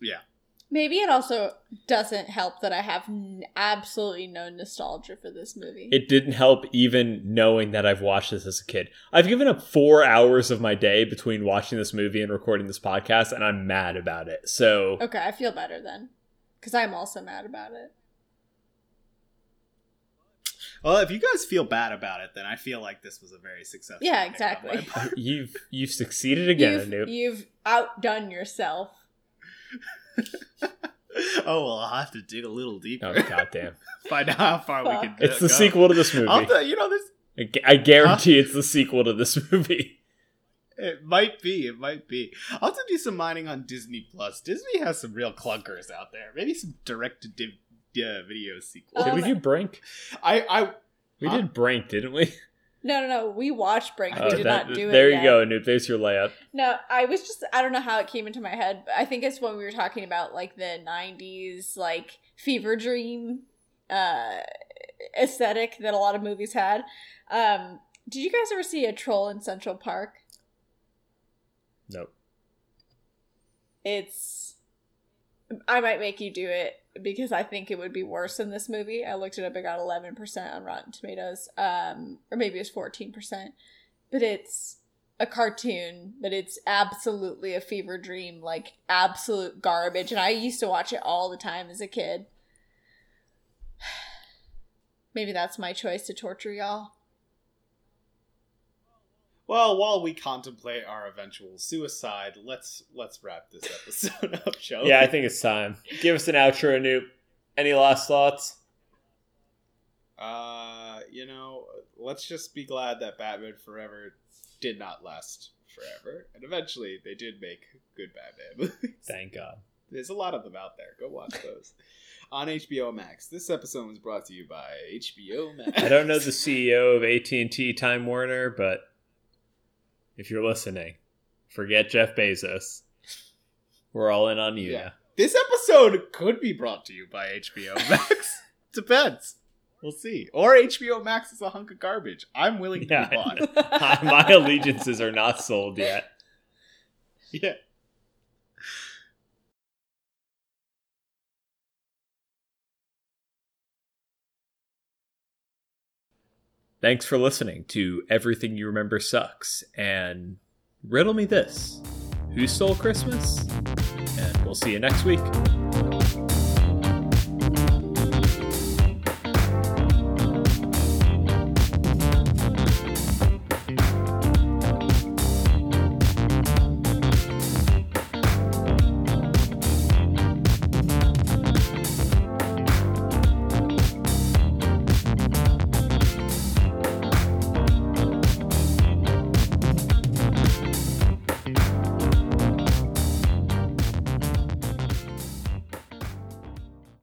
C: yeah.
A: Maybe it also doesn't help that I have n- absolutely no nostalgia for this movie.
B: It didn't help even knowing that I've watched this as a kid. I've given up four hours of my day between watching this movie and recording this podcast, and I'm mad about it. So
A: okay, I feel better then. Because I'm also mad about it.
C: Well, if you guys feel bad about it, then I feel like this was a very successful.
A: Yeah,
C: pick on my
A: exactly.
B: you've you've succeeded again,
A: you've,
B: Anoop.
A: you've outdone yourself.
C: oh well, I'll have to dig a little deeper.
B: Oh goddamn!
C: Find out how far we
A: Fuck.
C: can.
B: It's the
C: go.
B: sequel to this movie.
C: I'll tell- you know, this
B: I gu- I guarantee it's the sequel to this movie.
C: it might be. It might be. I'll have to do some mining on Disney Plus. Disney has some real clunkers out there. Maybe some direct to div- uh, video sequels.
B: Did
A: Um,
B: we do Brink?
C: I I
B: We
C: Huh?
B: did Brink, didn't we?
A: No, no, no. We watched Brink.
B: Oh,
A: we did
B: that-
A: not do it.
B: there you
A: yet.
B: go, Anoop. There's your layup.
A: No, I was just I don't know how it came into my head, but I think it's when we were talking about like the '90s like fever dream uh aesthetic that a lot of movies had. Um, did you guys ever see a troll in Central Park?
B: Nope.
A: It's I might make you do it because I think it would be worse than this movie. I looked it up; it got 11% on Rotten Tomatoes, um, or maybe it's 14%. But it's a cartoon, but it's absolutely a fever dream, like absolute garbage. And I used to watch it all the time as a kid. Maybe that's my choice to torture y'all.
C: Well, while we contemplate our eventual suicide, let's let's wrap this episode up, shall we?
B: Yeah, I think it's time. Give us an outro, Anoop. Any last thoughts?
C: Uh, you know, let's just be glad that Batman Forever did not last forever, and eventually they did make good Batman movies.
B: Thank God.
C: There's a lot of them out there. Go watch those on HBO Max. This episode was brought to you by HBO Max.
B: I don't know the CEO of AT and T Time Warner, but if you're listening, forget Jeff Bezos. We're all in on you
C: Yeah.
B: now.
C: this episode could be brought to you by HBO Max. Depends. We'll see. Or HBO Max is a hunk of garbage. I'm willing to
B: Yeah.
C: be bought.
B: My allegiances are not sold yet.
C: Yeah.
B: Thanks for listening to Everything You Remember Sucks. And riddle me this Who stole Christmas? And we'll see you next week.